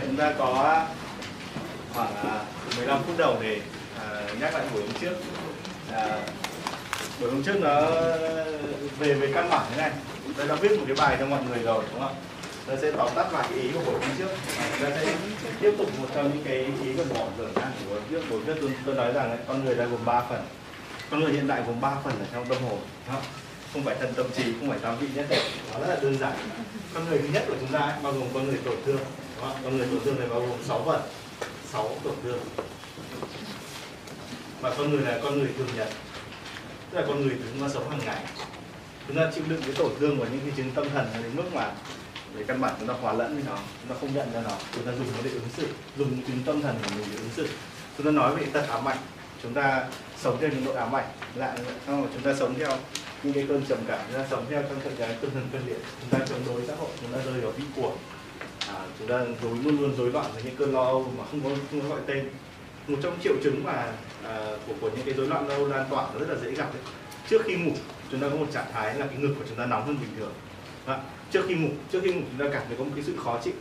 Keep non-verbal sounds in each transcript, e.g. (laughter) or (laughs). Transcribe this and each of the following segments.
giờ chúng ta có khoảng à, 15 phút đầu để à, nhắc lại buổi hôm trước. À, buổi hôm trước nó về về căn bản thế này. Tôi đã viết một cái bài cho mọi người rồi đúng không? Tôi sẽ tóm tắt lại ý của buổi hôm trước. Chúng ta sẽ tiếp tục một trong những cái ý của mọi rồi của buổi trước buổi trước tôi, tôi nói rằng ấy, con người đã gồm 3 phần. Con người hiện đại gồm 3 phần ở trong tâm hồn không? không phải thân tâm trí không phải tám vị nhất thể nó rất là đơn giản. Con người thứ nhất của chúng ta ấy, bao gồm con người tổn thương. Vâng, con người tổn thương này bao gồm 6 phần 6 tổn thương. Và con người là con người thường nhật, tức là con người chúng ta sống hàng ngày. Chúng ta chịu đựng cái tổn thương và những cái chứng tâm thần đến mức mà về căn bản chúng ta hòa lẫn với nó, chúng ta không nhận ra nó. Chúng ta dùng nó để ứng xử, dùng những chứng tâm thần của mình để ứng xử. Chúng ta nói về tật ám ảnh. Chúng ta sống theo những độ ám ảnh. Lại xong rồi chúng ta sống theo những cái cơn trầm cảm. Chúng ta sống theo trong trạng thái tâm thần cơn liệt. Chúng ta chống đối xã hội. Chúng ta rơi vào bi cuồng à, chúng ta rối luôn luôn rối loạn với những cơn lo âu mà không có không có gọi tên. Một trong triệu chứng mà à, của của những cái rối loạn lo âu lan tỏa rất là dễ gặp đấy trước khi ngủ chúng ta có một trạng thái là cái ngực của chúng ta nóng hơn bình thường. À, trước khi ngủ trước khi ngủ chúng ta cảm thấy có một cái sự khó chịu.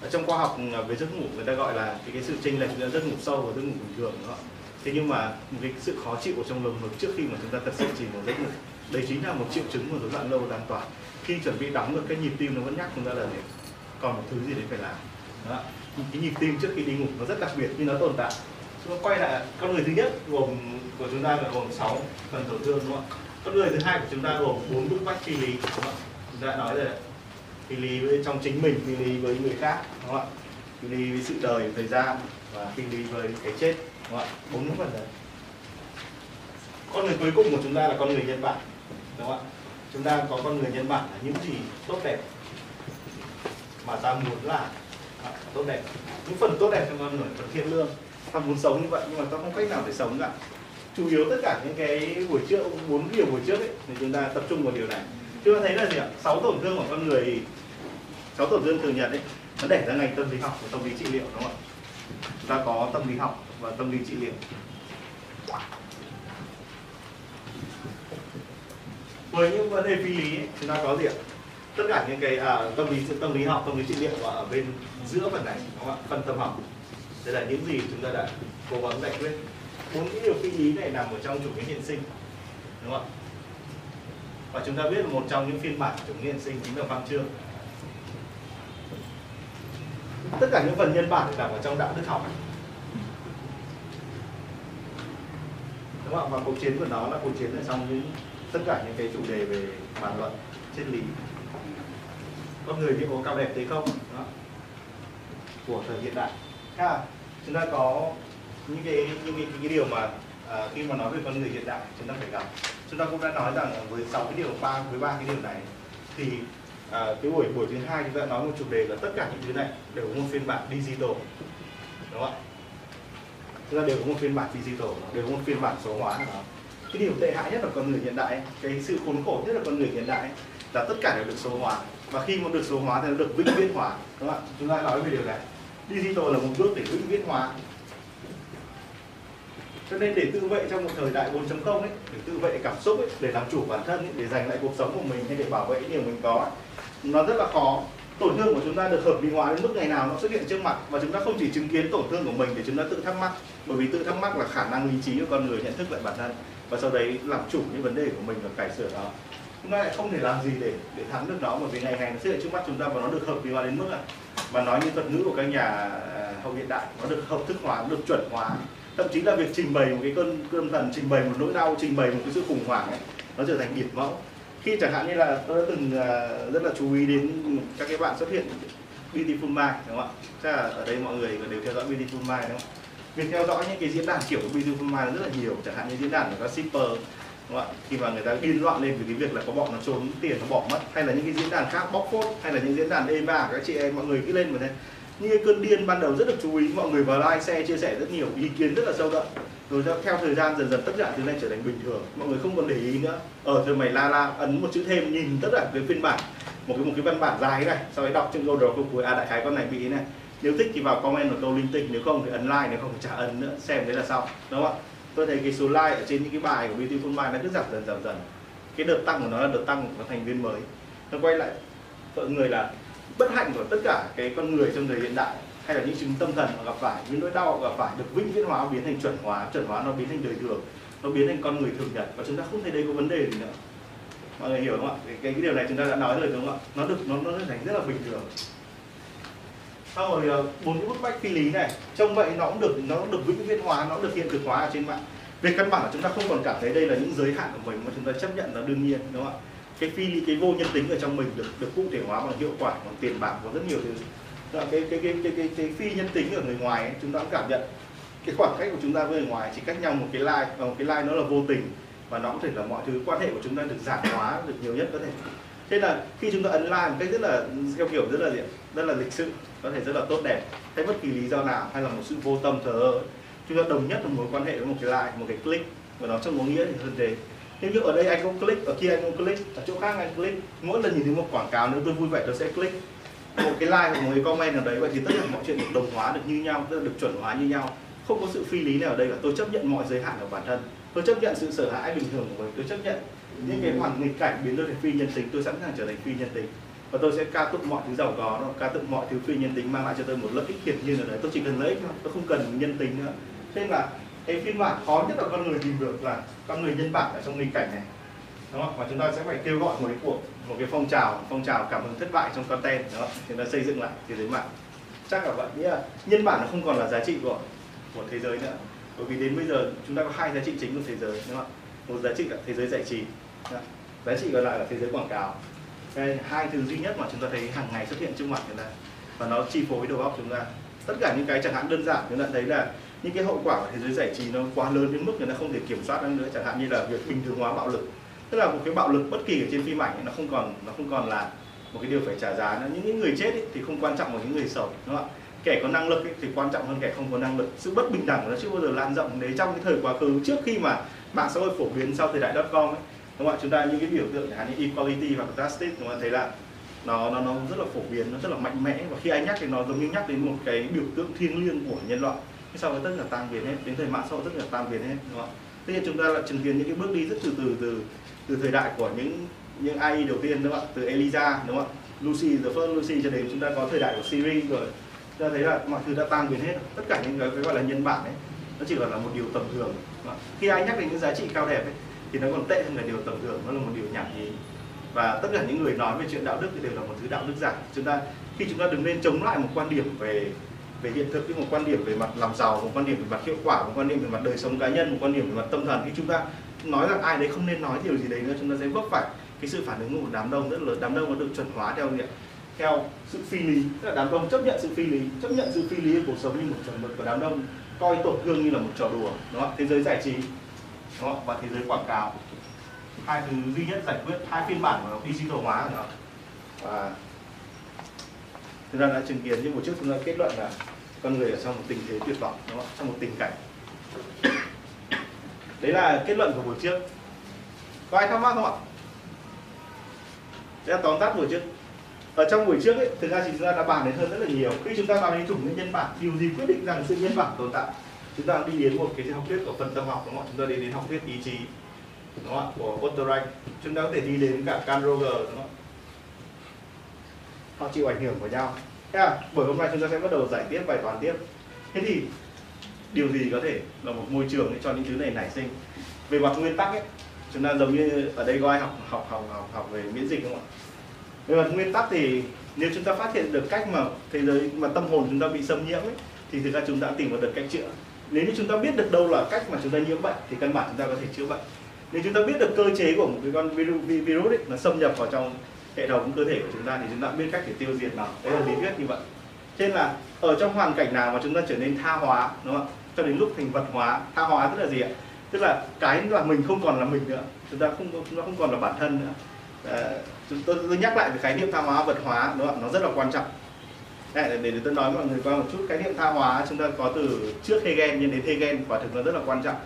Ở trong khoa học à, về giấc ngủ người ta gọi là cái, cái sự chênh lệch giữa giấc ngủ sâu và giấc ngủ bình thường đó thế nhưng mà cái sự khó chịu ở trong lồng ngực trước khi mà chúng ta thật sự chìm vào giấc ngủ đây chính là một triệu chứng của rối loạn lâu lan tỏa. Khi chuẩn bị đóng được cái nhịp tim nó vẫn nhắc chúng ta là để còn một thứ gì đấy phải làm. Đó. cái nhịp tim trước khi đi ngủ nó rất đặc biệt nhưng nó tồn tại. Chúng ta quay lại, con người thứ nhất, gồm của chúng ta là gồm 6 phần tổn thương, đúng không ạ? Con người thứ hai của chúng ta gồm bốn bức bách phi lý, đúng không ạ? Chúng ta nói rồi đấy. phi lý với trong chính mình, phi lý với người khác, đúng không ạ? Phi lý với sự đời, thời gian và phi lý với cái chết, đúng không ạ? Bốn phần đấy. Con người cuối cùng của chúng ta là con người nhân bản, đúng không ạ? Chúng ta có con người nhân bản là những gì tốt đẹp mà ta muốn là à, tốt đẹp. Những phần tốt đẹp trong con người phần thiện lương. Ta muốn sống như vậy nhưng mà ta không cách nào để sống cả. Chủ yếu tất cả những cái buổi trước bốn điều buổi trước ấy thì chúng ta tập trung vào điều này. Chúng ta thấy là gì ạ? Sáu tổn thương của con người sáu tổn thương thường nhật ấy nó đẻ ra ngành tâm lý học và tâm lý trị liệu đúng không ạ? Chúng ta có tâm lý học và tâm lý trị liệu. Với những vấn đề phi lý ấy, chúng ta có gì ạ? Tất cả những cái à, tâm lý tâm lý học tâm lý trị liệu và ở bên giữa phần này đúng không ạ? Phần tâm học. Đây là những gì chúng ta đã cố gắng giải quyết. Bốn cái điều phi lý này nằm ở trong chủ nghĩa hiện sinh đúng không ạ? Và chúng ta biết một trong những phiên bản chủ nghĩa hiện sinh chính là văn chương. Tất cả những phần nhân bản nằm ở trong đạo đức học. Đúng không ạ? Và cuộc chiến của nó là cuộc chiến ở trong những tất cả những cái chủ đề về bàn luận triết lý con người thì có cao đẹp thế không? Đó. của thời hiện đại. Ha chúng ta có những cái những cái, cái điều mà à, khi mà nói về con người hiện đại chúng ta phải gặp. Chúng ta cũng đã nói rằng với sáu cái điều ba với ba cái điều này thì à, cái buổi buổi thứ hai chúng ta nói một chủ đề là tất cả những thứ này đều có một phiên bản digital. Đúng không ạ? Chúng ta đều có một phiên bản digital đều có một phiên bản số hóa. Đó cái điều tệ hại nhất là con người hiện đại cái sự khốn khổ nhất là con người hiện đại là tất cả đều được số hóa. Và khi mà được số hóa thì nó được vĩnh viễn hóa. Đúng không ạ? Chúng ta nói về điều này. Digital là một bước để vĩnh viễn hóa. Cho nên để tự vệ trong một thời đại 4.0 ấy để tự vệ cảm xúc ấy để làm chủ bản thân ấy, để giành lại cuộc sống của mình hay để bảo vệ những điều mình có ấy, nó rất là khó. Tổn thương của chúng ta được hợp lý hóa đến mức ngày nào nó xuất hiện trước mặt. Và chúng ta không chỉ chứng kiến tổn thương của mình để chúng ta tự thắc mắc bởi vì tự thắc mắc là khả năng lý trí của con người nhận thức lại bản thân. Và sau đấy làm chủ những vấn đề của mình và cải sửa nó chúng ta lại không thể làm gì để để thắng được nó bởi vì ngày ngày nó xuất hiện trước mắt chúng ta và nó được hợp lý hóa đến mức là mà nói như thuật ngữ của các nhà à, hậu hiện đại nó được hợp thức hóa nó được chuẩn hóa thậm chí là việc trình bày một cái cơn cơn thần trình bày một nỗi đau trình bày một cái sự khủng hoảng ấy nó trở thành điển mẫu khi chẳng hạn như là tôi đã từng à, rất là chú ý đến các cái bạn xuất hiện Beautiful Mind đúng không ạ? Chắc là ở đây mọi người đều theo dõi Beautiful Mind đúng không? Việc theo dõi những cái diễn đàn kiểu của Beautiful Mind rất là nhiều, chẳng hạn như diễn đàn của các shipper đúng không ạ? Khi mà người ta điên loạn lên vì cái việc là có bọn nó trốn tiền nó bỏ mất, hay là những cái diễn đàn khác, bóc phốt, hay là những diễn đàn eva các chị em, mọi người cứ lên mà thế như cái cơn điên ban đầu rất được chú ý, mọi người vào like, share, chia sẻ rất nhiều, ý kiến rất là sâu đậm. Rồi theo thời gian dần dần tất cả thứ này trở thành bình thường. Mọi người không còn để ý nữa. Ờ, Ở thời mày la la, ấn một chữ thêm, nhìn tất cả cái phiên bản. Một cái một cái văn bản dài này, sau đấy đọc trên câu đầu câu cuối à đại khái con này, bị này. Nếu thích thì vào comment một câu linh tinh, nếu không thì ấn like, nếu không thì trả ấn nữa. Xem đấy là xong. Đúng không ạ? Tôi thấy cái số like ở trên những cái bài của Beautiful Mind nó cứ giảm dần giảm dần. Cái đợt tăng của nó là đợt tăng của thành viên mới. Nó quay lại mọi người là bất hạnh của tất cả cái con người trong thời hiện đại hay là những chứng tâm thần họ gặp phải những nỗi đau họ gặp phải được vĩnh viễn hóa biến thành chuẩn hóa chuẩn hóa nó biến thành đời thường nó biến thành con người thường nhật. Và chúng ta không thấy đây có vấn đề gì nữa. Mọi người hiểu không ạ? Cái, cái, cái điều này chúng ta đã nói rồi đúng không ạ? Nó được nó nó thành rất là bình thường xong rồi ờ, bốn cái bức bách phi lý này trông vậy nó cũng được nó cũng được vĩnh viễn hóa nó cũng được hiện thực hóa ở trên mạng. Về căn bản là chúng ta không còn cảm thấy đây là những giới hạn của mình mà chúng ta chấp nhận là đương nhiên đúng không ạ? Cái phi lý cái vô nhân tính ở trong mình được được cụ thể hóa bằng hiệu quả bằng tiền bạc và rất nhiều thứ. Cái cái, cái, cái, cái, cái, cái phi nhân tính ở người ngoài ấy, chúng ta cũng cảm nhận. Cái khoảng cách của chúng ta với người ngoài chỉ cách nhau một cái like và ờ, một cái like nó là vô tình và nó có thể là mọi thứ quan hệ của chúng ta được giản hóa được nhiều nhất có thể thế là khi chúng ta ấn like một cách rất là, theo kiểu rất là gì rất là lịch sự, có thể rất là tốt đẹp. Hay bất kỳ lý do nào, hay là một sự vô tâm thờ ơ, chúng ta đồng nhất một mối quan hệ với một cái like, một cái click, và nó trong có nghĩa thì hơn thế. Nếu như ở đây anh không click, ở kia anh không click, ở chỗ khác anh click. Mỗi lần nhìn thấy một quảng cáo, nếu tôi vui vẻ, tôi sẽ click. Một cái like hoặc một cái comment nào đấy, vậy thì tất cả mọi chuyện được đồng hóa, được như nhau, tức là được chuẩn hóa như nhau. Không có sự phi lý nào ở đây cả. Tôi chấp nhận mọi giới hạn của bản thân. Tôi chấp nhận sự sợ hãi bình thường của mình. Tôi chấp nhận những cái hoàn nghịch cảnh biến tôi thành phi nhân tính, tôi sẵn sàng trở thành phi nhân tính. Và tôi sẽ ca tụng mọi thứ giàu có nó ca tụng mọi thứ phi nhân tính mang lại cho tôi một lợi ích hiển nhiên ở đấy. Tôi chỉ cần lợi ích thôi tôi không cần nhân tính nữa. Thế nên là cái phiên bản khó nhất là con người tìm được là con người nhân bản ở trong nghịch cảnh này. Đúng không? và chúng ta sẽ phải kêu gọi một cái cuộc, một cái phong trào phong trào cảm hứng thất bại trong content đó chúng ta xây dựng lại thế giới mạng. Chắc là vậy nghĩa là nhân bản nó không còn là giá trị của của thế giới nữa. Bởi vì đến bây giờ chúng ta có hai giá trị chính của thế giới, đúng không? Ạ một giá trị là thế giới giải trí Dạ. giá trị còn lại là thế giới quảng cáo. Đây hai thứ duy nhất mà chúng ta thấy hàng ngày xuất hiện trước mặt chúng ta và nó chi phối đầu óc chúng ta. Tất cả những cái chẳng hạn đơn giản chúng ta thấy là những cái hậu quả của thế giới giải trí nó quá lớn đến mức người ta không thể kiểm soát được nữa. Chẳng hạn như là việc bình thường hóa bạo lực. Tức là một cái bạo lực bất kỳ ở trên phim ảnh ấy, nó không còn nó không còn là một cái điều phải trả giá nữa. Những, những người chết ấy, thì không quan trọng bằng những người sống đúng không ạ? Kẻ có năng lực ấy, thì quan trọng hơn kẻ không có năng lực. Sự bất bình đẳng nó chưa bao giờ lan rộng đấy trong cái thời quá khứ. Trước khi mà mạng xã hội phổ biến sau thời đại dot com ấy đúng không ạ? Chúng ta những cái biểu tượng chẳng hạn như equality hoặc justice chúng ta thấy là nó nó nó rất là phổ biến nó rất là mạnh mẽ. Và khi anh nhắc thì nó giống như nhắc đến một cái biểu tượng thiêng liêng của nhân loại. Sau đó tất cả tan biến hết đến thời mạng xã hội tất cả tan biến hết đúng không ạ? Tuy nhiên chúng ta lại chứng kiến những cái bước đi rất từ từ từ từ thời đại của những những AI đầu tiên đúng không ạ? Từ Eliza đúng không ạ? Lucy the first Lucy cho đến chúng ta có thời đại của Siri rồi. Chúng ta thấy là mọi thứ đã tan biến hết. Tất cả những cái, cái gọi là nhân bản ấy nó chỉ là một điều tầm thường khi ai nhắc đến những giá trị cao đẹp ấy, thì nó còn tệ hơn là điều tầm thường nó là một điều nhảm nhí. Và tất cả những người nói về chuyện đạo đức thì đều là một thứ đạo đức giả. Chúng ta, khi chúng ta đứng lên chống lại một quan điểm về về hiện thực, một quan điểm về mặt làm giàu, một quan điểm về mặt hiệu quả, một quan điểm về mặt đời sống cá nhân, một quan điểm về mặt tâm thần khi chúng ta nói rằng ai đấy không nên nói điều gì đấy nữa, chúng ta sẽ vấp phải cái sự phản ứng của một đám đông rất lớn, đám đông nó được chuẩn hóa theo gì theo sự phi lý. Tức là đám đông chấp nhận sự phi lý, chấp nhận sự phi lý của cuộc sống như một chuẩn mực của đám đông coi tổn thương như là một trò đùa, đúng không? thế giới giải trí đúng không? và thế giới quảng cáo. Hai thứ duy nhất giải quyết hai phiên bản của nó digital hóa của nó. Và chúng ta đã chứng kiến như một trước chúng ta kết luận là con người ở trong một tình thế tuyệt vọng đúng không? trong một tình cảnh. Đấy là kết luận của buổi trước có ai thắc mắc không ạ? Đấy là tóm tắt buổi trước ở trong buổi trước ấy, thực ra thì chúng ta đã bàn đến hơn rất là nhiều. Khi chúng ta bàn đến chủ nghĩa nhân bản điều gì quyết định rằng sự nhân bản tồn tại chúng ta đi đến một cái học thuyết của phần tâm học đúng không chúng ta đi đến học thuyết ý chí đúng không của Otto Rank chúng ta có thể đi đến cả Carl Roger đúng không họ chịu ảnh hưởng của nhau. Thế à, buổi hôm nay chúng ta sẽ bắt đầu giải tiếp bài toán tiếp. Thế thì điều gì có thể là một môi trường để cho những thứ này nảy sinh? Về mặt nguyên tắc ấy chúng ta giống như ở đây có ai học học học học, học về miễn dịch không ạ? Về mặt nguyên tắc thì nếu chúng ta phát hiện được cách mà thế giới mà tâm hồn chúng ta bị xâm nhiễm ấy, thì thực ra chúng ta tìm được cách chữa nếu như chúng ta biết được đâu là cách mà chúng ta nhiễm bệnh thì căn bản chúng ta có thể chữa bệnh. Nếu chúng ta biết được cơ chế của một cái con virus, virus ấy, nó xâm nhập vào trong hệ thống cơ thể của chúng ta thì chúng ta biết cách để tiêu diệt nó. Đấy là lý thuyết như vậy. Trên là ở trong hoàn cảnh nào mà chúng ta trở nên tha hóa đúng không ạ? Cho đến lúc thành vật hóa tha hóa tức là gì ạ? Tức là cái là mình không còn là mình nữa. Chúng ta không chúng ta không còn là bản thân nữa. À, tôi, tôi nhắc lại về khái niệm tha hóa vật hóa đúng không ạ? Nó rất là quan trọng để, để, để tôi nói mọi người qua một chút. Khái niệm tha hóa chúng ta có từ trước Hegel nhưng đến Hegel quả thực nó rất là quan trọng.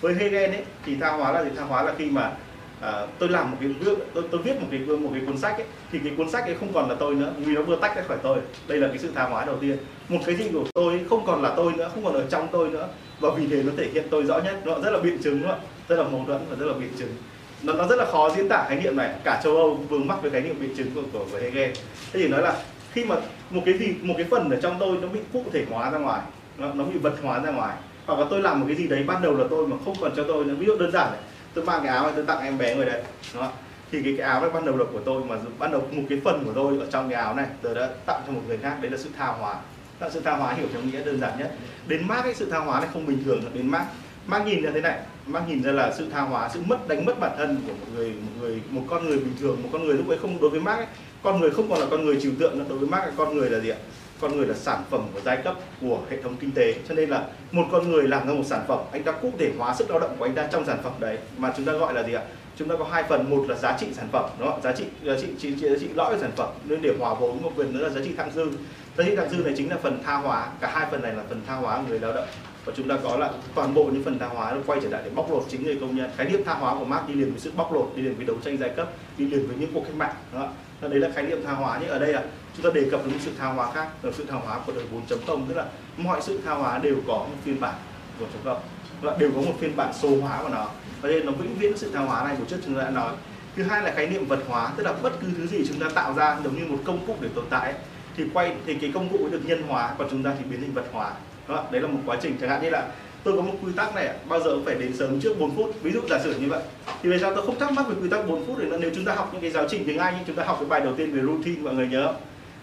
Với Hegel ấy thì tha hóa là gì? Tha hóa là khi mà à, tôi làm một cái tôi, tôi viết một cái một cái cuốn sách ấy, thì cái cuốn sách ấy không còn là tôi nữa vì nó vừa tách ra khỏi tôi. Đây là cái sự tha hóa đầu tiên. Một cái gì của tôi không còn là tôi nữa không còn ở trong tôi nữa và vì thế nó thể hiện tôi rõ nhất. Nó rất là biện chứng nữa rất là mâu thuẫn và rất là biện chứng. Nó, nó rất là khó diễn tả khái niệm này. Cả châu Âu vướng mắc với khái niệm biện chứng của, của, của Hegel. Thế thì nói là khi mà một cái gì một cái phần ở trong tôi nó bị cụ thể hóa ra ngoài. Nó, nó bị vật hóa ra ngoài. Hoặc là tôi làm một cái gì đấy ban đầu là tôi mà không còn cho tôi ví dụ đơn giản này tôi mang cái áo này tôi tặng em bé người đấy đúng không? thì cái, cái áo này ban đầu là của tôi mà ban đầu một cái phần của tôi ở trong cái áo này tôi đã tặng cho một người khác. Đấy là sự tha hóa. Là sự tha hóa hiểu theo nghĩa đơn giản nhất. Đến mát cái sự tha hóa này không bình thường đến mát mát nhìn ra thế này. Mát nhìn ra là sự tha hóa sự mất đánh mất bản thân của một người một người một con người bình thường một con người lúc ấy không đối với mát ấy, con người không còn là con người trừu tượng nữa. Đối với Marx con người là gì ạ? Con người là sản phẩm của giai cấp của hệ thống kinh tế. Cho nên là một con người làm ra một sản phẩm anh ta cụ thể hóa sức lao động của anh ta trong sản phẩm đấy. Mà chúng ta gọi là gì ạ? Chúng ta có hai phần một là giá trị sản phẩm đúng không? giá trị giá trị giá trị, giá trị lõi của sản phẩm. Nên để hòa vốn một quyền nữa là giá trị thặng dư. Giá trị thặng dư này chính là phần tha hóa. Cả hai phần này là phần tha hóa người lao động và chúng ta có là toàn bộ những phần tha hóa nó quay trở lại để bóc lột chính người công nhân. Khái niệm tha hóa của Marx đi liền với sự bóc lột đi liền với đấu tranh giai cấp đi liền với những cuộc cách mạng đó đấy là khái niệm tha hóa nhưng ở đây là chúng ta đề cập đến một sự tha hóa khác là sự tha hóa của đời 4.0 tức là mọi sự tha hóa đều có một phiên bản của chấm và đều có một phiên bản số hóa của nó. Và nên nó vĩnh viễn sự tha hóa này của trước chúng ta đã nói. Thứ hai là khái niệm vật hóa tức là bất cứ thứ gì chúng ta tạo ra giống như một công cụ để tồn tại ấy, thì quay thì cái công cụ được nhân hóa còn chúng ta thì biến thành vật hóa đó đấy là một quá trình. Chẳng hạn như là tôi có một quy tắc này bao giờ cũng phải đến sớm trước 4 phút. Ví dụ giả sử như vậy, thì vì sao tôi không thắc mắc về quy tắc 4 phút nữa. Nếu chúng ta học những cái giáo trình tiếng Anh, chúng ta học cái bài đầu tiên về routine, mọi người nhớ không?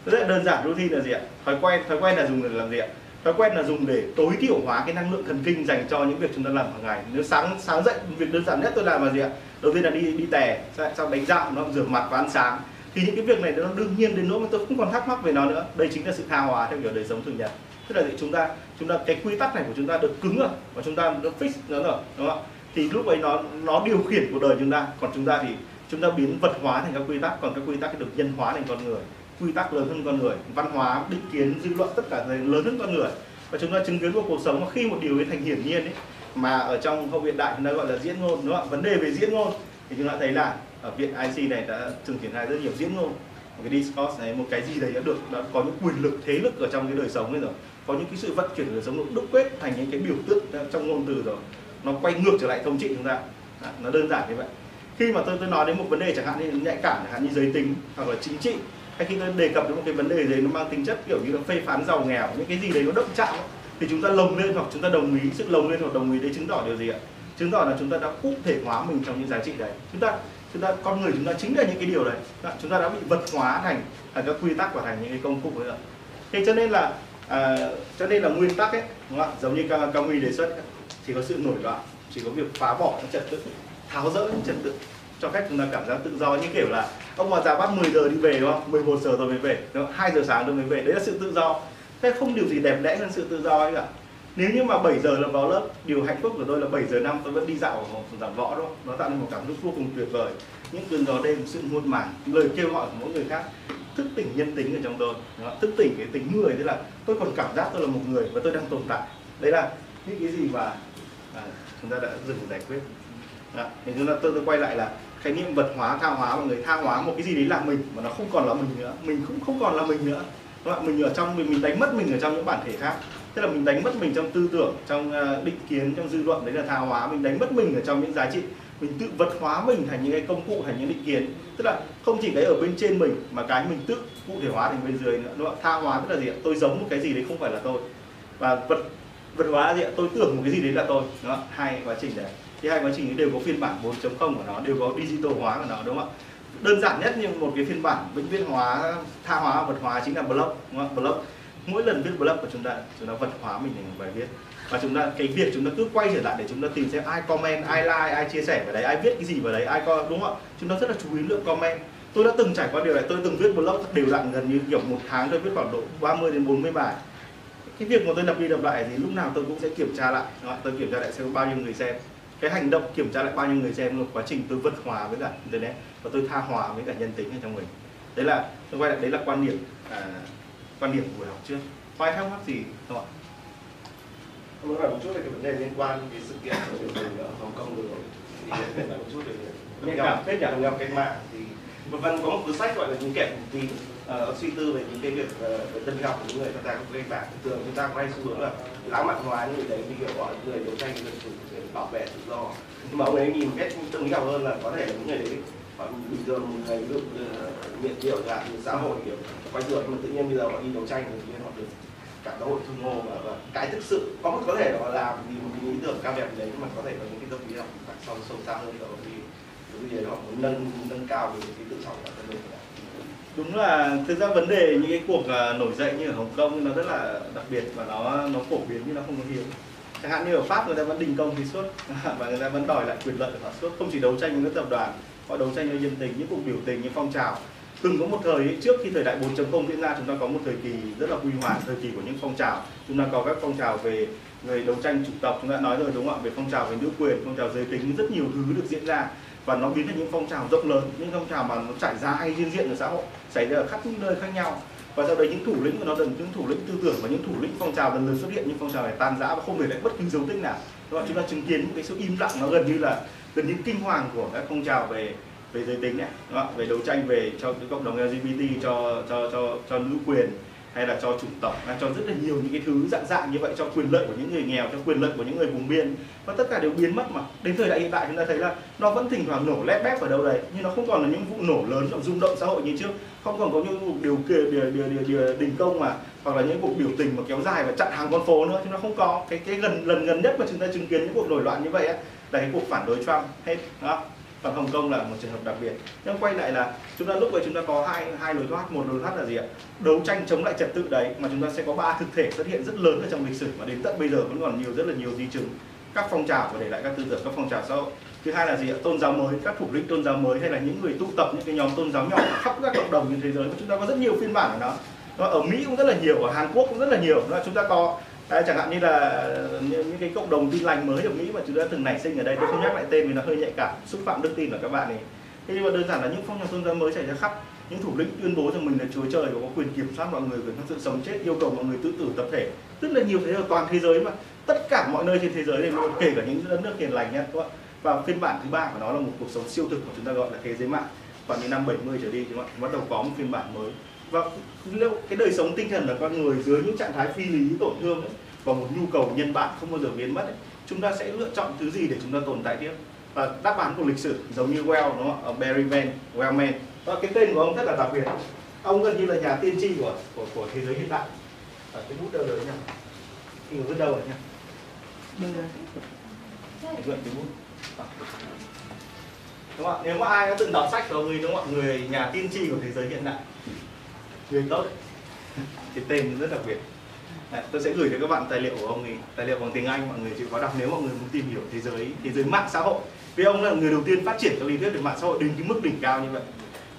Rất là đơn giản, routine là gì ạ? Thói quen thói quen là dùng để làm gì ạ? Thói quen là dùng để tối thiểu hóa cái năng lượng thần kinh dành cho những việc chúng ta làm hàng ngày. Nếu sáng sáng dậy, việc đơn giản nhất tôi làm là gì ạ? Đầu tiên là đi đi tè sau đánh răng nó rửa mặt và ăn sáng. Thì những cái việc này nó đương nhiên đến nỗi mà tôi không còn thắc mắc về nó nữa. Đây chính là sự tha hóa theo kiểu đời sống thường nhật tức là chúng ta chúng ta cái quy tắc này của chúng ta được cứng rồi, và chúng ta được fix nó rồi, đúng không thì lúc ấy nó nó điều khiển cuộc đời chúng ta. Còn chúng ta thì chúng ta biến vật hóa thành các quy tắc. Còn các quy tắc được nhân hóa thành con người. Quy tắc lớn hơn con người, văn hóa, định kiến, dư luận, tất cả lớn hơn con người. Và chúng ta chứng kiến một cuộc sống mà khi một điều ấy thành hiển nhiên ấy, mà ở trong hậu hiện đại chúng ta gọi là diễn ngôn, đúng không ạ? Vấn đề về diễn ngôn. Thì chúng ta thấy là ở viện IC này đã từng triển khai rất nhiều diễn ngôn. Một cái discourse này, một cái gì đấy đã được đã có những quyền lực, thế lực ở trong cái đời sống ấy rồi có những cái sự vận chuyển đời sống nó đúc kết thành những cái biểu tượng trong ngôn từ rồi. Nó quay ngược trở lại thống trị chúng ta. À, nó đơn giản như vậy. Khi mà tôi tôi nói đến một vấn đề chẳng hạn như nhạy cảm chẳng hạn như giới tính hoặc là chính trị hay khi tôi đề cập đến một cái vấn đề gì nó mang tính chất kiểu như là phê phán giàu nghèo những cái gì đấy nó động chạm thì chúng ta lồng lên hoặc chúng ta đồng ý sự lồng lên hoặc đồng ý đấy chứng tỏ điều gì ạ? Chứng tỏ là chúng ta đã cụ thể hóa mình trong những giá trị đấy. Chúng ta chúng ta con người chúng ta chính là những cái điều đấy. Chúng ta đã bị vật hóa thành thành các quy tắc và thành những cái công cụ đấy ạ. Thế cho nên là à, cho nên là nguyên tắc ấy đúng không? giống như cao, cao đề xuất chỉ có sự nổi loạn chỉ có việc phá bỏ những trật tự tháo rỡ những trật tự cho khách chúng ta cảm giác tự do. Như kiểu là ông bà già bắt 10 giờ đi về đúng không? 11 giờ tôi mới về đúng không? 2 giờ sáng tôi mới về. Đấy là sự tự do. Thế không điều gì đẹp đẽ hơn sự tự do ấy cả. Nếu như mà 7 giờ là vào lớp điều hạnh phúc của tôi là 7 giờ năm tôi vẫn đi dạo ở giảng võ đúng không? Nó tạo nên một cảm xúc vô cùng tuyệt vời. Những cơn gió đêm sự muôn màng lời kêu gọi của mỗi người khác thức tỉnh nhân tính ở trong tôi. Thức tỉnh cái tính người tức là tôi còn cảm giác tôi là một người và tôi đang tồn tại. Đấy là những cái gì mà à, chúng ta đã dừng giải quyết. Đó. thì chúng ta tôi, tôi quay lại là khái niệm vật hóa tha hóa và người tha hóa một cái gì đấy là mình mà nó không còn là mình nữa. Mình cũng không còn là mình nữa. Đúng không? mình ở trong mình mình đánh mất mình ở trong những bản thể khác. Tức là mình đánh mất mình trong tư tưởng trong à, định kiến trong dư luận đấy là tha hóa. Mình đánh mất mình ở trong những giá trị mình tự vật hóa mình thành những cái công cụ, thành những định kiến. Tức là không chỉ cái ở bên trên mình, mà cái mình tự cụ thể hóa thành bên dưới nữa. Đúng không? tha hóa tức là gì tôi giống một cái gì đấy không phải là tôi. Và vật vật hóa là gì tôi tưởng một cái gì đấy là tôi. Đúng không? hai quá trình đấy. Thì hai quá trình đều có phiên bản 4.0 của nó, đều có digital hóa của nó, đúng không ạ? Đơn giản nhất như một cái phiên bản vĩnh viễn hóa, tha hóa, vật hóa chính là blog đúng không? blog mỗi lần viết blog của chúng ta chúng ta vật hóa mình thành một bài viết và chúng ta cái việc chúng ta cứ quay trở lại để chúng ta tìm xem ai comment ai like ai chia sẻ vào đấy ai viết cái gì vào đấy ai coi đúng không ạ? Chúng ta rất là chú ý lượng comment. Tôi đã từng trải qua điều này tôi từng viết blog đều đặn gần như kiểu một tháng tôi viết khoảng độ 30 đến 40 bài. Cái việc mà tôi lặp đi lặp lại thì lúc nào tôi cũng sẽ kiểm tra lại tôi kiểm tra lại xem bao nhiêu người xem. Cái hành động kiểm tra lại bao nhiêu người xem là quá trình tôi vật hòa với cả internet và tôi tha hòa với cả nhân tính ở trong mình đấy là tôi quay lại đấy là quan điểm à, quan điểm của buổi học trước. Quay thắc mắc gì không ạ? Tôi muốn hỏi một chút về cái vấn đề liên quan cái sự kiện của biểu tình ở Hồng Kông vừa rồi. Thì nói một chút về nhạy cảm phết nhỉ ngầm cách mạng thì một phần có một cuốn sách gọi là những kẻ cùng tín uh, suy tư về những cái việc uh, về tân học của những người tham gia các cách mạng thường chúng ta có hay xu hướng là lãng mạn hóa những người đấy như kiểu gọi người đấu tranh dân chủ để bảo vệ tự do. Nhưng mà ông ấy nhìn cách tâm lý học hơn là có thể là những người đấy bình thường một ngày ví dụ nghiện rượu hạn xã hội kiểu quay rượu nhưng mà tự nhiên bây giờ họ đi đấu tranh thì họ được cả xã hội thương hồ và, và cái thực sự có một có thể là làm vì một cái ý tưởng cao đẹp đấy nhưng mà có thể có những cái tâm lý học sau sâu xa hơn đó vì cái gì đó họ muốn nâng nâng cao về cái tự trọng của bản thân mình đúng là thực ra vấn đề những cái cuộc à, nổi dậy như ở Hồng Kông nó rất là đặc biệt và nó nó phổ biến nhưng nó không có hiếm chẳng hạn như ở Pháp người ta vẫn đình công thì suốt (laughs) và người ta vẫn đòi lại quyền lợi của họ suốt. Không chỉ đấu tranh với các tập đoàn họ đấu tranh với dân tình những cuộc biểu tình những phong trào từng có một thời trước khi thời đại 4.0 diễn ra, chúng ta có một thời kỳ rất là huy hoàng, thời kỳ của những phong trào. Chúng ta có các phong trào về người đấu tranh chủng tộc, chúng ta nói rồi, đúng không ạ? Về phong trào về nữ quyền, phong trào giới tính, rất nhiều thứ được diễn ra. Và nó biến thành những phong trào rộng lớn, những phong trào mà nó trải ra hay liên diện ở xã hội, xảy ra ở khắp những nơi khác nhau. Và sau đấy những thủ lĩnh của nó dần, những thủ lĩnh tư tưởng và những thủ lĩnh phong trào dần lượt xuất hiện, những phong trào này tan rã và không để lại bất cứ dấu tích nào. Đó chúng ta chứng kiến một cái sự im lặng nó gần như là, gần như kinh hoàng của các phong trào về về giới tính này đó, về đấu tranh về cho cái cộng đồng LGBT cho cho cho cho nữ quyền hay là cho chủng tộc là cho rất là nhiều những cái thứ dạng dạng như vậy cho quyền lợi của những người nghèo cho quyền lợi của những người vùng biên. Và tất cả đều biến mất mà. Đến thời đại hiện tại chúng ta thấy là nó vẫn thỉnh thoảng nổ lép bép ở đâu đấy nhưng nó không còn là những vụ nổ lớn làm rung động xã hội như trước. Không còn có những vụ điều kiện điều, điều, điều, điều, đình công mà hoặc là những cuộc biểu tình mà kéo dài và chặn hàng con phố nữa chúng ta không có. Cái cái gần lần gần nhất mà chúng ta chứng kiến những cuộc nổi loạn như vậy ấy, là cái cuộc phản đối Trump. Hết đó còn Hồng Kông là một trường hợp đặc biệt. Nhưng quay lại là chúng ta lúc ấy chúng ta có hai hai lối thoát. Một lối thoát là gì ạ? Đấu tranh chống lại trật tự đấy, mà chúng ta sẽ có ba thực thể xuất hiện rất lớn ở trong lịch sử, mà đến tận bây giờ vẫn còn nhiều, rất là nhiều di chứng. Các phong trào, và để lại các tư tưởng các phong trào xã hội. Thứ hai là gì ạ? Tôn giáo mới, các thủ lĩnh tôn giáo mới, hay là những người tụ tập, những cái nhóm tôn giáo nhỏ khắp các cộng đồng trên thế giới. Chúng ta có rất nhiều phiên bản của nó ở Mỹ cũng rất là nhiều, ở Hàn Quốc cũng rất là nhiều. Đó chúng ta có Đấy, chẳng hạn như là những, những cái cộng đồng tin lành mới ở Mỹ mà chúng ta từng nảy sinh ở đây tôi không nhắc lại tên vì nó hơi nhạy cảm. Xúc phạm đức tin của các bạn ấy. Thế nhưng mà đơn giản là những phong trào tôn giáo mới xảy ra khắp những thủ lĩnh tuyên bố rằng mình là chúa trời và có quyền kiểm soát mọi người quyền sự sống chết yêu cầu mọi người tự tử tập thể. Rất là nhiều thế ở toàn thế giới mà. Tất cả mọi nơi trên thế giới này luôn kể cả những đất nước hiền lành nhé các bạn và phiên bản thứ ba của nó là một cuộc sống siêu thực mà chúng ta gọi là thế giới mạng. Khoảng những năm 70 trở đi chúng bạn bắt đầu có một phiên bản mới và liệu cái đời sống tinh thần của con người dưới những trạng thái phi lý tổn thương ấy, và một nhu cầu nhân bản không bao giờ biến mất ấy, chúng ta sẽ lựa chọn thứ gì để chúng ta tồn tại tiếp? Và đáp án của lịch sử giống như Well đúng không? Barry Mann, Wellman. Và cái tên của ông rất là đặc biệt. Ông gần như là nhà tiên tri của của, của thế giới hiện đại. Ở cái bút đâu rồi nhá khi vứt đâu rồi nhá mượn cái bút. Đúng không ạ? Nếu mà ai đã từng đọc sách của ông ấy đúng không ạ? Người nhà tiên tri của thế giới hiện đại người tốt. Cái tên rất đặc biệt. Đấy, tôi sẽ gửi cho các bạn tài liệu của ông ấy. Tài liệu bằng tiếng Anh mọi người chịu khó đọc. Nếu mọi người muốn tìm hiểu thế giới thế giới mạng xã hội. Vì ông là người đầu tiên phát triển các lý thuyết về mạng xã hội đến cái mức đỉnh cao như vậy.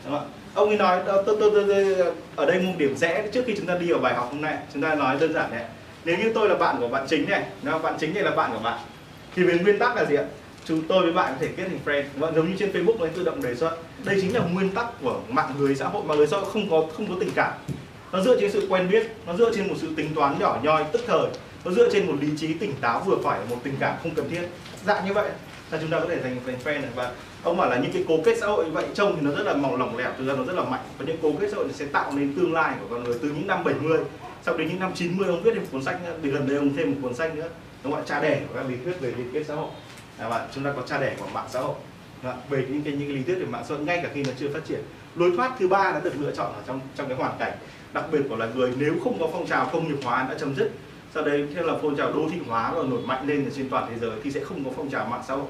Đúng không? ông ấy nói ờ, tôi, tôi, tôi, tôi, ở đây một điểm rẽ trước khi chúng ta đi vào bài học hôm nay. Chúng ta nói đơn giản này. Nếu như tôi là bạn của bạn chính này nó bạn chính này là bạn của bạn. Thì về nguyên tắc là gì ạ? Chúng tôi với bạn có thể kết thành friend. Và giống như trên Facebook nó tự động đề xuất. Đây chính là nguyên tắc của mạng lưới xã hội. Mà lưới xã hội không có không có tình cảm. Nó dựa trên sự quen biết, nó dựa trên một sự tính toán nhỏ nhoi, tức thời. Nó dựa trên một lý trí tỉnh táo vừa phải, một tình cảm không cần thiết. Dạng như vậy là chúng ta có thể thành thành friend này. Và ông bảo là những cái cố kết xã hội như vậy trông thì nó rất là mỏng lỏng lẻo, thực ra nó rất là mạnh. Và những cố kết xã hội sẽ tạo nên tương lai của con người từ những năm 70 sau đến những năm 90 ông viết thêm một cuốn sách nữa, thì gần đây ông thêm một cuốn sách nữa. Nó gọi cha đẻ của các lý thuyết về liên kết xã hội à, và chúng ta có cha đẻ của mạng xã hội. Đó, về những cái những cái lý thuyết về mạng xã hội ngay cả khi nó chưa phát triển. Lối thoát thứ ba đã được lựa chọn ở trong trong cái hoàn cảnh đặc biệt của loài người. Nếu không có phong trào công nghiệp hóa đã chấm dứt sau đây theo là phong trào đô thị hóa và nổi mạnh lên trên toàn thế giới thì sẽ không có phong trào mạng xã hội.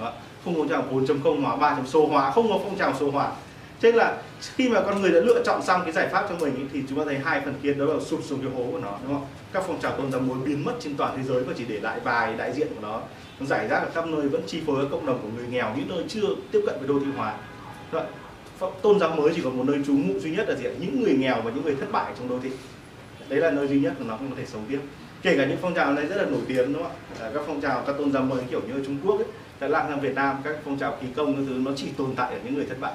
Đó. không có phong trào 4.0 hóa 3 số hóa không có phong trào số hóa. Thế là khi mà con người đã lựa chọn xong cái giải pháp cho mình ý, thì chúng ta thấy hai phần kia đó là sụp xuống cái hố của nó đúng không? Các phong trào tôn giáo muốn biến mất trên toàn thế giới và chỉ để lại vài đại diện của nó giải rác ở khắp nơi vẫn chi phối cộng đồng của người nghèo những nơi chưa tiếp cận với đô thị hóa. Tôn giáo mới chỉ còn một nơi trú ngụ duy nhất là gì những người nghèo và những người thất bại trong đô thị. Đấy là nơi duy nhất mà nó không có thể sống tiếp. Kể cả những phong trào này rất là nổi tiếng đúng không ạ? À, các phong trào các tôn giáo mới kiểu như ở Trung Quốc ấy, tại lan sang Việt Nam các phong trào khí công các thứ nó chỉ tồn tại ở những người thất bại.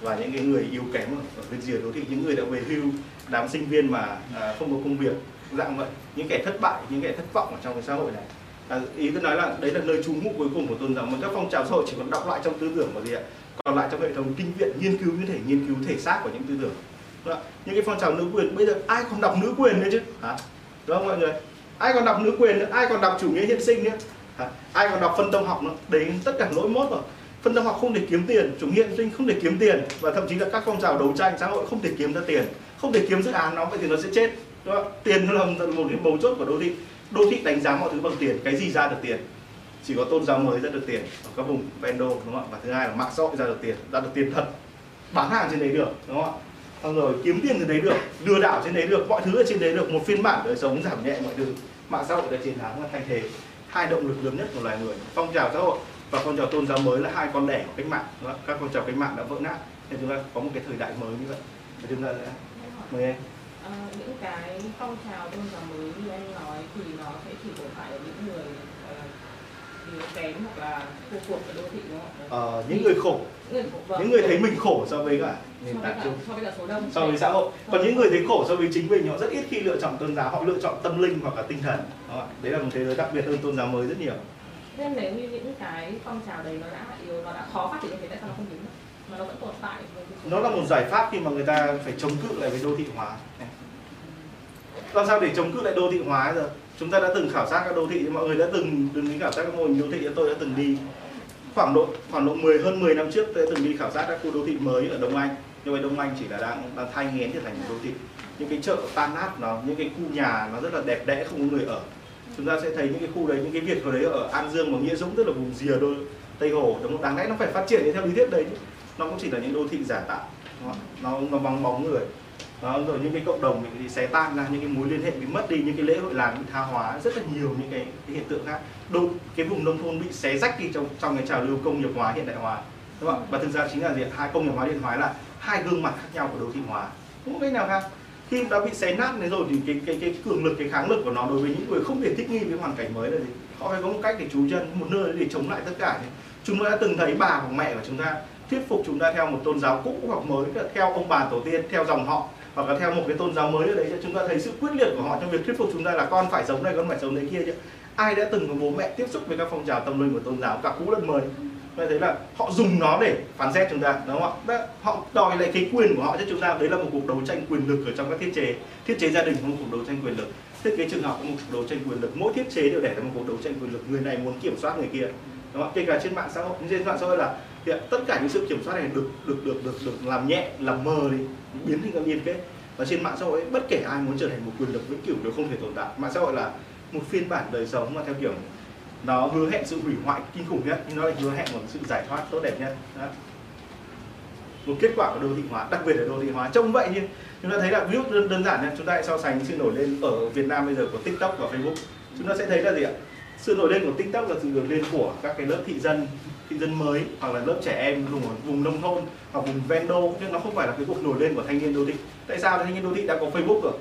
Và những cái người yếu kém ở bên dưới đô thị những người đã về hưu đám sinh viên mà à, không có công việc dạng vậy. Những kẻ thất bại những kẻ thất vọng ở trong cái xã hội này à, ý tôi nói là đấy là nơi trú ngụ cuối cùng của tôn giáo. Mà các phong trào xã hội chỉ còn đọc lại trong tư tưởng mà gì ạ? Còn lại trong hệ thống kinh viện nghiên cứu như thể nghiên cứu thể xác của những tư tưởng. Đúng những cái phong trào nữ quyền bây giờ ai còn đọc nữ quyền nữa chứ? Hả? Đúng không mọi người? Ai còn đọc nữ quyền nữa? Ai còn đọc chủ nghĩa hiện sinh nữa? Hả? ai còn đọc phân tâm học nữa? Đấy tất cả lỗi mốt rồi. Phân tâm học không để kiếm tiền chủ nghĩa sinh không để kiếm tiền và thậm chí là các phong trào đấu tranh xã hội không thể kiếm ra tiền. Không thể kiếm dự án nó vậy thì nó sẽ chết. Đúng không? tiền nó là một cái mấu chốt của đô thị đô thị đánh giá mọi thứ bằng tiền, cái gì ra được tiền? Chỉ có tôn giáo mới ra được tiền ở các vùng ven đô đúng không ạ? Và thứ hai là mạng xã hội ra được tiền, ra được tiền thật. Bán hàng trên đấy được, đúng không ạ? Xong rồi kiếm tiền trên đấy được, lừa đảo trên đấy được, mọi thứ ở trên đấy được. Một phiên bản đời sống giảm nhẹ mọi thứ. Mạng xã hội đã chiến thắng và thay thế hai động lực lớn nhất của loài người, phong trào xã hội và phong trào tôn giáo mới là hai con đẻ của cách mạng các phong trào cách mạng đã vỡ nát. Nên chúng ta có một cái thời đại mới như vậy. Và chúng ta sẽ mời em. Ờ, những cái phong trào tôn giáo mới như anh nói thì nó sẽ chỉ tồn tại ở những người là yếu kém hoặc là thua cuộc ở đô thị đúng không ạ? Ờ, những người khổ. Những người, vâng. những người thấy mình khổ so với cả nền tảng chung. so với cả số đông. So với xã hội. Còn những người thấy khổ so với chính mình họ rất ít khi lựa chọn tôn giáo. Họ lựa chọn tâm linh hoặc là tinh thần. Đó. đấy là một thế giới đặc biệt hơn tôn giáo mới rất nhiều. Nên nếu như những cái phong trào đấy nó đã yếu nó đã khó phát triển thế tại sao nó không mất? mà nó vẫn tồn tại nó là một giải pháp khi mà người ta phải chống cự lại với đô thị hóa làm sao để chống cự lại đô thị hóa giờ? Chúng ta đã từng khảo sát các đô thị, mọi người đã từng đứng đi khảo sát các mô hình đô thị, tôi đã từng đi. Khoảng độ khoảng độ 10 hơn 10 năm trước, tôi đã từng đi khảo sát các khu đô thị mới ở Đông Anh. Nhưng mà Đông Anh chỉ là đang đang thay nghén trở thành một đô thị. Những cái chợ tan nát nó, những cái khu nhà nó rất là đẹp đẽ, không có người ở. Chúng ta sẽ thấy những cái khu đấy, những cái việc ở đấy ở An Dương và Nghĩa Dũng, tức là vùng rìa đôi Tây Hồ. Đúng không? đáng lẽ nó phải phát triển theo lý thuyết đấy chứ. Nó cũng chỉ là những đô thị giả tạo. Nó nó bóng bóng người đó, rồi những cái cộng đồng bị xé tan ra những cái mối liên hệ bị mất đi những cái lễ hội làng bị tha hóa rất là nhiều những cái, cái hiện tượng khác. Đô cái vùng nông thôn bị xé rách đi trong trong cái trào lưu công nghiệp hóa hiện đại hóa đúng không và thực ra chính là gì hai công nghiệp hóa điện hóa là hai gương mặt khác nhau của đô thị hóa không cái nào khác. Khi đã bị xé nát đấy rồi thì cái cái cái cường lực cái kháng lực của nó đối với những người không thể thích nghi với hoàn cảnh mới là gì? Họ phải có một cách để trú chân một nơi để chống lại tất cả này. chúng ta đã từng thấy bà hoặc mẹ của chúng ta thuyết phục chúng ta theo một tôn giáo cũ hoặc mới theo ông bà tổ tiên theo dòng họ hoặc là theo một cái tôn giáo mới ở đấy cho chúng ta thấy sự quyết liệt của họ trong việc thuyết phục chúng ta là con phải sống này con phải sống đấy kia chứ. Ai đã từng có bố mẹ tiếp xúc với các phong trào tâm linh của tôn giáo cả cũ lẫn mới? Ta thấy là họ dùng nó để phán xét chúng ta đúng không ạ? Đó, họ đòi lại cái quyền của họ cho chúng ta. Đấy là một cuộc đấu tranh quyền lực ở trong các thiết chế thiết chế gia đình có một cuộc đấu tranh quyền lực. Thiết kế trường học có một cuộc đấu tranh quyền lực. Mỗi thiết chế đều để ra một cuộc đấu tranh quyền lực. Người này muốn kiểm soát người kia đúng không? kể cả trên mạng xã hội trên mạng xã hội là thì tất cả những sự kiểm soát này được được được được được làm nhẹ làm mờ đi biến thành các liên kết. Và trên mạng xã hội bất kể ai muốn trở thành một quyền lực vĩnh cửu đều không thể tồn tại. Mạng xã hội là một phiên bản đời sống mà theo kiểu nó hứa hẹn sự hủy hoại kinh khủng nhất nhưng nó lại hứa hẹn một sự giải thoát tốt đẹp nhất. Đó. một kết quả của đô thị hóa đặc biệt là đô thị hóa. Trông vậy nhưng chúng ta thấy là ví dụ đơn, đơn giản nhé chúng ta hãy so sánh sự nổi lên ở Việt Nam bây giờ của TikTok và Facebook. Chúng ta sẽ thấy là gì ạ? Sự nổi lên của TikTok là sự nổi lên của các cái lớp thị dân thị dân mới hoặc là lớp trẻ em vùng vùng nông thôn hoặc vùng ven đô nhưng nó không phải là cái cuộc nổi lên của thanh niên đô thị. Tại sao? Thanh niên đô thị đã có Facebook rồi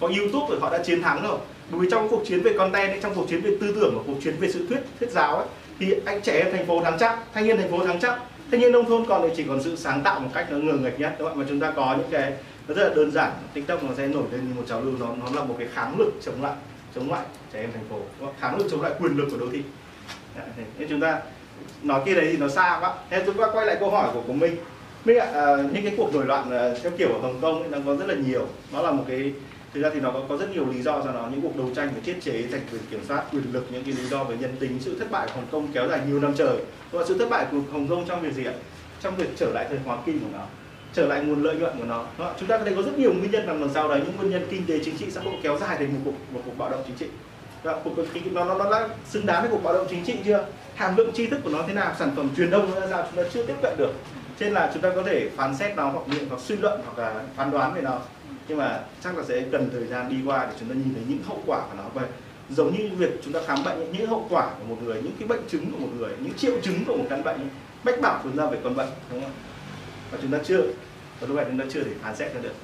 có YouTube rồi họ đã chiến thắng rồi. Bởi vì trong cuộc chiến về content ấy, trong cuộc chiến về tư tưởng và cuộc chiến về sự thuyết thuyết giáo ấy, thì anh trẻ em thành phố thắng chắc thanh niên thành phố thắng chắc. Thanh niên nông thôn còn lại chỉ còn sự sáng tạo một cách nó ngờ nghịch nhất Các bạn mà chúng ta có những cái nó rất là đơn giản tiktok nó sẽ nổi lên như một trào lưu nó nó là một cái kháng lực chống lại chống lại trẻ em thành phố kháng lực chống lại quyền lực của đô thị. Đấy, nên chúng ta nói kia đấy thì nó xa quá. Thế chúng ta quay lại câu hỏi của của minh. Minh ạ à, những cái cuộc nổi loạn ờ, theo kiểu ở hồng kông ấy, nó có rất là nhiều. Nó là một cái thực ra thì nó có, có rất nhiều lý do cho nó những cuộc đấu tranh về thiết chế giành quyền kiểm soát quyền lực những cái lý do về nhân tính sự thất bại của hồng kông kéo dài nhiều năm trời. Và sự thất bại của hồng kông trong việc gì ạ? Trong việc trở lại thời hoa kỳ của nó trở lại nguồn lợi nhuận của nó. Chúng ta có thể có rất nhiều nguyên nhân nằm đằng sau đấy. Những nguyên nhân kinh tế chính trị xã hội kéo dài thành một cuộc một cuộc bạo động chính trị. Vâng, cuộc cái- nó nó nó đã xứng đáng với cuộc bạo động chính trị chưa? Hàm lượng tri thức của nó thế nào? Sản phẩm truyền thông ra sao? Chúng ta chưa tiếp cận được. Cho nên là chúng ta có thể phán xét nó hoặc nghiệm hoặc suy luận hoặc là phán đoán về nó. Nhưng mà chắc là sẽ cần thời gian đi qua để chúng ta nhìn thấy những hậu quả của nó. Vậy giống như việc chúng ta khám bệnh ấy, những hậu quả của một người những cái bệnh chứng của một người những triệu chứng của một căn bệnh ấy, bách bảo chúng ta về con bệnh đúng không? Và chúng ta chưa và lúc này chúng ta chưa thể phán xét ra được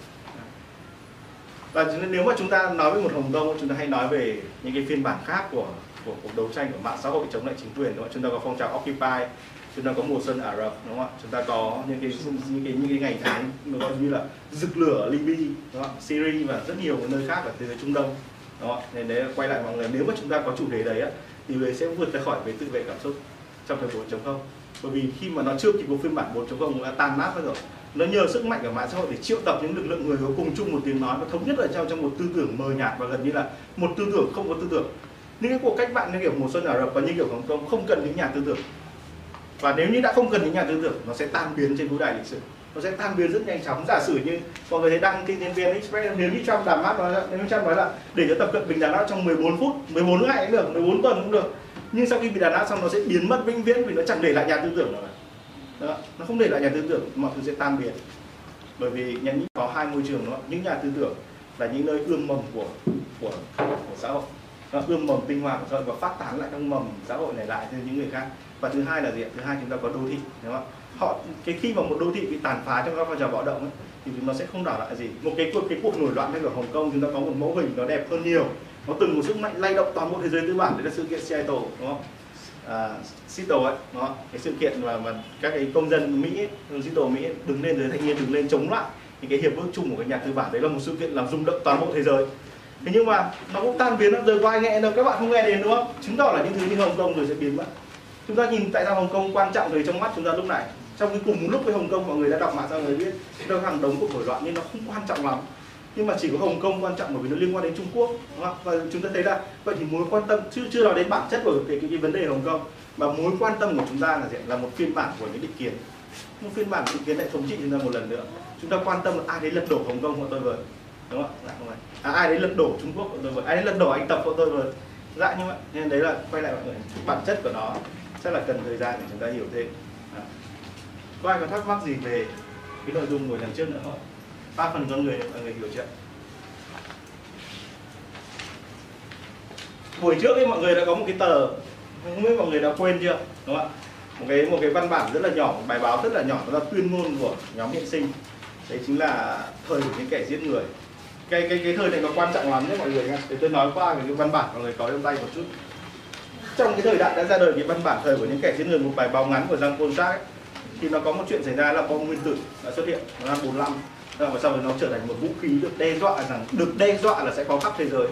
và nếu mà chúng ta nói về một Hồng Kông chúng ta hay nói về những cái phiên bản khác của của cuộc đấu tranh của mạng xã hội chống lại chính quyền đúng không? chúng ta có phong trào Occupy chúng ta có mùa xuân Ả Rập đúng không ạ? Chúng ta có những cái những cái những cái ngày tháng nó gọi như là rực lửa ở Libya đúng không ạ? Syria và rất nhiều nơi khác ở thế giới Trung Đông đúng không ạ? Nên đấy quay lại mọi người nếu mà chúng ta có chủ đề đấy á, thì người sẽ vượt ra khỏi về tự vệ cảm xúc trong thời 4.0 bởi vì khi mà nó chưa kịp có phiên bản 4.0 nó đã tan nát hết rồi nó nhờ sức mạnh của mạng xã hội để triệu tập những lực lượng người có cùng chung một tiếng nói và thống nhất ở trong trong một tư tưởng mờ nhạt và gần như là một tư tưởng không có tư tưởng. Những cái cuộc cách mạng như kiểu mùa xuân Ả Rập và như kiểu Hồng Kông không cần những nhà tư tưởng. Và nếu như đã không cần những nhà tư tưởng, nó sẽ tan biến trên vũ đài lịch sử. Nó sẽ tan biến rất nhanh chóng. Giả sử như mọi người thấy đăng trên nhân viên express, nếu như Trump đàm mát nói là, nếu như Trump nói là để cho tập cận bình đàn áp trong 14 phút 14 ngày cũng được 14 tuần cũng được. Nhưng sau khi bị đàn áp xong nó sẽ biến mất vĩnh viễn vì nó chẳng để lại nhà tư tưởng nào đó. nó không để lại nhà tư tưởng mọi thứ sẽ tan biến. Bởi vì nhận có hai môi trường đó những nhà tư tưởng là những nơi ươm mầm của của, của xã hội. Nó ươm mầm tinh hoa của xã hội và phát tán lại trong mầm xã hội này lại cho những người khác. Và thứ hai là gì thứ hai chúng ta có đô thị đúng không họ cái khi mà một đô thị bị tàn phá trong các phong trào bạo động ấy, thì nó sẽ không đảo lại gì. Một cái cuộc cái cuộc nổi loạn như ở Hồng Kông chúng ta có một mẫu hình nó đẹp hơn nhiều. Nó từng một sức mạnh lay động toàn bộ thế giới tư bản. Đấy là sự kiện Seattle đúng không À, Seattle ấy đó cái sự kiện mà, mà các cái công dân Mỹ Seattle Mỹ đứng lên giới thanh niên đứng lên chống lại những cái hiệp ước chung của cái nhà tư bản đấy là một sự kiện làm rung động toàn bộ thế giới. Thế nhưng mà nó cũng tan biến nó rời qua nghe đâu các bạn không nghe đến đúng không? Chứng tỏ là những thứ như Hồng Kông rồi sẽ biến mất. Chúng ta nhìn tại sao Hồng Kông quan trọng rồi trong mắt chúng ta lúc này. Trong cái cùng một lúc với Hồng Kông mọi người đã đọc mạng ra người biết đâu hàng đống cuộc nổi loạn nhưng nó không quan trọng lắm nhưng mà chỉ có Hồng Kông quan trọng bởi vì nó liên quan đến Trung Quốc đúng không? và chúng ta thấy là vậy thì mối quan tâm chưa chưa nói đến bản chất của cái, cái, cái vấn đề Hồng Kông mà mối quan tâm của chúng ta là gì là một phiên bản của những định kiến. Một phiên bản định kiến lại thống trị chúng ta một lần nữa. Chúng ta quan tâm là ai đấy lật đổ Hồng Kông của tôi vừa đúng không dạ à, ai đấy lật đổ Trung Quốc của tôi vừa ai đấy lật đổ anh Tập của tôi vừa dạ như vậy nên đấy là quay lại mọi người bản chất của nó chắc là cần thời gian để chúng ta hiểu thêm. À. có ai có thắc mắc gì về cái nội dung buổi lần trước nữa không? Ba phần con người, mọi người hiểu chưa? Buổi trước ấy, mọi người đã có một cái tờ, không biết mọi người đã quên chưa, đúng không ạ? Một cái một cái văn bản rất là nhỏ, một bài báo rất là nhỏ, đó là tuyên ngôn của nhóm hiện sinh. Đấy chính là thời của những kẻ giết người. Cái cái cái thời này nó quan trọng lắm nhé, mọi người nha để tôi nói qua về cái văn bản, mọi người có trong tay một chút. Trong cái thời đại đã ra đời cái văn bản thời của những kẻ giết người, một bài báo ngắn của Jean Paul Sartre thì nó có một chuyện xảy ra là bom nguyên tử đã xuất hiện, nó năm 45 Vâng, và sau đó nó trở thành một vũ khí được đe dọa rằng được đe dọa là sẽ có khắp thế giới.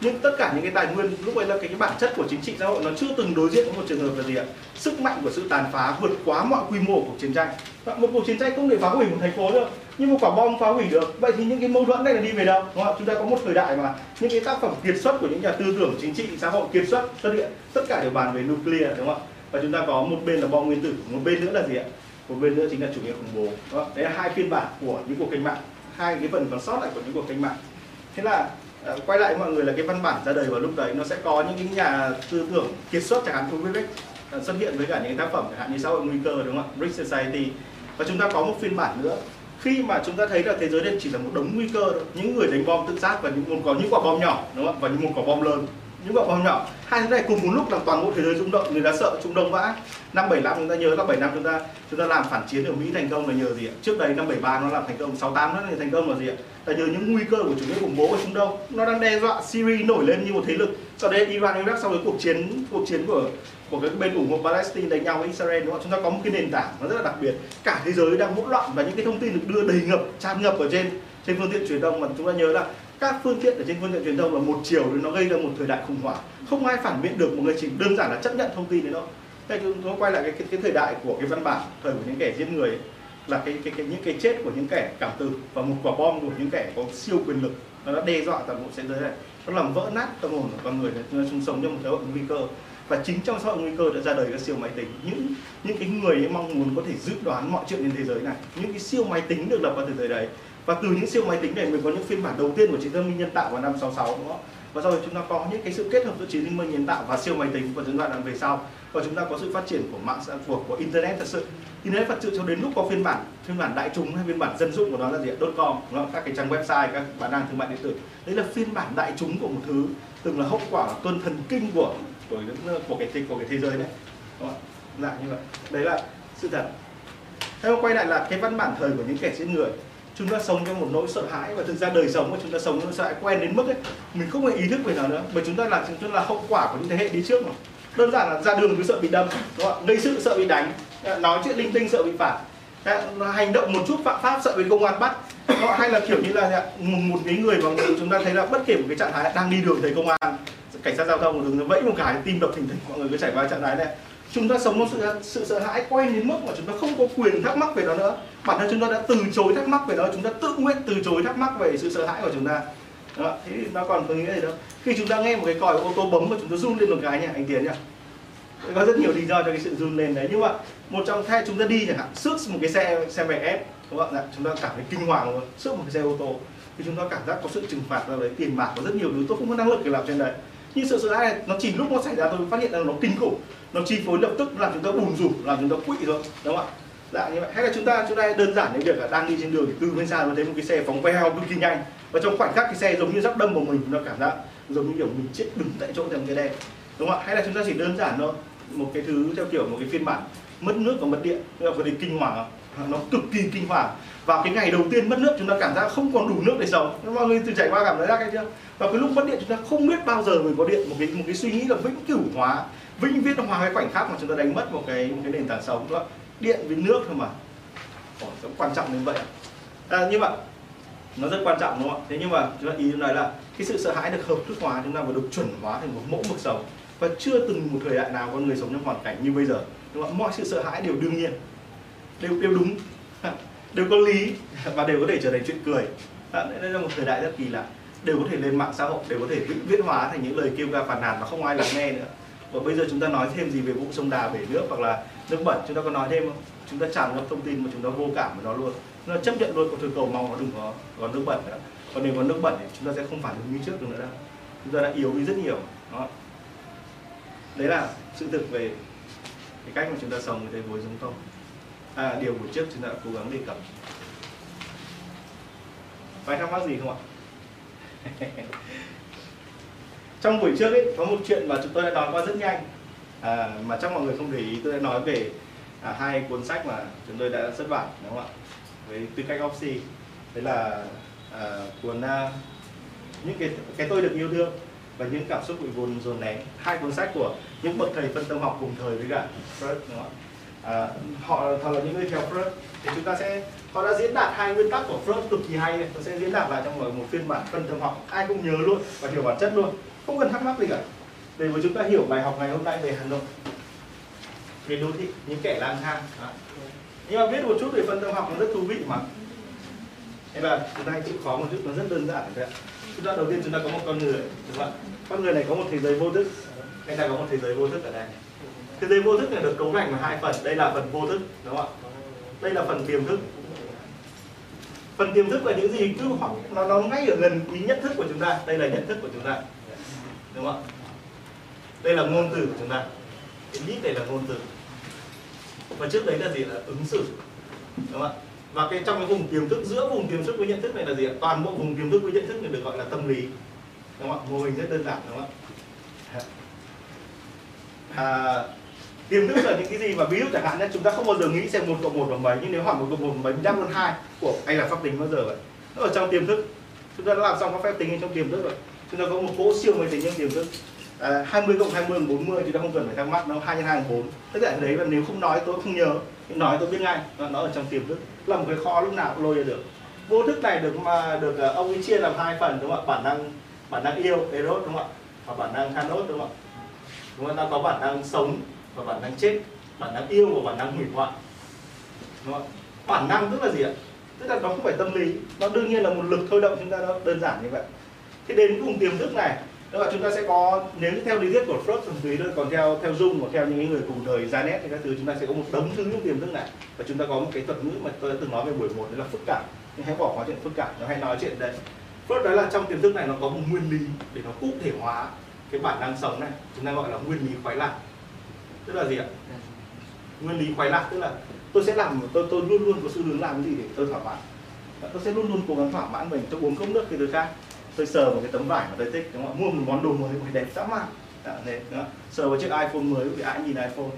Nhưng tất cả những cái tài nguyên lúc ấy là cái, cái bản chất của chính trị xã hội nó chưa từng đối diện với một trường hợp là gì ạ? Sức mạnh của sự tàn phá vượt quá mọi quy mô của cuộc chiến tranh. Một cuộc chiến tranh không thể phá hủy một thành phố được nhưng một quả bom phá hủy được vậy thì những cái mâu thuẫn này là đi về đâu? Đúng không? chúng ta có một thời đại mà những cái tác phẩm kiệt xuất của những nhà tư tưởng chính trị xã hội kiệt xuất xuất hiện tất cả đều bàn về nuclear đúng không ạ? Và chúng ta có một bên là bom nguyên tử một bên nữa là gì ạ? Một bên nữa chính là chủ nghĩa khủng bố. Đó. đấy là hai phiên bản của những cuộc cách mạng. Hai cái phần còn sót lại của những cuộc cách mạng. Thế là à, quay lại mọi người là cái văn bản ra đời vào lúc đấy nó sẽ có những cái nhà tư tưởng kiệt xuất chẳng hạn Friedrich uh, à, xuất hiện với cả những tác phẩm chẳng hạn như xã hội nguy cơ đúng không ạ? Brick Society. Và chúng ta có một phiên bản nữa. Khi mà chúng ta thấy là thế giới đây chỉ là một đống nguy cơ thôi. Những người đánh bom tự sát và những có những quả bom nhỏ đúng không và những một quả bom lớn những vợ bầu nhỏ, hai thứ này cùng một lúc làm toàn bộ thế giới rung động, người ta sợ trung đông vã năm 75 chúng ta nhớ là bảy năm chúng ta chúng ta làm phản chiến ở Mỹ thành công là nhờ gì ạ? Trước đây năm 73 nó làm thành công 68 nó thành công là gì ạ? Là nhờ những nguy cơ của chủ nghĩa khủng bố ở Trung Đông, nó đang đe dọa Syria nổi lên như một thế lực. Sau đấy Iran, Iraq, sau cái cuộc chiến cuộc chiến của của cái bên ủng hộ Palestine đánh nhau với Israel, đúng không? chúng ta có một cái nền tảng nó rất là đặc biệt. Cả thế giới đang hỗn loạn và những cái thông tin được đưa đầy ngập, tràn ngập ở trên trên phương tiện truyền thông. Mà chúng ta nhớ là các phương tiện ở trên phương tiện truyền thông là một chiều thì nó gây ra một thời đại khủng hoảng. Không ai phản biện được một người chỉ đơn giản là chấp nhận thông tin đấy đâu thế chúng tôi quay lại cái, cái cái thời đại của cái văn bản thời của những kẻ giết người ấy, là cái, cái cái những cái chết của những kẻ cảm tử và một quả bom của những kẻ có siêu quyền lực nó đã đe dọa toàn bộ thế giới này. Nó làm vỡ nát tâm hồn của con người nó chung sống trong một xã hội nguy cơ. Và chính trong xã hội nguy cơ đã ra đời các siêu máy tính. Những những cái người ấy mong muốn có thể dự đoán mọi chuyện trên thế giới này. Những cái siêu máy tính được lập ra từ thời đấy và từ những siêu máy tính này mình có những phiên bản đầu tiên của trí thông minh nhân tạo vào năm 66 đúng không? và sau đó chúng ta có những cái sự kết hợp giữa trí thông minh nhân tạo và siêu máy tính và chúng ta đang về sau. Và chúng ta có sự phát triển của mạng xã của của internet thật sự. Internet thật sự cho đến lúc có phiên bản phiên bản đại chúng hay phiên bản dân dụng của nó là gì com nó các cái trang website, các bán hàng thương mại điện tử. Đấy là phiên bản đại chúng của một thứ từng là hậu quả tuân thần kinh của của của cái của cái thế giới đấy. Đúng không? dạ như vậy. Đấy là sự thật. Thế quay lại là cái văn bản thời của những kẻ giết người chúng ta sống trong một nỗi sợ hãi và thực ra đời sống của chúng ta sống nỗi sợ hãi quen đến mức ấy mình không hề ý thức về nó nữa. Bởi chúng ta là chúng ta là hậu quả của những thế hệ đi trước mà. Đơn giản là ra đường cứ sợ bị đâm đúng không? gây sự sợ bị đánh à, nói chuyện linh tinh sợ bị phạt à, hành động một chút phạm pháp sợ bị công an bắt hay là kiểu như là à, một, một cái người mà chúng ta thấy là bất kể một cái trạng thái đang đi đường thấy công an cảnh sát giao thông đường vẫy một cái tim đập thình thịch mọi người cứ trải qua trạng thái này chúng ta sống trong sự sự sợ hãi quay đến mức mà chúng ta không có quyền thắc mắc về nó nữa. Bản thân chúng ta đã từ chối thắc mắc về nó chúng ta tự nguyện từ chối thắc mắc về sự sợ hãi của chúng ta. Đó, thế nó còn có nghĩa gì đâu? Khi chúng ta nghe một cái còi ô tô bấm mà chúng ta run lên một cái nhỉ anh tiến nhỉ? Có rất nhiều lý do cho cái sự run lên đấy nhưng mà một trong hai chúng ta đi chẳng hạn sức một cái xe xe máy ép các bạn ạ? Dạ, chúng ta cảm thấy kinh hoàng luôn sức một cái xe ô tô. Thì chúng ta cảm giác có sự trừng phạt nào đấy tiền bạc có rất nhiều thứ tôi không có năng lực để làm trên đấy nhưng sự sợ hãi này nó chỉ lúc nó xảy ra tôi phát hiện ra nó kinh khủng. Nó chi phối lập tức làm chúng ta bùn rủn, làm chúng ta quỵ rồi đúng không ạ? Dạ như vậy. Hay là chúng ta chúng ta đơn giản những việc là đang đi trên đường thì từ bên xa nó thấy một cái xe phóng veo cực kỳ nhanh. Và trong khoảnh khắc cái xe giống như sắp đâm vào mình, nó cảm giác giống như kiểu mình chết đứng tại chỗ trong cái đèn đúng không ạ? Hay là chúng ta chỉ đơn giản thôi, một cái thứ theo kiểu một cái phiên bản mất nước và mất điện là cái kinh hoàng nó cực kỳ kinh hoàng vào cái ngày đầu tiên mất nước chúng ta cảm giác không còn đủ nước để sống. Mọi người từ trải qua cảm thấy ra cái chưa? Và cái lúc mất điện chúng ta không biết bao giờ mình có điện. Một cái một cái suy nghĩ là vĩnh cửu hóa vĩnh viễn hóa cái khoảnh khắc mà chúng ta đánh mất một cái một cái nền tảng sống. Đó điện với nước thôi mà. Ồ, rất quan trọng đến vậy. À, nhưng mà nó rất quan trọng đúng không ạ? Thế nhưng mà chúng ta ý này là cái sự sợ hãi được hợp thức hóa chúng ta phải được chuẩn hóa thành một mẫu mực sống. Và chưa từng một thời đại nào con người sống trong hoàn cảnh như bây giờ. Đúng không? mọi sự sợ hãi đều đương nhiên đều đều đúng đều có lý và đều có thể trở thành chuyện cười. Đây là một thời đại rất kỳ lạ. Đều có thể lên mạng xã hội, đều có thể vĩnh viễn hóa thành những lời kêu ca phản nàn mà không ai lắng nghe nữa. Và bây giờ chúng ta nói thêm gì về vụ sông đà bể nước hoặc là nước bẩn, chúng ta có nói thêm không? Chúng ta tràn ngập thông tin mà chúng ta vô cảm với nó luôn. Chúng ta chấp nhận luôn có thời cầu mong nó đừng có có nước bẩn nữa. Còn nếu có nước bẩn thì chúng ta sẽ không phản ứng như trước được nữa đâu. Chúng ta đã yếu đi rất nhiều đó đấy là sự thực về cái cách mà chúng ta sống với thế giới giống không à, điều buổi trước chúng ta đã cố gắng đề cập. Phải thắc mắc gì không ạ? (laughs) Trong buổi trước ấy có một chuyện mà chúng tôi đã nói qua rất nhanh. À, mà chắc mọi người không để ý tôi đã nói về à, hai cuốn sách mà chúng tôi đã xuất bản đúng không ạ? Với tư cách Oxy. Đấy là à, cuốn à, những cái cái tôi được yêu thương và những cảm xúc bị vồn dồn nén. Hai cuốn sách của những bậc thầy phân tâm học cùng thời với cả Freud đúng không ạ? À, họ thật là những người theo Freud thì chúng ta sẽ họ đã diễn đạt hai nguyên tắc của Freud cực kỳ hay. Này. tôi sẽ diễn đạt lại trong một phiên bản phân tâm học. Ai cũng nhớ luôn và hiểu bản chất luôn. Không cần thắc mắc gì cả. Để mà chúng ta hiểu bài học ngày hôm nay về Hà Nội. Về đô thị những kẻ lang thang. Nhưng mà biết một chút về phân tâm học nó rất thú vị mà. Thế là chúng ta hãy chịu khó một chút nó rất đơn giản đấy ạ. Chúng ta đầu tiên chúng ta có một con người đúng không ạ? Con người này có một thế giới vô thức. Anh ta có một thế giới vô thức ở đây thế giới vô thức này được cấu thành là hai phần. Đây là phần vô thức đúng không ạ? Đây là phần tiềm thức. Phần tiềm thức là những gì cứ hoặc nó nó ngay ở gần ý nhận thức của chúng ta. Đây là nhận thức của chúng ta. Đúng không ạ? Đây là ngôn từ của chúng ta. Cái nít đây là ngôn từ. Và trước đấy là gì? Là ứng xử. Đúng không ạ? Và cái trong cái vùng tiềm thức giữa vùng tiềm thức với nhận thức này là gì ạ? Toàn bộ vùng tiềm thức với nhận thức này được gọi là tâm lý. Đúng không ạ? Mô hình rất đơn giản đúng không ạ? À, tiềm thức là những cái gì mà ví dụ chẳng hạn nhé chúng ta không bao giờ nghĩ xem một cộng một bằng mấy nhưng nếu hỏi một cộng một bằng mấy chắc hơn hai của anh là pháp tính bao giờ vậy? Nó ở trong tiềm thức. Chúng ta đã làm xong các phép tính trong tiềm thức rồi. Chúng ta có một cỗ siêu máy tính trong tiềm thức. À, 20 cộng 20 bằng 40 thì ta không cần phải thắc mắc nó 2 nhân 2 bằng 4 tất cả đấy là nếu không nói tôi không nhớ. Nhưng nói tôi biết ngay nó ở trong tiềm thức. Là một cái kho lúc nào cũng lôi ra được. Vô thức này được mà được à, ông ấy chia làm hai phần đúng không ạ? Bản năng bản năng yêu eros đúng không ạ? Và bản năng thanos đúng không ạ? Chúng ta có bản năng sống và bản năng chết, bản năng yêu và bản năng hủy hoại. Đúng không? bản năng tức là gì ạ? Tức là nó không phải tâm lý, nó đương nhiên là một lực thôi động chúng ta đó, đơn giản như vậy. Thế đến cùng tiềm thức này, tức là chúng ta sẽ có, nếu theo lý thuyết của Freud thuần túy thôi, còn theo theo Jung và theo những người cùng thời Janet thì các thứ, chúng ta sẽ có một đống thứ trong tiềm thức này. Và chúng ta có một cái thuật ngữ mà tôi đã từng nói về buổi một, đó là phức cảm. Nhưng hãy bỏ qua chuyện phức cảm, nó hay nói chuyện đấy. Freud nói là trong tiềm thức này nó có một nguyên lý để nó cụ thể hóa cái bản năng sống này, chúng ta gọi là nguyên lý khoái lạc tức là gì ạ? Nguyên lý khoái lạc tức là tôi sẽ làm tôi tôi luôn luôn có xu hướng làm cái gì để tôi thỏa mãn. Tôi sẽ luôn luôn cố gắng thỏa mãn mình tôi uống cốc nước thì tôi khác. Tôi sờ vào cái tấm vải mà tôi thích đúng không mua một món đồ mới phải đẹp dã man. À, đấy, đó. sờ vào chiếc iPhone mới thì ai nhìn iPhone.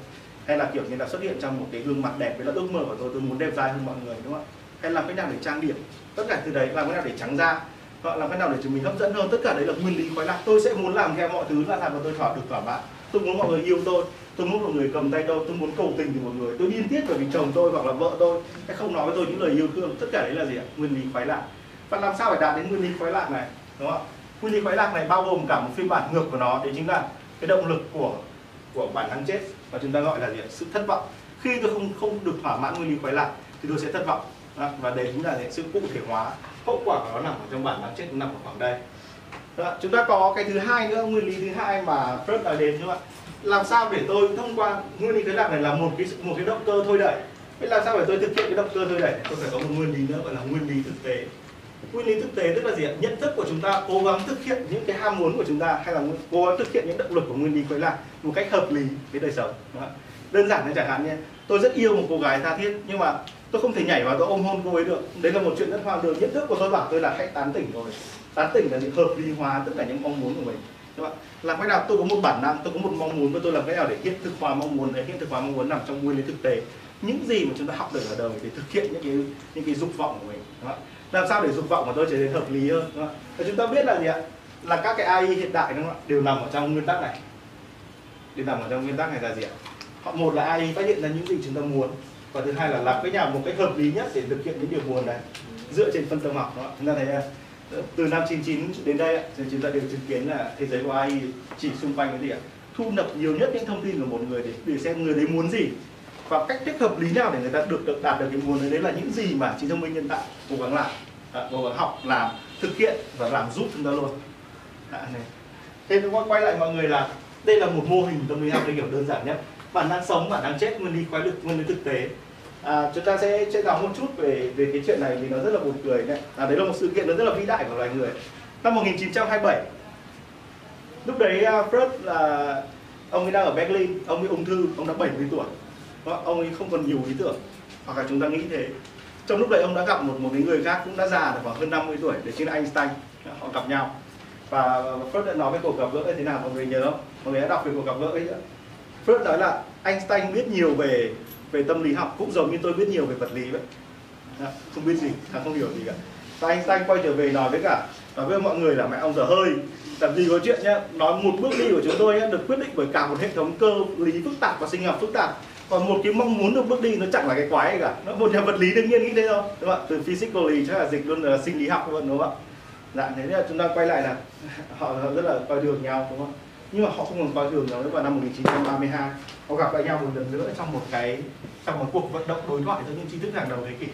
Hay là kiểu như là xuất hiện trong một cái gương mặt đẹp với là ước mơ của tôi tôi muốn đẹp dài hơn mọi người đúng không ạ? hay làm cách nào để trang điểm tất cả từ đấy làm cách nào để trắng da họ làm cách nào để chúng mình hấp dẫn hơn tất cả đấy là nguyên lý khoái lạc tôi sẽ muốn làm theo mọi thứ là làm cho tôi thỏa được thỏa mãn. Tôi muốn mọi người yêu tôi tôi muốn mọi người cầm tay tôi tôi muốn cầu tình từ mọi người. Tôi điên tiết bởi vì chồng tôi hoặc là vợ tôi hay không nói với tôi những lời yêu thương. Tất cả đấy là gì ạ? Nguyên lý khoái lạc. Và làm sao phải đạt đến nguyên lý khoái lạc này? Đúng không ạ? Nguyên lý khoái lạc này bao gồm cả một phiên bản ngược của nó đấy chính là cái động lực của của bản năng chết. Và chúng ta gọi là gì ạ? sự thất vọng. Khi tôi không không được thỏa mãn nguyên lý khoái lạc thì tôi sẽ thất vọng. Đó, và đấy chính là sự cụ thể hóa. Hậu quả của nó nằm ở trong bản năng chết nằm ở khoảng đây. Đó, chúng ta có cái thứ hai nữa nguyên lý thứ hai mà Freud nói đến đúng không ạ? Làm sao để tôi thông qua, nguyên lý cái lạc này là một cái một cái động cơ thôi đẩy vậy làm sao để tôi thực hiện cái động cơ thôi đẩy tôi phải có một nguyên lý nữa, gọi là nguyên lý thực tế. Nguyên lý thực tế tức là gì ạ? Nhận thức của chúng ta, cố gắng thực hiện những cái ham muốn của chúng ta, hay là cố gắng thực hiện những động lực của nguyên lý quấy lạc một cách hợp lý với đời sống đơn giản như chẳng hạn như tôi rất yêu một cô gái tha thiết, nhưng mà tôi không thể nhảy vào tôi ôm hôn cô ấy được. Đấy là một chuyện rất hoang đường. Nhận thức của tôi bảo tôi là hãy tán tỉnh rồi. Tán tỉnh là gì hợp lý hóa tất cả những mong muốn của mình các bạn, làm cách nào? Tôi có một bản năng, tôi có một mong muốn và tôi làm cách nào để hiện thực hóa mong muốn đấy hiện thực hóa mong muốn nằm trong nguyên lý thực tế. Những gì mà chúng ta học được ở đời để thực hiện những cái những cái dục vọng của mình làm sao để dục vọng của tôi trở nên hợp lý hơn và chúng ta biết là gì ạ? Là các cái AI hiện đại, đúng không ạ? Đều nằm ở trong nguyên tắc này. Đều nằm ở trong nguyên tắc này là gì ạ? Họ, một là AI phát hiện ra những gì chúng ta muốn và thứ hai là làm cái nào một cách hợp lý nhất để thực hiện những điều muốn đấy. Dựa trên phân tâm học đó chúng ta thấy từ năm 99 đến đây thì chúng ta đều chứng kiến là thế giới của AI chỉ xung quanh cái gì ạ? Thu nhập nhiều nhất những thông tin của một người để để xem người đấy muốn gì. Và cách thức hợp lý nào để người ta được, được đạt được cái muốn đấy đấy là những gì mà trí thông minh nhân tạo cố gắng làm à, cố gắng học làm thực hiện và làm giúp chúng ta luôn. À, này. thế tôi quay lại mọi người là đây là một mô hình tâm lý học để hiểu đơn giản nhất. Bản năng sống bản năng chết nguyên lý quái lực nguyên lý thực tế à, chúng ta sẽ sẽ nói một chút về về cái chuyện này vì nó rất là buồn cười đấy à, đấy là một sự kiện nó rất là vĩ đại của loài người. Năm 1927 lúc đấy à, uh, Freud là ông ấy đang ở Berlin ông ấy ung thư ông đã 70 tuổi. Ông ấy không còn nhiều ý tưởng hoặc là chúng ta nghĩ thế. Trong lúc đấy ông đã gặp một một cái người khác cũng đã già được khoảng hơn 50 tuổi đấy chính là Einstein. Dạ, họ gặp nhau. Và Freud đã nói về cuộc gặp gỡ như thế nào mọi người nhớ không? Mọi người đã đọc về cuộc gặp gỡ ấy chưa? Freud nói là Einstein biết nhiều về về tâm lý học cũng giống như tôi biết nhiều về vật lý vậy. Dạ, không biết gì à, không hiểu gì cả. Và Einstein quay trở về nói với cả nói với mọi người là mẹ ông dở hơi. Làm gì có chuyện nhá nói một bước đi của chúng tôi nhá, được quyết định bởi cả một hệ thống cơ lý phức tạp và sinh học phức tạp. Còn một cái mong muốn được bước đi nó chẳng là cái quái gì cả. Nó một nhà vật lý đương nhiên nghĩ thế thôi đúng không ạ? Từ physically chắc là dịch luôn là sinh lý học luôn đúng không ạ? Dạ thế là chúng ta quay lại là (laughs) họ rất là coi thường nhau đúng không nhưng mà họ không còn coi thường nhau nữa vào năm 1932 họ gặp lại nhau một lần nữa trong một cái, trong một cuộc vận động đối thoại giữa những tri thức hàng đầu thế kỷ.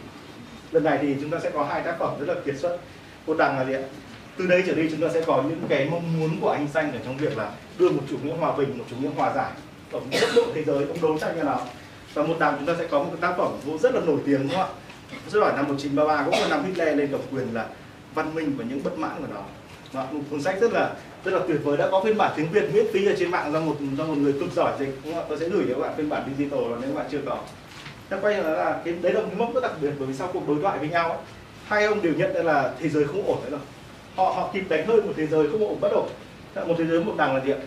Lần này thì chúng ta sẽ có hai tác phẩm rất là kiệt xuất. Một đằng là gì ạ? Từ đây trở đi chúng ta sẽ có những cái mong muốn của anh xanh ở trong việc là đưa một chủ nghĩa hòa bình, một chủ nghĩa hòa giải ở một cấp độ thế giới, ông đấu tranh như nào. Và một đằng chúng ta sẽ có một cái tác phẩm vô rất là nổi tiếng đúng không ạ? Xuất bản năm 1933 cũng là năm Hitler lên cầm quyền là văn minh và những bất mãn của nó. Và một cuốn sách rất là rất là tuyệt vời. Đã có phiên bản tiếng Việt miễn phí ở trên mạng do một do một người cực giỏi dịch đúng không tôi sẽ gửi cho các bạn phiên bản digital nếu các bạn chưa có. Nó quay là, là cái đấy là một mốc rất đặc biệt bởi vì sau cuộc đối thoại với nhau ấy, hai ông đều nhận ra là thế giới không ổn nữa rồi. Họ họ kịp đánh hơi một thế giới không ổn bất ổn một thế giới một đằng là gì ạ?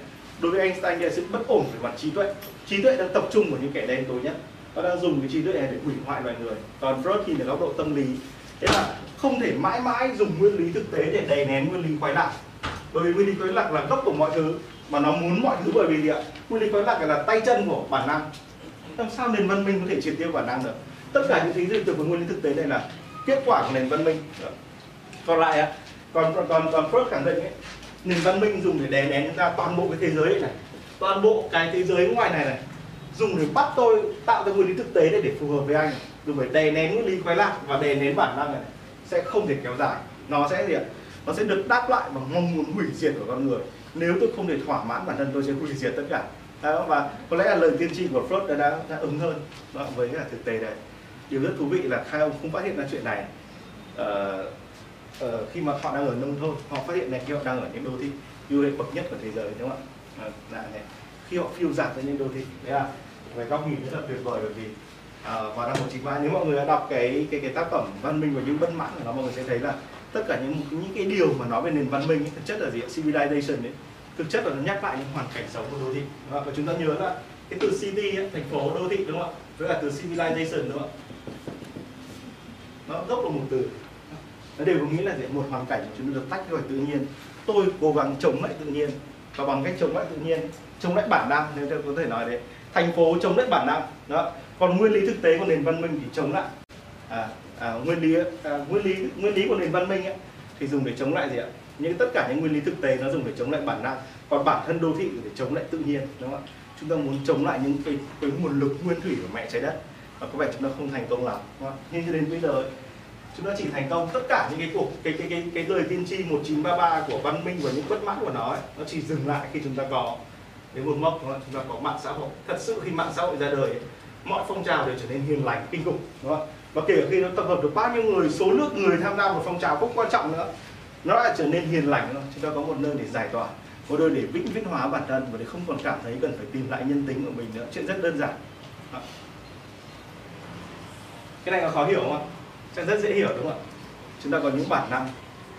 Đối với Einstein là sự bất ổn về mặt trí tuệ. Trí tuệ đang tập trung vào những kẻ đen tối nhất. Nó đang dùng cái trí tuệ này để hủy hoại loài người. Còn Freud thì là góc độ tâm lý. Thế là không thể mãi mãi dùng nguyên lý thực tế để đè nén nguyên lý khoái lạc bởi vì nguyên lý quái lạc là gốc của mọi thứ, mà nó muốn mọi thứ bởi vì gì ạ? Nguyên lý quái lạc là tay chân của bản năng. Làm sao nền văn minh có thể triệt tiêu bản năng được? Tất cả những thứ từ của nguyên lý thực tế này là kết quả của nền văn minh. Còn lại ạ, còn còn còn còn Freud khẳng định ấy, nền văn minh dùng để đè nén ra toàn bộ cái thế giới này toàn bộ cái thế giới ngoài này này, dùng để bắt tôi, tạo ra nguyên lý thực tế để để phù hợp với anh. Dùng để đè nén nguyên lý quái lạc và đè nén bản năng này, sẽ không thể kéo dài. Nó sẽ gì ạ? Nó sẽ được đáp lại bằng mong muốn hủy diệt của con người. Nếu tôi không thể thỏa mãn bản thân tôi sẽ hủy diệt tất cả. Đó, và có lẽ là lời tiên tri của Freud đã, đã, đã ứng hơn đó, với cả thực tế đấy. Điều rất thú vị là hai ông không phát hiện ra chuyện này. Ờ, ờ, khi mà họ đang ở nông thôn họ phát hiện này khi họ đang ở những đô thị ưu lịch bậc nhất của thế giới đúng không ạ? À, này. khi họ phiêu dạt tới những đô thị đấy là về góc nhìn rất là tuyệt vời bởi vì à, vào năm 1993 nếu mọi người đã đọc cái cái cái tác phẩm văn minh và những bất mãn của nó mọi người sẽ thấy là tất cả những những cái điều mà nói về nền văn minh ấy, thực chất là gì civilization ấy. Thực chất là nó nhắc lại những hoàn cảnh sống của đô thị. Và chúng ta nhớ là cái từ city ấy, thành phố đô thị đúng không ạ? Với cả từ civilization đúng không ạ? Nó gốc là một từ. Nó đều có nghĩa là gì một hoàn cảnh mà chúng ta được tách khỏi tự nhiên. Tôi cố gắng chống lại tự nhiên. Và bằng cách chống lại tự nhiên chống lại bản năng nếu tôi có thể nói đấy thành phố chống lại bản năng đó còn nguyên lý thực tế của nền văn minh thì chống lại. À, à, nguyên lý à, nguyên lý nguyên lý của nền văn minh ấy, thì dùng để chống lại gì ạ? Những tất cả những nguyên lý thực tế nó dùng để chống lại bản năng. Còn bản thân đô thị để chống lại tự nhiên đúng không ạ? Chúng ta muốn chống lại những cái, cái nguồn lực nguyên thủy của mẹ trái đất và có vẻ chúng ta không thành công lắm đúng không? nhưng cho đến bây giờ chúng ta chỉ thành công tất cả những cái cuộc cái cái cái cái lời tiên tri 1933 của văn minh và những quất mãn của nó ấy, nó chỉ dừng lại khi chúng ta có đến một mốc đúng không? chúng ta có mạng xã hội. Thật sự khi mạng xã hội ra đời ấy, mọi phong trào đều trở nên hiền lành kinh khủng đúng không và kể cả khi nó tập hợp được bao nhiêu người, số lượng người tham gia một phong trào không quan trọng nữa. Nó lại trở nên hiền lành thôi. Chúng ta có một nơi để giải tỏa, một nơi để vĩnh viễn hóa bản thân và để không còn cảm thấy cần phải tìm lại nhân tính của mình nữa. Chuyện rất đơn giản. Cái này có khó hiểu không ạ? Chắc rất dễ hiểu đúng không ạ? Chúng ta có những bản năng.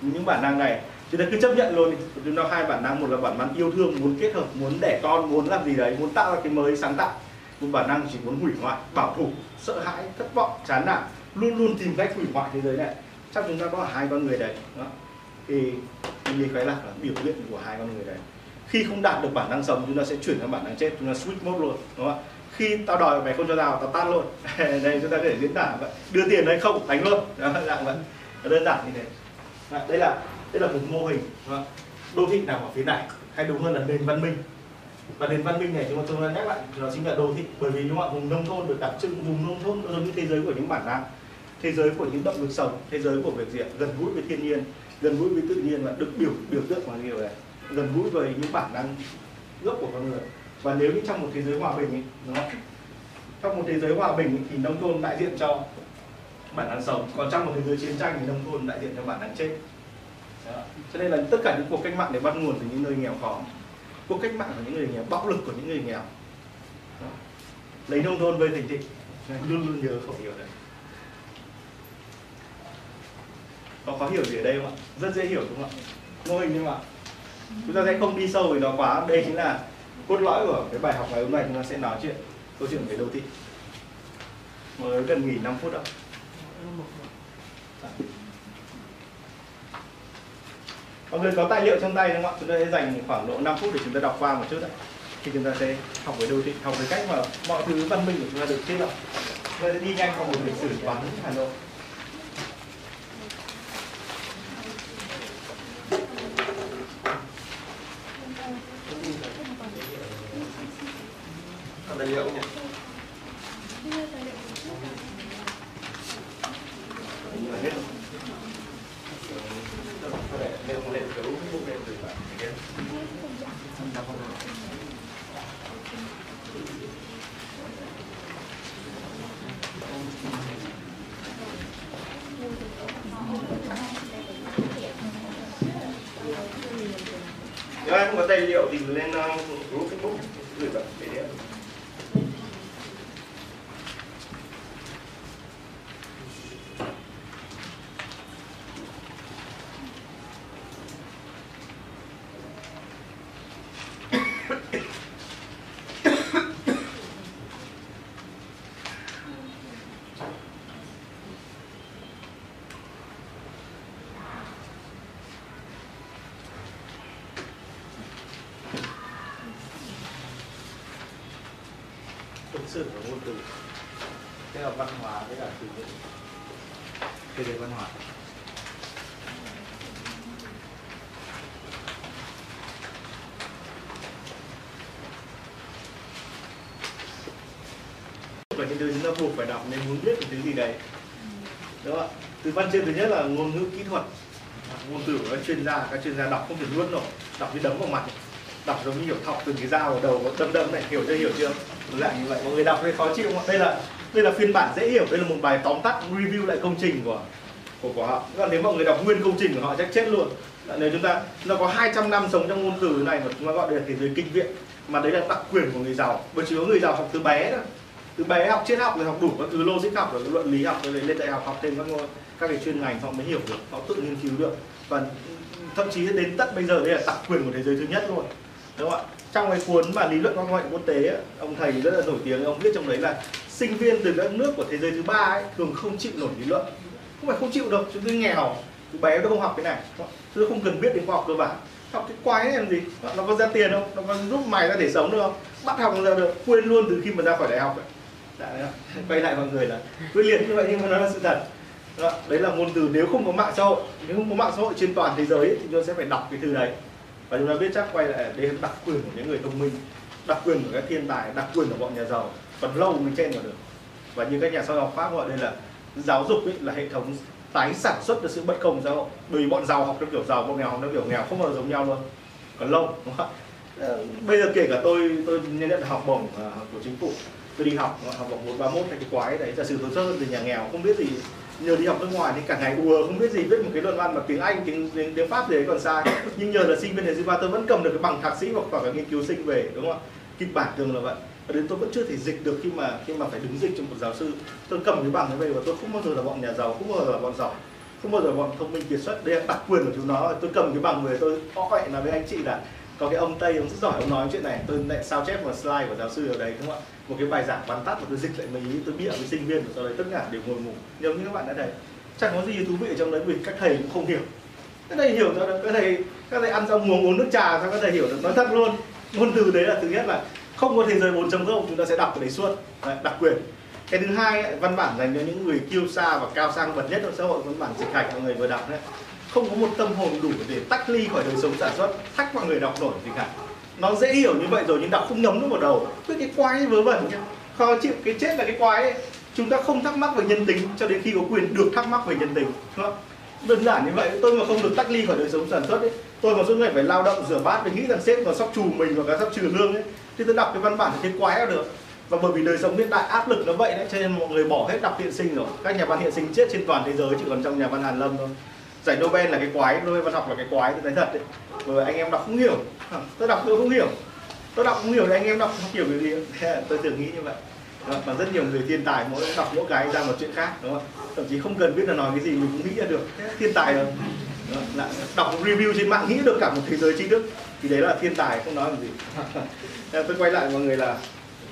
Những bản năng này, chúng ta cứ chấp nhận luôn đi. Chúng ta hai bản năng, một là bản năng yêu thương, muốn kết hợp, muốn đẻ con, muốn làm gì đấy, muốn tạo ra cái mới sáng tạo. Một bản năng chỉ muốn hủy hoại, bảo thủ sợ hãi, thất vọng, chán nản, luôn luôn tìm cách hủy hoại thế giới này. Chắc chúng ta có hai con người đấy đó. thì như cái lạc là biểu hiện của hai con người đấy. Khi không đạt được bản năng sống, chúng ta sẽ chuyển sang bản năng chết, chúng ta switch mode luôn, đúng không? Khi tao đòi mày không cho tao tao tan luôn. (laughs) Đây, chúng ta có thể diễn tả vậy. Đưa tiền hay không, đánh luôn. Đó, dạng vậy. Đơn giản như thế. Đây là đây là một mô hình đô thị nằm ở phía này, hay đúng hơn là nền văn minh và nền văn minh này chúng tôi nhắc lại nó chính là đô thị. Bởi vì đúng không ạ vùng nông thôn được đặc trưng vùng nông thôn giống như thế giới của những bản năng thế giới của những động lực sống thế giới của việc diện gần gũi với thiên nhiên gần gũi với tự nhiên và được biểu biểu tượng bằng điều này. Gần gũi với những bản năng gốc của con người. Và nếu như trong một thế giới hòa bình ấy, đúng không? trong một thế giới hòa bình ấy, thì nông thôn đại diện cho bản năng sống. Còn trong một thế giới chiến tranh thì nông thôn đại diện cho bản năng chết. Đó. cho nên là tất cả những cuộc cách mạng để bắt nguồn từ những nơi nghèo khó cuộc cách mạng của những người nghèo bạo lực của những người nghèo. Đó. lấy nông thôn với thành thị. Luôn luôn nhớ khẩu hiệu đấy. Có khó hiểu gì ở đây không ạ? Rất dễ hiểu đúng không ạ? Mô hình nhưng mà chúng ta sẽ không đi sâu về nó quá. Đây chính là cốt lõi của cái bài học ngày hôm nay. Chúng ta sẽ nói chuyện câu chuyện về đô thị. Mới cần nghỉ 5 phút ạ mọi người có tài liệu trong tay đúng không ạ? Chúng ta sẽ dành khoảng độ 5 phút để chúng ta đọc qua một chút đấy thì chúng ta sẽ học về đô thị, học về cách mà mọi thứ văn minh của chúng ta được thiết lập. Chúng ta sẽ đi nhanh qua một lịch sử quán hà nội. Tài liệu nhỉ? Như là hết rồi. Có thể nếu không để cứu không để từ bạn cái nếu ai không có tài liệu thì lên uh, group facebook gửi bạn để đấy thực sự và ngôn từ. Thế là văn hóa với cả từ ngữ cái đề văn hóa. Và những thứ chúng ta buộc phải đọc nên muốn biết một thứ gì đấy. Đúng không ạ? Từ văn chương thứ nhất là ngôn ngữ kỹ thuật. Ngôn từ của các chuyên gia, các chuyên gia đọc không thể luôn nổi đọc như đấm vào mặt đọc giống như hiểu thọc từng cái dao ở đầu đâm đâm này, hiểu chưa hiểu chưa? Dạng như vậy, mọi người đọc thấy khó chịu không ạ đây là đây là phiên bản dễ hiểu, đây là một bài tóm tắt review lại công trình của của của họ. Còn nếu mọi người đọc nguyên công trình của họ chắc chết luôn. Dạ, nếu chúng ta, nó có 200 năm sống trong ngôn từ này mà chúng ta gọi đây là thế giới kinh viện, mà đấy là đặc quyền của người giàu. Bởi chỉ có người giàu học từ bé thôi. Từ bé học triết học rồi học đủ các thứ, logic học rồi luận lý học rồi lên đại học học thêm các ngôn, các cái chuyên ngành, họ mới hiểu được, họ tự nghiên cứu được. Và thậm chí đến tận bây giờ đây là đặc quyền của thế giới thứ nhất luôn đúng không ạ? Trong cái cuốn mà lý luận quan hệ quốc tế ấy, ông thầy rất là nổi tiếng ông viết trong đấy là sinh viên từ các nước của thế giới thứ ba ấy, thường không chịu nổi lý luận. Không phải không chịu được chúng tôi nghèo chúng bé nó không học cái này. Tôi không cần biết đến khoa học cơ bản. Học cái quái này làm gì? Nó có ra tiền không? Nó có giúp mày ra để sống được không? Bắt học ra được quên luôn từ khi mà ra khỏi đại học ấy. Dạ, đấy (laughs) quay lại mọi người là quyết liệt như vậy nhưng mà nó là sự thật. Đấy là ngôn từ nếu không có mạng xã hội nếu không có mạng xã hội trên toàn thế giới ấy, thì chúng ta sẽ phải đọc cái từ đấy và chúng ta biết chắc quay lại đây là đặc quyền của những người thông minh đặc quyền của các thiên tài đặc quyền của bọn nhà giàu. Còn lâu mới chen vào được. Và như các nhà xã học pháp gọi đây là giáo dục ấy, là hệ thống tái sản xuất được sự bất công xã hội bởi bọn giàu học theo kiểu giàu bọn nghèo học theo kiểu nghèo không bao giờ giống nhau luôn. Còn lâu đúng không ờ, bây giờ kể cả tôi tôi nhận học bổng ờ, của chính phủ. Tôi đi học học bổng 131 hay cái quái đấy giả sử tôi xuất thân từ nhà nghèo không biết gì nhờ đi học nước ngoài thì cả ngày ùa không biết gì viết một cái luận văn mà tiếng Anh tiếng tiếng, tiếng Pháp gì đấy còn sai. Nhưng nhờ là sinh viên Hà tôi vẫn cầm được cái bằng thạc sĩ hoặc cả nghiên cứu sinh về đúng không ạ? Kịch bản thường là vậy. Và đến tôi vẫn chưa thể dịch được khi mà khi mà phải đứng dịch cho một giáo sư. Tôi cầm cái bằng ấy về và tôi không bao giờ là bọn nhà giàu không bao giờ là bọn giỏi không bao giờ bọn thông minh kiệt xuất. Đây là đặc quyền của chúng nó. Tôi cầm cái bằng về tôi có vậy là với anh chị là có cái ông tây ông rất giỏi ông nói chuyện này. Tôi lại sao chép một slide của giáo sư ở đấy đúng không ạ? Một cái bài giảng bắn tắt mà tôi dịch lại mấy ý tôi bịa với sinh viên và sau đấy tất cả đều ngồi ngủ. Giống như các bạn đã thấy. Chẳng có gì thú vị ở trong đấy vì các thầy cũng không hiểu. Các thầy hiểu được các thầy các thầy ăn xong uống uống nước trà sao các thầy hiểu được? Nói thật luôn. Ngôn từ đấy là thứ nhất là không có thế giới 4.0 chúng ta sẽ đọc cái đấy suốt. Đấy, đặc quyền. Cái thứ hai văn bản dành cho những người kiêu xa và cao sang bậc nhất trong xã hội văn bản dịch hạch mọi người vừa đọc đấy không có một tâm hồn đủ để tách ly khỏi đời sống sản xuất thách mọi người đọc nổi gì cả. Nó dễ hiểu như vậy rồi nhưng đọc không nhấm nó vào đầu. Cứ cái quái vớ vẩn nhá. Khó chịu cái chết là cái quái ấy. chúng ta không thắc mắc về nhân tính cho đến khi có quyền được thắc mắc về nhân tính, đúng không? đơn giản như vậy, tôi mà không được tách ly khỏi đời sống sản xuất ấy, tôi mà suốt ngày phải lao động rửa bát và nghĩ rằng sếp còn sóc trù mình và cả sóc trừ lương ấy, thì tôi đọc cái văn bản thì thấy quái là được. Và bởi vì đời sống hiện đại áp lực nó vậy đấy, cho nên mọi người bỏ hết đọc hiện sinh rồi. Các nhà văn hiện sinh chết trên toàn thế giới, chỉ còn trong nhà văn hàn lâm thôi giải Nobel là cái quái, Nobel văn học là cái quái, tôi thấy thật đấy. Bởi anh em đọc không hiểu. Tôi đọc tôi không hiểu. Tôi đọc không hiểu thì anh em đọc không hiểu cái gì. (laughs) Tôi tưởng nghĩ như vậy. Và rất nhiều người thiên tài mỗi đọc mỗi cái ra một chuyện khác, đúng không? Thậm chí không cần biết là nói cái gì, mình cũng nghĩ ra được. Thiên tài rồi là đọc review trên mạng nghĩ được cả một thế giới tri thức, thì đấy là thiên tài, không nói làm gì. (laughs) Tôi quay lại mọi người là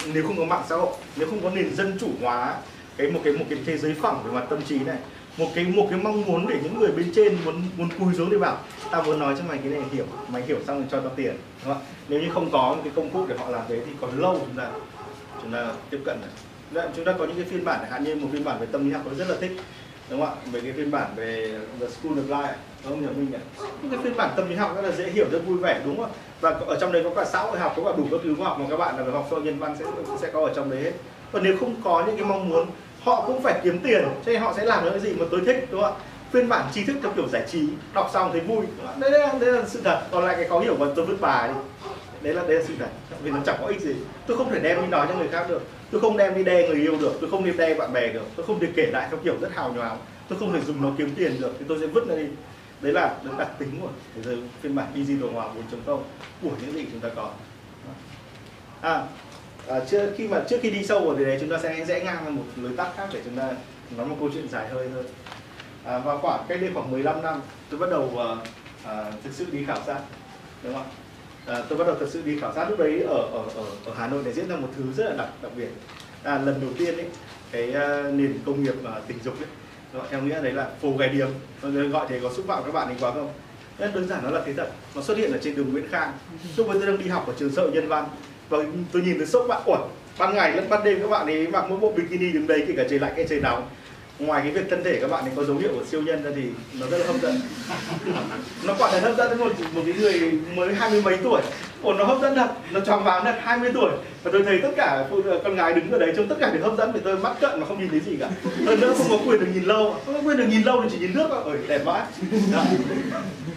nếu không có mạng xã hội, nếu không có nền dân chủ hóa, cái một cái một cái thế giới phẳng về mặt tâm trí này một cái một cái mong muốn để những người bên trên muốn muốn cúi xuống để bảo, tao muốn nói cho mày cái này hiểu, mày hiểu xong rồi cho tao tiền đúng không? ạ nếu như không có cái công cụ để họ làm thế thì còn lâu chúng ta chúng ta tiếp cận đấy. chúng ta có những cái phiên bản, hạn như một phiên bản về tâm lý học tôi rất là thích, đúng không ạ về cái phiên bản về The School of Life ông không nhỉ, minh nhỉ những cái phiên bản tâm lý học rất là dễ hiểu, rất vui vẻ, đúng không và ở trong đấy có cả xã hội học, có cả đủ các thứ khoa học mà các bạn là học sau nhân văn sẽ sẽ có ở trong đấy hết còn nếu không có những cái mong muốn họ cũng phải kiếm tiền cho nên họ sẽ làm những cái gì mà tôi thích đúng không ạ? Phiên bản tri thức theo kiểu giải trí đọc xong thấy vui đấy, đấy, đấy là sự thật. Còn lại cái khó hiểu mà tôi vứt bài đi. Đấy là đấy là sự thật. Vì nó chẳng có ích gì. Tôi không thể đem đi nói cho người khác được. Tôi không đem đi đe người yêu được. Tôi không đem đe bạn bè được. Tôi không thể kể lại theo kiểu rất hào nhoáng. Tôi không thể dùng nó kiếm tiền được. Thì tôi sẽ vứt nó đi. Đấy là đặc tính của thế giới phiên bản digital hòa 4.0 của những gì chúng ta có. À, à trước khi mà trước khi đi sâu vào thì đấy chúng ta sẽ rẽ ngang một lối tắt khác để chúng ta nói một câu chuyện dài hơi hơn à, và khoảng cách đây khoảng 15 năm tôi bắt đầu uh, uh, thực sự đi khảo sát đúng không à, tôi bắt đầu thực sự đi khảo sát lúc đấy ở ở ở, ở Hà Nội để diễn ra một thứ rất là đặc đặc biệt. À, lần đầu tiên ấy cái uh, nền công nghiệp uh, tình dục ấy đó, theo nghĩa đấy là phù gai điếm. Gọi thế có xúc phạm các bạn ấy quá không? Nên đơn giản nó là thế thật. Nó xuất hiện ở trên đường Nguyễn Khang. Lúc ấy tôi đang đi học ở trường xã hội nhân văn và tôi nhìn thấy sốc bạn. Ủa, ban ngày lẫn ban đêm các bạn ấy mặc mỗi bộ bikini đứng đấy kể cả trời lạnh hay trời nóng ngoài cái việc thân thể các bạn ấy có dấu hiệu của siêu nhân ra thì nó rất là hấp dẫn. Nó quả thật hấp dẫn một một cái người mới hai mươi mấy tuổi. Ồ, nó hấp dẫn thật, nó tròn váng thật 20 tuổi. Và tôi thấy tất cả phụ ờ, con gái đứng ở đấy trông tất cả đều hấp dẫn thì tôi mắt cận mà không nhìn thấy gì cả. Hơn nữa không có quyền được nhìn lâu không có quyền được nhìn lâu thì chỉ nhìn nước thôi. Ôi, đẹp vãi dạ.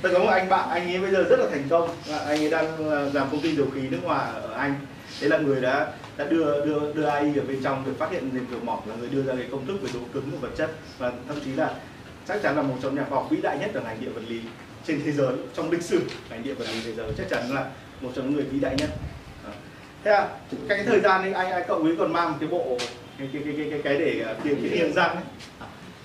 tôi có một anh bạn, anh ấy bây giờ rất là thành công. Dạ, anh ấy đang ờ, làm công ty dầu khí nước ngoài ở anh. Đấy là người đã đã đưa đưa đưa AI ở bên trong được phát hiện nền đường mỏng là người đưa ra cái công thức về độ cứng của vật chất. Và thậm chí là chắc chắn là một trong nhà khoa học vĩ đại nhất ở ngành địa vật lý trên thế giới trong lịch sử ngành địa vật lý thế giới chắc chắn là một trong những người vĩ đại nhất. Thế à cái thời gian ấy anh, anh cậu ấy còn mang một cái bộ cái cái cái cái cái, cái để kiếm cái niềng răng ấy.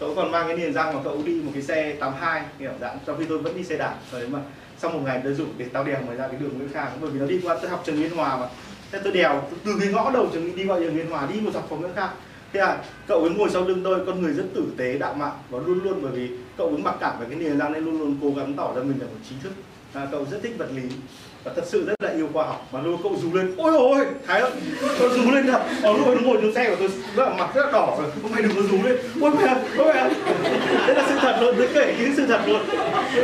Cậu còn mang cái niềng răng mà cậu đi một cái xe 82 kiểu dạng trong khi tôi vẫn đi xe đạp. Rồi mà sau một ngày tôi dùng để tao đèo mới ra cái đường Nguyễn Khang bởi vì nó đi qua tôi học trường Yên Hòa mà thế tôi đèo từ cái ngõ đầu trường đi vào đường Yên Hòa đi một dọc phòng nữa khác. Thế à cậu ấy ngồi sau lưng tôi con người rất tử tế đạo mạo và luôn luôn bởi vì cậu ấy mặc cảm về cái nền răng nên luôn luôn cố gắng tỏ ra mình là một trí thức. À, cậu rất thích vật lý và thật sự rất là yêu khoa học. Và luôn cậu rú lên ôi ôi thái ơi cậu rú lên thật ở lúc nó ngồi trong xe của tôi rất là mặt rất là đỏ rồi. Không mày đừng có rú lên. Ôi mẹ ôi mẹ. Đây là sự thật luôn tôi kể những sự thật luôn.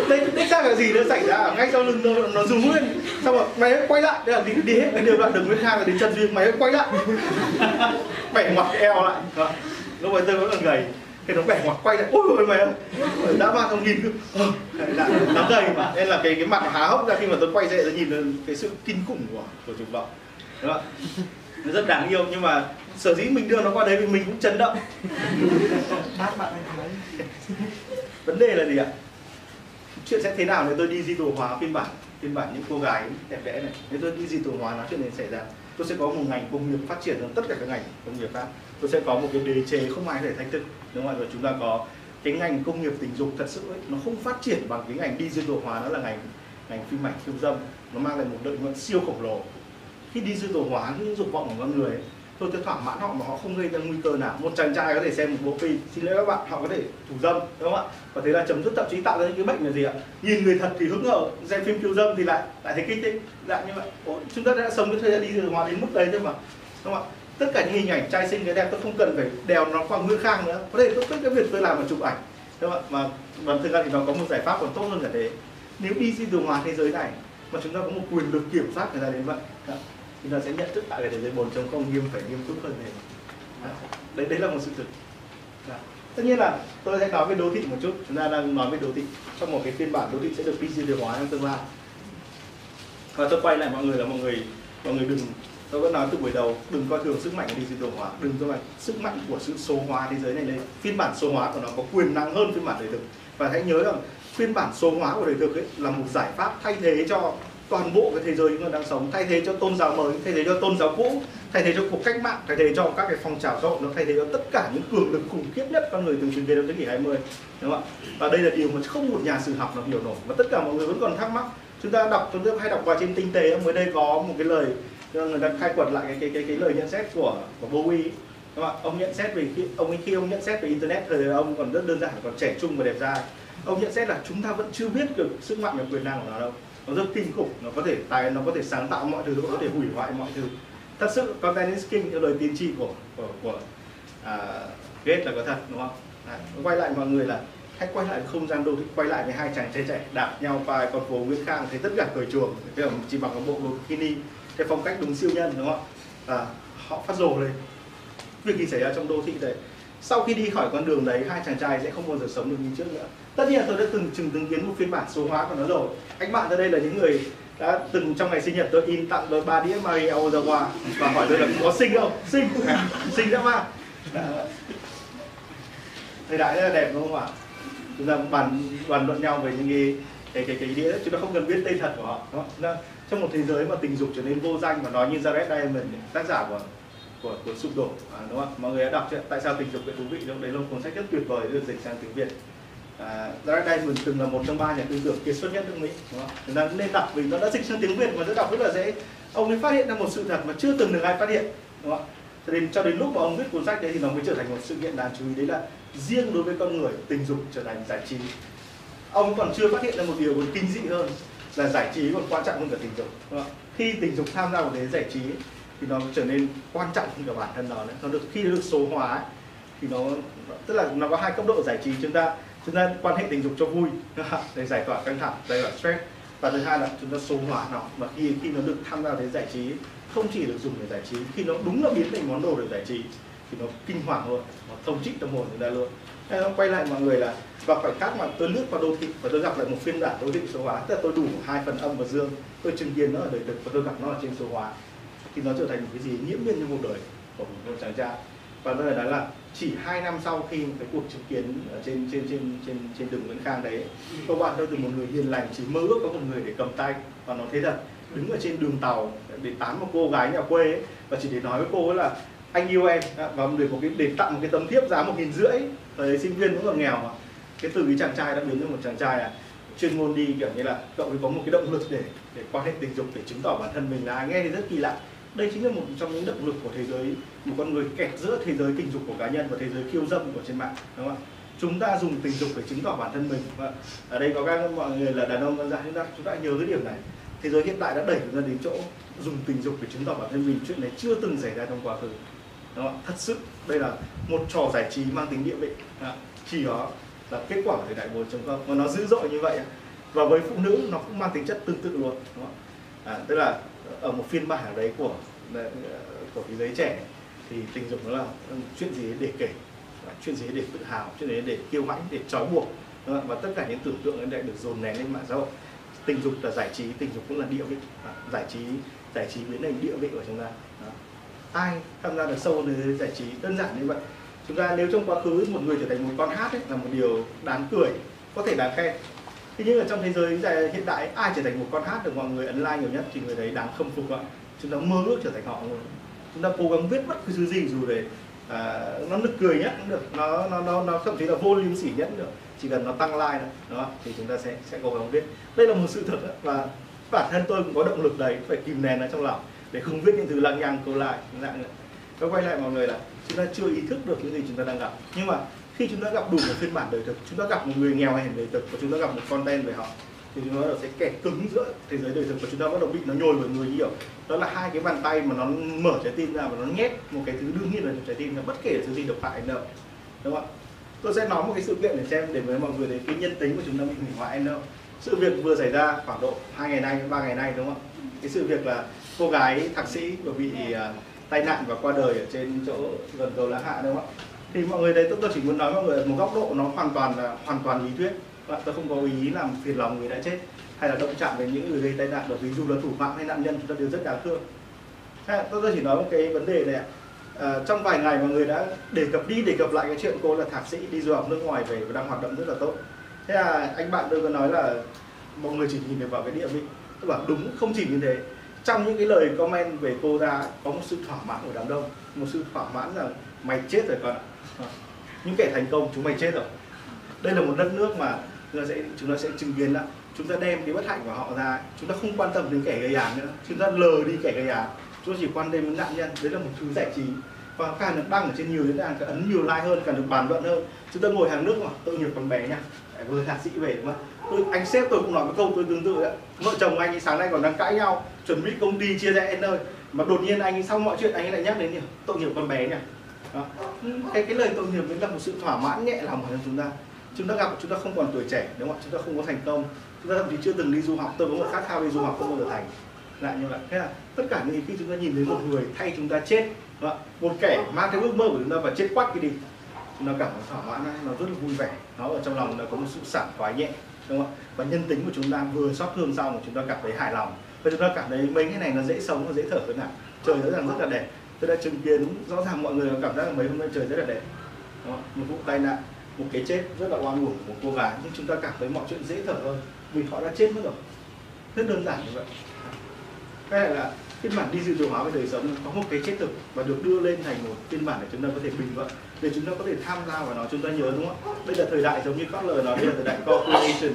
Đây đích xác là gì nó xảy ra ngay sau lưng tôi nó rú lên. Xong rồi mày quay lại. Đây là đi, đi hết cái điều đoạn đường nguyễn khang là đến chân duyên. Mày quay lại. Bẻ mặt eo lại. Vâng. Lúc ấy tôi vẫn còn gầy cái nó bẻ ngoặt quay lại ôi ôi mày ơi đã ba thông nghìn cơ đã nó gầy mà. Nên là cái cái mặt há hốc ra khi mà tôi quay dậy tôi nhìn cái sự kinh khủng của của dục vọng. Đúng không nó rất đáng yêu nhưng mà sở dĩ mình đưa nó qua đấy vì mình cũng chấn động. Bác bạn anh vấn đề là gì ạ? Chuyện sẽ thế nào nếu tôi đi digital hóa phiên bản phiên bản những cô gái đẹp đẽ này? Nếu tôi đi digital hóa nó chuyện này xảy ra tôi sẽ có một ngành công nghiệp phát triển hơn tất cả các ngành công nghiệp khác. Tôi sẽ có một cái đế chế không ai có thể thách thức đúng không ạ? Và chúng ta có cái ngành công nghiệp tình dục thật sự ấy, nó không phát triển bằng cái ngành digital hóa nó là ngành ngành phim ảnh khiêu dâm. Nó mang lại một lợi nhuận siêu khổng lồ. Khi digital hóa những dục vọng của con người ấy, tôi sẽ thỏa mãn họ mà họ không gây ra nguy cơ nào. Một chàng trai có thể xem một bộ phim xin lỗi các bạn họ có thể thủ dâm đúng không ạ? Và thế là chấm dứt thậm chí tạo ra những cái bệnh là gì ạ? Nhìn người thật thì hứng hở xem phim khiêu dâm thì lại lại thấy kích thích lại như vậy. Ủa, chúng ta đã sống cái thời gian đi hóa đến mức đấy thôi mà đúng không ạ? Tất cả những hình ảnh trai xinh cái đẹp tôi không cần phải đèo nó qua ngư khang nữa. Có thể tôi tất cái việc tôi làm là chụp ảnh đúng không ạ? Mà và thực ra thì nó có một giải pháp còn tốt hơn cả thế. Nếu đi di hóa thế giới này mà chúng ta có một quyền lực kiểm soát người ta đến vậy chúng thì nó sẽ nhận thức tại cái thế giới 4.0 nghiêm phải nghiêm túc hơn thế. Đấy đấy là một sự thực. Tất nhiên là tôi sẽ nói về đô thị một chút. Chúng ta đang nói về đô thị. Trong một cái phiên bản đô thị sẽ được PC hóa trong tương lai. Và tôi quay lại mọi người là mọi người mọi người đừng, tôi vẫn nói từ buổi đầu, đừng coi thường sức mạnh của digital hóa. Đừng coi sức mạnh của sự số hóa thế giới này lên. Phiên bản số hóa của nó có quyền năng hơn phiên bản đời thực. Và hãy nhớ rằng phiên bản số hóa của đời thực ấy là một giải pháp thay thế cho toàn bộ cái thế giới chúng ta đang sống thay thế cho tôn giáo mới thay thế cho tôn giáo cũ thay thế cho cuộc cách mạng thay thế cho các cái phong trào xã hội nó thay thế cho tất cả những cường lực khủng khiếp nhất con người từng chứng kiến trong thế kỷ 20 đúng không ạ? Và đây là điều mà không một nhà sử học nào hiểu nổi và tất cả mọi người vẫn còn thắc mắc. Chúng ta đọc chúng ta hay đọc vào trên tinh tế mới đây có một cái lời người ta khai quật lại cái cái cái, cái lời nhận xét của của Bowie đúng không ạ? Ông nhận xét về khi ông ấy khi ông nhận xét về internet thời ông còn rất đơn giản còn trẻ trung và đẹp trai ông nhận xét là chúng ta vẫn chưa biết được sức mạnh và quyền năng của nó đâu. Nó rất kinh khủng nó có thể tài nó có thể sáng tạo mọi thứ nó có thể hủy hoại mọi thứ. Thật sự con Dennis King lời tiên tri của của của à, Gates là có thật đúng không? À, quay lại mọi người là hãy quay lại không gian đô thị quay lại với hai chàng trai trẻ đạp nhau qua con phố Nguyễn Khang thấy tất cả cởi chuồng cái chỉ bằng một bộ bikini. Cái phong cách đúng siêu nhân đúng không ạ? À, họ phát rồ lên. Việc gì xảy ra trong đô thị đấy? Sau khi đi khỏi con đường đấy hai chàng trai sẽ không bao giờ sống được như trước nữa tất nhiên tôi đã từng từng chứng kiến một phiên bản số hóa của nó rồi. Anh bạn ở đây là những người đã từng trong ngày sinh nhật tôi in tặng tôi ba đĩa Maria Ozawa và hỏi tôi là có sinh không? Sinh sinh ra mà thời đại rất là đẹp đúng không ạ? Chúng ta bàn bàn luận nhau về những cái cái cái, cái đĩa chúng ta không cần biết tên thật của họ đúng không? trong một thế giới mà tình dục trở nên vô danh và nói như Jared Diamond tác giả của của của sụp đổ à, đúng không? Mọi người đã đọc chưa? Tại sao tình dục lại thú vị? Đúng đấy là một cuốn sách rất tuyệt vời được dịch sang tiếng việt à, Jared Diamond từng là một trong ba nhà tư tưởng kiệt xuất nhất nước mỹ đúng không? Chúng ta nên đọc vì nó đã dịch sang tiếng việt và nó đọc rất là dễ. Ông ấy phát hiện ra một sự thật mà chưa từng được ai phát hiện đúng không cho đến cho đến lúc mà ông viết cuốn sách đấy thì nó mới trở thành một sự kiện đáng chú ý. Đấy là riêng đối với con người tình dục trở thành giải trí. Ông còn chưa phát hiện ra một điều còn kinh dị hơn là giải trí còn quan trọng hơn cả tình dục đúng không? khi tình dục tham gia vào thế giải trí thì nó trở nên quan trọng hơn cả bản thân nó nữa. nó được khi nó được số hóa ấy, thì nó tức là nó có hai cấp độ giải trí. Chúng ta chúng ta quan hệ tình dục cho vui để giải tỏa căng thẳng, giải tỏa stress. Và thứ hai là chúng ta số hóa nó và khi khi nó được tham gia đến thế giải trí, không chỉ được dùng để giải trí, khi nó đúng là biến thành món đồ để giải trí, thì nó kinh hoàng luôn, nó thông trích tâm hồn chúng ta luôn. Nên quay lại mọi người là vào khoảnh khắc mà tôi lướt qua đô thị và tôi gặp lại một phiên bản đô thị số hóa, tức là tôi đủ hai phần âm và dương tôi chứng kiến nó ở đời thực và tôi gặp nó ở trên số hóa, thì nó trở thành một cái gì nhiễm nhiên trong cuộc đời của một chàng trai. Và tôi phải nói là chỉ hai năm sau khi cái cuộc chứng kiến ở trên trên trên trên trên đường Nguyễn Khang đấy các bạn tôi từ một người hiền lành chỉ mơ ước có một người để cầm tay và nó thế thật. Đứng ở trên đường tàu để tán một cô gái nhà quê ấy, và chỉ để nói với cô ấy là anh yêu em. Và để một cái để tặng một cái tấm thiếp giá một nghìn rưỡi. Thời sinh viên cũng còn nghèo mà. Cái từ cái chàng trai đã biến thành một chàng trai à. Chuyên môn đi kiểu như là cậu ấy có một cái động lực để để quan hệ tình dục để chứng tỏ bản thân mình là nghe thì rất kỳ lạ đây chính là một trong những động lực của thế giới một con người kẹt giữa thế giới tình dục của cá nhân và thế giới khiêu dâm của trên mạng đúng không ạ? Chúng ta dùng tình dục để chứng tỏ bản thân mình. Và ở đây có các mọi người là đàn ông đơn giản chúng ta chúng ta nhớ cái điểm này. Thế giới hiện tại đã đẩy chúng ta đến chỗ dùng tình dục để chứng tỏ bản thân mình. Chuyện này chưa từng xảy ra trong quá khứ đúng không? thật sự đây là một trò giải trí mang tính địa vị chỉ đó là kết quả của thời đại 4.0 và nó dữ dội như vậy. Và với phụ nữ nó cũng mang tính chất tương tự luôn đúng không? À, tức là ở một phiên bản đấy của của thế giới trẻ thì tình dục nó là chuyện gì để kể chuyện gì để tự hào chuyện gì để kiêu hãnh để trói buộc và tất cả những tưởng tượng ấy lại được dồn nén lên mạng xã hội. Tình dục là giải trí tình dục cũng là địa vị à, giải trí giải trí biến thành địa vị của chúng ta Đó. ai tham gia được sâu đến giải trí? Đơn giản như vậy. Chúng ta nếu trong quá khứ một người trở thành một con hát ấy, là một điều đáng cười có thể đáng khen thế nhưng ở trong thế giới hiện đại ai trở thành một con hát được mọi người ấn like nhiều nhất thì người đấy đáng khâm phục ạ. Chúng ta mơ ước trở thành họ luôn. Chúng ta cố gắng viết bất cứ thứ gì dù để à, nó nực cười nhất cũng được nó nó nó nó thậm chí là vô liêm sỉ nhất cũng được. Chỉ cần nó tăng like thôi đó thì chúng ta sẽ sẽ cố gắng viết. Đây là một sự thật đó. và bản thân tôi cũng có động lực đấy phải kìm nén nó trong lòng để không viết những thứ lăng nhăng câu like dạng nữa tôi quay lại mọi người là chúng ta chưa ý thức được những gì chúng ta đang gặp. Nhưng mà khi chúng ta gặp đủ một phiên bản đời thực chúng ta gặp một người nghèo hèn đời thực và chúng ta gặp một content về họ thì chúng ta sẽ kẹt cứng giữa thế giới đời thực và chúng ta bắt đầu bị nó nhồi vào người nhiều đó là hai cái bàn tay mà nó mở trái tim ra và nó nhét một cái thứ đương nhiên là trong trái tim là bất kể thứ gì độc hại đến đâu đúng không ạ? Tôi sẽ nói một cái sự kiện để xem để với mọi người thấy cái nhân tính của chúng ta bị hủy hoại đến đâu sự việc vừa xảy ra khoảng độ hai ngày nay ba ngày nay đúng không ạ? Cái sự việc là cô gái thạc sĩ vừa bị uh, tai nạn và qua đời ở trên chỗ gần cầu lá Hạ đúng không ạ? Thì mọi người đây tôi, tôi chỉ muốn nói mọi người ở một góc độ nó hoàn toàn là hoàn toàn lý thuyết. Và tôi không có ý làm phiền lòng người đã chết hay là động chạm đến những người gây tai nạn bởi vì dù là thủ phạm hay nạn nhân chúng ta đều rất đáng thương. Thế tôi, tôi chỉ nói một cái vấn đề này ạ. À, trong vài ngày mọi người đã đề cập đi đề cập lại cái chuyện cô là thạc sĩ đi du học nước ngoài về và đang hoạt động rất là tốt. Thế là anh bạn tôi có nói là mọi người chỉ nhìn được vào cái địa vị tôi bảo đúng không chỉ như thế. Trong những cái lời comment về cô ra có một sự thỏa mãn của đám đông. Một sự thỏa mãn rằng mày chết rồi con ạ những kẻ thành công, chúng mày chết rồi. Đây là một đất nước mà chúng ta sẽ, chúng ta sẽ chứng kiến đó. Chúng ta đem cái bất hạnh của họ ra chúng ta không quan tâm đến kẻ gây án nữa. Chúng ta lờ đi kẻ gây án. Chúng ta chỉ quan tâm đến nạn nhân. Đấy là một thứ giải trí. Và càng được đăng ở trên nhiều diễn đàn càng ấn nhiều like hơn càng được bàn luận hơn. Chúng ta ngồi hàng nước mà. Tội nghiệp con bé nha. Vừa thạc sĩ về, đúng không tôi, anh sếp tôi cũng nói cái câu, tôi tương tự đấy vợ chồng anh ấy sáng nay còn đang cãi nhau, chuẩn bị công ty chia rẽ nơi. Mà đột nhiên anh ấy, sau mọi chuyện anh ấy lại nhắc đến nhỉ tội nghiệp con bé nhỉ đó. cái cái lời tội nghiệp đấy là một sự thỏa mãn nhẹ lòng của chúng ta. Chúng ta gặp, chúng ta không còn tuổi trẻ, đúng không ạ? Chúng ta không có thành công. Chúng ta thậm chí chưa từng đi du học. Tôi có một khát khao đi du học không bao giờ thành. Lại như vậy. Thế là tất cả những khi chúng ta nhìn thấy một người thay chúng ta chết, đúng không? một kẻ mang cái ước mơ của chúng ta và chết quát cái đi chúng ta cảm thấy thỏa mãn. Nó rất là vui vẻ. Nó ở trong lòng nó có một sự sảng khoái nhẹ, đúng không ạ? Và nhân tính của chúng ta vừa xót thương xong chúng ta cảm thấy hài lòng. Và chúng ta cảm thấy mấy cái này nó dễ sống, nó dễ thở hơn nào trời rõ ràng rất là đẹp tôi đã chứng kiến, rõ ràng mọi người cảm giác là mấy hôm nay trời rất là đẹp một vụ tai nạn, một cái chết rất là oan uổng của một cô gái, nhưng chúng ta cảm thấy mọi chuyện dễ thở hơn. Vì họ đã chết mất rồi. Rất đơn giản như vậy. Cái này là phiên bản đi dự đồ hóa về đời sống, có một cái chết thực và được đưa lên thành một phiên bản để chúng ta có thể bình luận, để chúng ta có thể tham gia vào nó, chúng ta nhớ, đúng không? Ạ bây giờ thời đại giống như các lời nói, bây giờ thời đại co-creation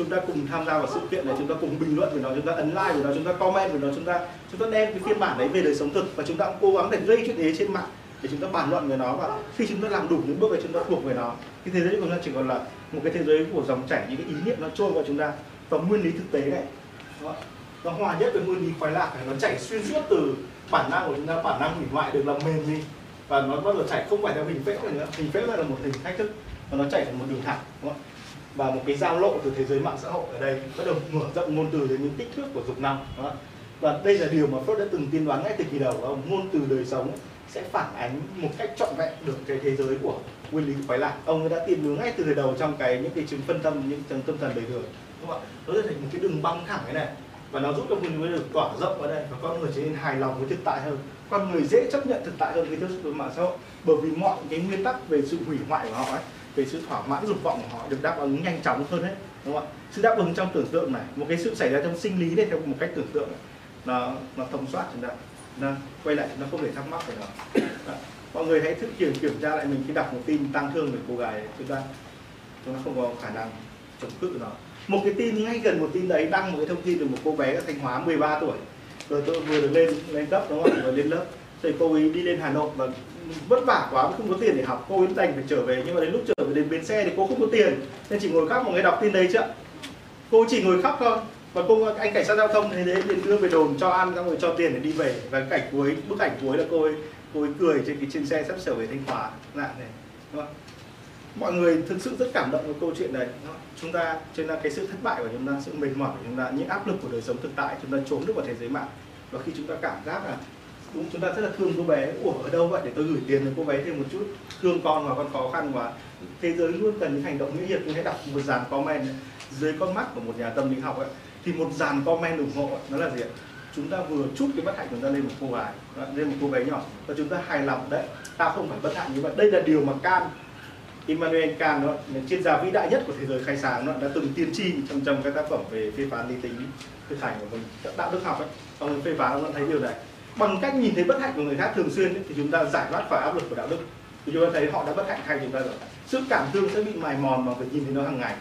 chúng ta cùng tham gia vào sự kiện này chúng ta cùng bình luận về nó chúng ta ấn like về nó chúng ta comment về nó chúng ta chúng ta đem cái phiên bản đấy về đời sống thực và chúng ta cũng cố gắng để gây chuyện ấy trên mạng để chúng ta bàn luận về nó và khi chúng ta làm đủ những bước để chúng ta thuộc về nó cái thế giới của chúng ta chỉ còn là một cái thế giới của dòng chảy những cái ý niệm nó trôi vào chúng ta và nguyên lý thực tế này đó, nó hòa nhất với nguyên lý khoái lạc này nó chảy xuyên suốt từ bản năng của chúng ta bản năng hủy hoại được làm mềm đi và nó bắt đầu chảy không phải theo hình vẽ nữa hình vẽ là một hình thách thức và nó chảy thành một đường thẳng đúng không? Và một cái giao lộ từ thế giới mạng xã hội ở đây bắt đầu mở rộng ngôn từ đến những kích thước của dục năng và đây là điều mà Freud đã từng tiên đoán ngay từ kỳ đầu ông ngôn từ đời sống sẽ phản ánh một cách trọn vẹn được cái thế giới của nguyên lý khoái lạc ông đã tiên đoán ngay từ thời đầu trong cái những cái chứng phân tâm, những chứng tâm thần đời thường, đúng không ạ? Nó trở thành một cái đường băng thẳng cái này, và nó giúp cho mình mới được tỏa rộng ở đây, và con người trở nên hài lòng với thực tại hơn. Con người dễ chấp nhận thực tại hơn với thế giới với mạng xã hội, bởi vì mọi cái nguyên tắc về sự hủy hoại của họ ấy về sự thỏa mãn dục vọng của họ được đáp ứng nhanh chóng hơn hết đúng không ạ? Sự đáp ứng trong tưởng tượng này một cái sự xảy ra trong sinh lý này theo một cách tưởng tượng này, nó nó thông soát chúng ta. Nó quay lại nó không thể thắc mắc về nó Đó. mọi người hãy thức kiểm kiểm tra lại mình khi đọc một tin tăng thương về cô gái ấy. chúng ta chúng ta không có khả năng chống cự nó. Một cái tin ngay gần một tin đấy đăng một cái thông tin về một cô bé ở thanh hóa 13 tuổi. Rồi tôi vừa được lên lên cấp đúng không vừa lên lớp. Thì cô ấy đi lên hà nội và vất vả quá không có tiền để học. Cô ấy dành phải trở về nhưng mà đến lúc trở về đến bến xe thì cô không có tiền. Nên chỉ ngồi khóc mọi người đọc tin đấy chưa cô chỉ ngồi khóc thôi. Và cô anh cảnh sát giao thông thế đấy, liền đưa về đồn cho ăn xong rồi cho tiền để đi về. Và cảnh cuối bức ảnh cuối là cô ấy cô ấy cười trên cái trên xe sắp sửa về thanh hóa. Nạn này đúng không? mọi người thực sự rất cảm động với câu chuyện này chúng ta trên là cái sự thất bại của chúng ta sự mệt mỏi của chúng ta những áp lực của đời sống thực tại chúng ta trốn được vào thế giới mạng. Và khi chúng ta cảm giác là chúng ta rất là thương cô bé. Ủa ở đâu vậy? Để tôi gửi tiền cho cô bé thêm một chút. Thương con mà con khó khăn quá. Thế giới luôn cần những hành động nghĩa hiệp chúng hãy đọc một dàn comment dưới con mắt của một nhà tâm lý học ấy thì một dàn comment ủng hộ nó là gì ạ? Chúng ta vừa chúc cái bất hạnh chúng ta lên một cô gái lên một cô bé nhỏ. Và chúng ta hài lòng đấy. Ta không phải bất hạnh như vậy. Đây là điều mà Can, Immanuel Kant đó, chuyên gia vĩ đại nhất của thế giới khai sáng đó, đã từng tiên tri trong trong các tác phẩm về phê phán lý tính thực hành của mình. Đạo đức học ấy. Ông ấy phê phán ông đã thấy điều này bằng cách nhìn thấy bất hạnh của người khác thường xuyên ấy, thì chúng ta giải thoát khỏi áp lực của đạo đức. Thì chúng ta thấy họ đã bất hạnh hay chúng ta rồi. Sự cảm thương sẽ bị mài mòn bằng việc nhìn thấy nó hàng ngày.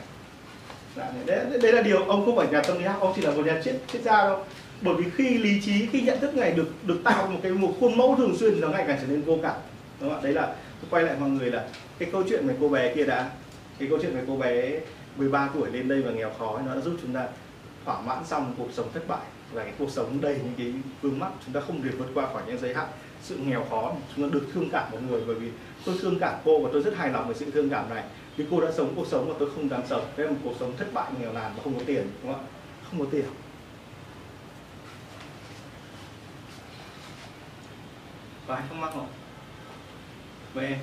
Dạ, đấy, đấy là điều ông không phải nhà tâm lý học ông chỉ là một nhà triết triết gia đâu bởi vì khi lý trí khi nhận thức này được được tạo một cái một khuôn mẫu thường xuyên thì nó ngày càng trở nên vô cảm. Đúng không ạ? Đấy là quay lại mọi người là cái câu chuyện về cô bé kia đã. Cái câu chuyện về cô bé 13 tuổi lên đây và nghèo khó nó đã giúp chúng ta thỏa mãn xong cuộc sống thất bại và cái cuộc sống đầy những cái vướng mắc chúng ta không thể vượt qua khỏi những giới hạn. Sự nghèo khó, chúng ta được thương cảm một người bởi vì tôi thương cảm cô và tôi rất hài lòng với sự thương cảm này. Vì cô đã sống cuộc sống mà tôi không dám sống. Đây là một cuộc sống thất bại, nghèo nàn và không có tiền, đúng không ạ? Không có tiền. Có ai không mắc không? Với em.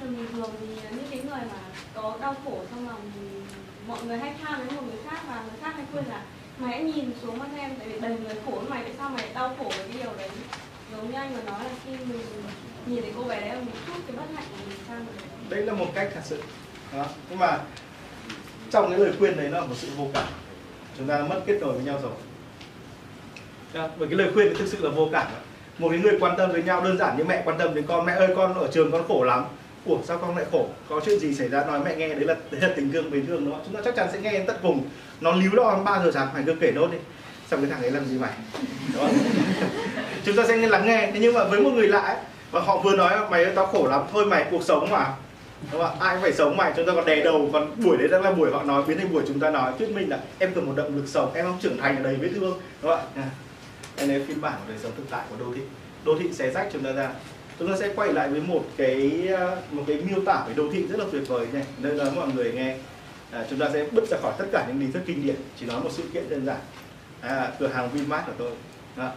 Thường thường thì những cái người mà có đau khổ trong lòng thì mọi người hay tha với một người khác và người khác hay khuyên là mày hãy nhìn xuống mắt em, tại vì đầy người khổ mày tại sao mày đau khổ với cái điều đấy? Giống như anh vừa nói là khi mình nhìn thấy cô bé đấy, mình chút cái bất hạnh của mình sang rồi đấy là một cách thật sự. Đó. nhưng mà trong cái lời khuyên đấy nó là một sự vô cảm. Chúng ta mất kết nối với nhau rồi. Đó. bởi cái lời khuyên thì thực sự là vô cảm một cái người quan tâm với nhau, đơn giản như mẹ quan tâm đến con, mẹ ơi, con ở trường con khổ lắm. Ủa sao con lại khổ? Có chuyện gì xảy ra nói mẹ nghe đấy là đấy là tình thương bình thường đó. Chúng ta chắc chắn sẽ nghe đến tận cùng. Nó líu lo 3 giờ sáng phải cứ kể nốt đi. Xong cái thằng ấy làm gì mày? Đúng không? (laughs) chúng ta sẽ lắng nghe. Thế nhưng mà với một người lạ ấy, và họ vừa nói mày ơi tao khổ lắm thôi mày cuộc sống mà đúng không ai phải sống mày chúng ta còn đè đầu còn buổi đấy đang là buổi họ nói biến thành buổi chúng ta nói thuyết minh là em cần một động lực sống em không trưởng thành ở đầy vết thương đúng không ạ đây là phiên bản của đời sống thực tại của đô thị đô thị xé rách chúng ta ra chúng ta sẽ quay lại với một cái ờ, một cái miêu tả về đô thị rất là tuyệt vời này nơi đó mọi người nghe. À, chúng ta sẽ bứt ra khỏi tất cả những lý thuyết kinh điển chỉ nói một sự kiện đơn giản. À, cửa hàng Vinmart của tôi. À,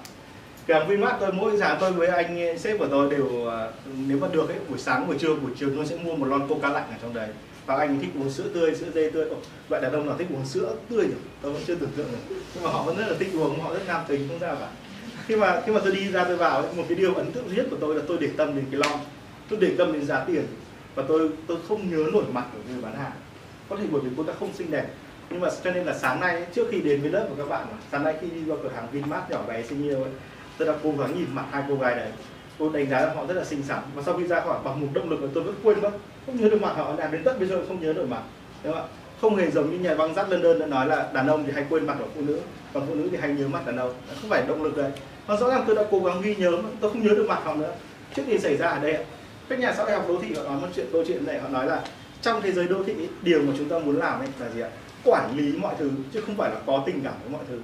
cửa hàng Vinmart tôi mỗi sáng tôi với anh ờ, sếp của tôi đều ờ, nếu mà được ấy buổi sáng buổi trưa buổi chiều tôi sẽ mua một lon coca lạnh ở trong đấy. Và anh thích uống sữa tươi sữa dê tươi. Ồ, vậy đàn ông nào thích uống sữa tươi nhỉ? Tôi vẫn chưa tưởng tượng được. Nhưng mà họ vẫn rất là thích uống họ rất nam tính không sao cả khi mà khi mà tôi đi ra tôi vào ấy, một cái điều ấn tượng duy nhất của tôi là tôi để tâm đến cái lon tôi để tâm đến giá tiền. Và tôi tôi không nhớ nổi mặt của người bán hàng. Có thể bởi vì cô ta không xinh đẹp. Nhưng mà cho nên là sáng nay ấy, trước khi đến với lớp của các bạn sáng nay khi đi vào cửa hàng Vinmart nhỏ bé xinh yêu ấy, tôi đã cố gắng nhìn mặt hai cô gái đấy. Tôi đánh giá là họ rất là xinh xắn. Và sau khi ra khỏi bằng một động lực mà tôi vẫn quên mất. Không nhớ được mặt họ làm đến tận bây giờ không nhớ được mặt. Đúng không ạ? Không hề giống như nhà băng dắt London đã nói là đàn ông thì hay quên mặt của phụ nữ còn phụ nữ thì hay nhớ mặt đàn ông. Không phải động lực đấy. Mà rõ ràng tôi đã cố gắng ghi nhớ mà tôi không nhớ được mặt họ nữa. Trước khi xảy ra ở đây các nhà xã hội học đô thị họ nói một chuyện câu chuyện này họ nói là trong thế giới đô thị điều mà chúng ta muốn làm ấy là gì ạ? Quản lý mọi thứ chứ không phải là có tình cảm với mọi thứ.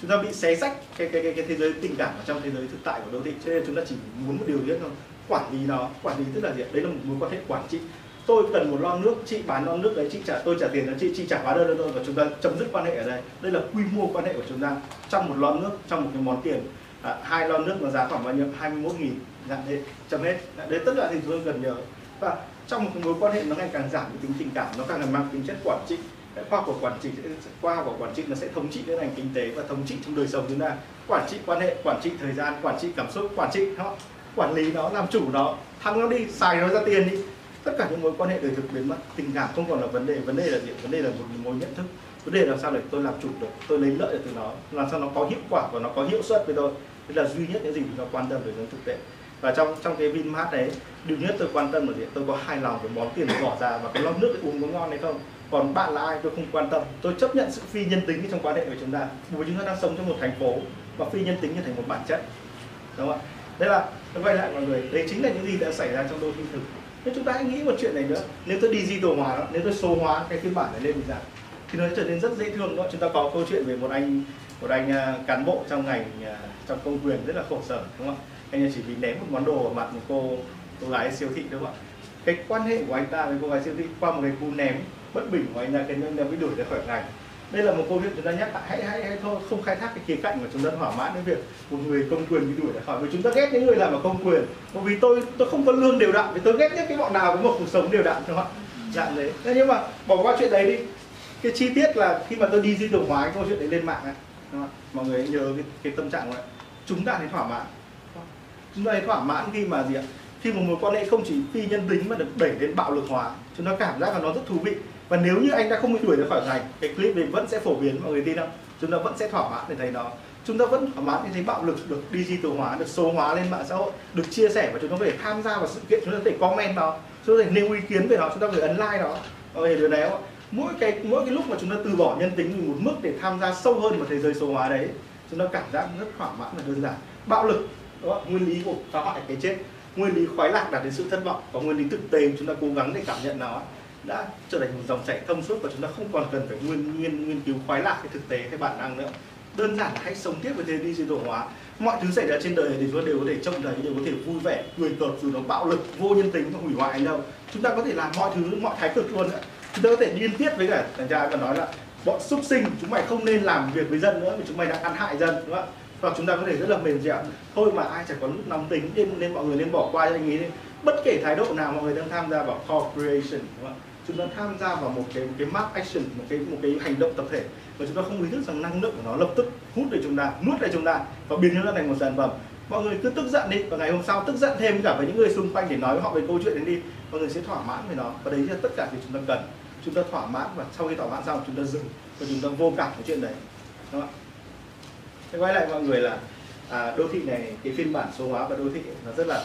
Chúng ta bị xé rách cái cái cái, cái thế giới tình cảm ở trong thế giới thực tại của đô thị cho nên chúng ta chỉ muốn một điều duy nhất thôi quản lý nó. Quản lý tức là gì ạ? Đấy là một mối quan hệ quản trị tôi cần một lon nước chị bán lon nước đấy chị trả tôi trả tiền cho chị chị trả hóa đơn cho tôi và chúng ta chấm dứt quan hệ ở đây. Đây là quy mô quan hệ của chúng ta. Trong một lon nước trong một cái món tiền à, hai lon nước nó giá khoảng bao nhiêu? 21 nghìn dạng thế chấm hết. Đấy tất cả thì chúng tôi cần nhớ và trong một cái mối quan hệ nó ngày càng giảm cái tính tình cảm nó càng mang tính chất quản trị. Khoa của quản trị khoa học của quản trị nó sẽ thống trị cái ngành kinh tế và thống trị trong đời sống chúng ta. Quản trị quan hệ quản trị thời gian quản trị cảm xúc quản trị họ quản lý nó làm chủ nó. Thắng nó đi xài nó ra tiền đi tất cả những mối quan hệ đời thực biến mất, tình cảm không còn là vấn đề vấn đề là gì vấn đề là một mối nhận thức. Vấn đề là sao để tôi làm chủ được, tôi lấy lợi được từ nó, làm sao nó có hiệu quả và nó có hiệu suất với tôi. Đây là duy nhất những gì chúng ta quan tâm về thực tế. Và trong trong cái Vinmart đấy điều nhất tôi quan tâm là gì tôi có hài lòng với món tiền bỏ ra và cái lon nước uống có ngon hay không? Còn bạn là ai? Tôi không quan tâm. Tôi chấp nhận sự phi nhân tính trong quan hệ của chúng ta. Bởi chúng ta đang sống trong một thành phố và phi nhân tính như thành một bản chất. Đúng không ạ? Đây là quay lại mọi người. Đây chính là những gì đã xảy ra trong đô thị thực nếu chúng ta hãy nghĩ một chuyện này nữa. Nếu tôi digital hóa nó nếu tôi số hóa cái phiên bản này lên thì sao? Thì nó trở nên rất dễ thương đó chúng ta có câu chuyện về một anh một anh à, cán bộ trong ngành à, trong công quyền rất là khổ sở, đúng không anh ấy chỉ vì ném một món đồ vào mặt một cô cô gái siêu thị, đúng không ạ? Cái quan hệ của anh ta với cô gái siêu thị qua một cái cú ném bất bình của anh ta cái ta bị đuổi ra khỏi ngành đây là một câu chuyện chúng ta nhắc lại. Hãy hãy hãy thôi không khai thác cái khía cạnh mà chúng ta thỏa mãn cái việc một người công quyền bị đuổi ra khỏi. Vì chúng ta ghét những người làm ở công quyền. Bởi vì tôi tôi không có lương đều đặn vì tôi ghét nhất cái bọn nào có một cuộc sống đều đặn cho họ dạng đấy. Thế nhưng mà bỏ qua chuyện đấy đi. Cái chi tiết là khi mà tôi đi di động hóa cái câu chuyện đấy lên mạng ấy, đúng không? mọi người nhớ cái, cái tâm trạng của ấy. chúng ta thấy thỏa mãn. Chúng ta thấy thỏa mãn khi mà gì ạ? Khi một mối quan hệ không chỉ phi nhân tính mà được đẩy đến bạo lực hóa chúng ta cảm giác là nó rất thú vị và nếu như anh đã không bị đuổi ra khỏi ngành, cái clip này vẫn sẽ phổ biến mọi người tin không? Chúng ta vẫn sẽ thỏa mãn để thấy nó. Chúng ta vẫn thỏa mãn để thấy bạo lực được digital hóa, được số hóa lên mạng xã hội, được chia sẻ và chúng ta có thể tham gia vào sự kiện, chúng ta có thể comment nó chúng ta có thể nêu ý kiến về nó, chúng ta có thể ấn like nó mọi người điều này không mỗi cái mỗi cái lúc mà chúng ta từ bỏ nhân tính một mức để tham gia sâu hơn vào thế giới số hóa đấy, chúng ta cảm giác rất thỏa mãn và đơn giản. Bạo lực đó nguyên lý của phá hoại cái chết, nguyên lý khoái lạc đạt đến sự thất vọng và nguyên lý thực tế, chúng ta cố gắng để cảm nhận nó đã trở thành một dòng chảy thông suốt và chúng ta không còn cần phải nguyên nghiên nghiên cứu khoái lạc cái thực tế, cái bản năng nữa. Đơn giản là hãy sống tiếp với thế digital hóa. Mọi thứ xảy ra trên đời thì chúng ta đều có thể trông thấy, đều có thể vui vẻ, cười cợt dù nó bạo lực, vô nhân tính và hủy hoại đâu. Chúng ta có thể làm mọi thứ, mọi thái cực luôn nữa chúng ta có thể liên tiếp với cả thằng cha còn nói là bọn súc sinh, chúng mày không nên làm việc với dân nữa vì chúng mày đang ăn hại dân, đúng không ạ? Hoặc chúng ta có thể rất là mềm dẻo. Thôi mà ai chẳng có lúc nóng tính, nên nên mọi người nên bỏ qua cho anh ấy đi. Bất kể thái độ nào, mọi người đang tham gia vào cooperation đúng không ạ? Chúng ta tham gia vào một cái một cái mark action một cái một cái hành động tập thể và chúng ta không ý thức rằng năng lượng của nó lập tức hút để chúng ta nuốt lại chúng ta và biến nó thành một sản phẩm. Mọi người cứ tức giận đi và ngày hôm sau tức giận thêm cả với những người xung quanh để nói với họ về câu chuyện đấy đi. Mọi người sẽ thỏa mãn với nó và đấy là tất cả gì chúng ta cần. Chúng ta thỏa mãn và sau khi thỏa mãn xong chúng ta dừng và chúng ta vô cảm với chuyện đấy. Đúng không ạ? Quay lại mọi người là à, đô thị này cái phiên bản số hóa và đô thị nó rất là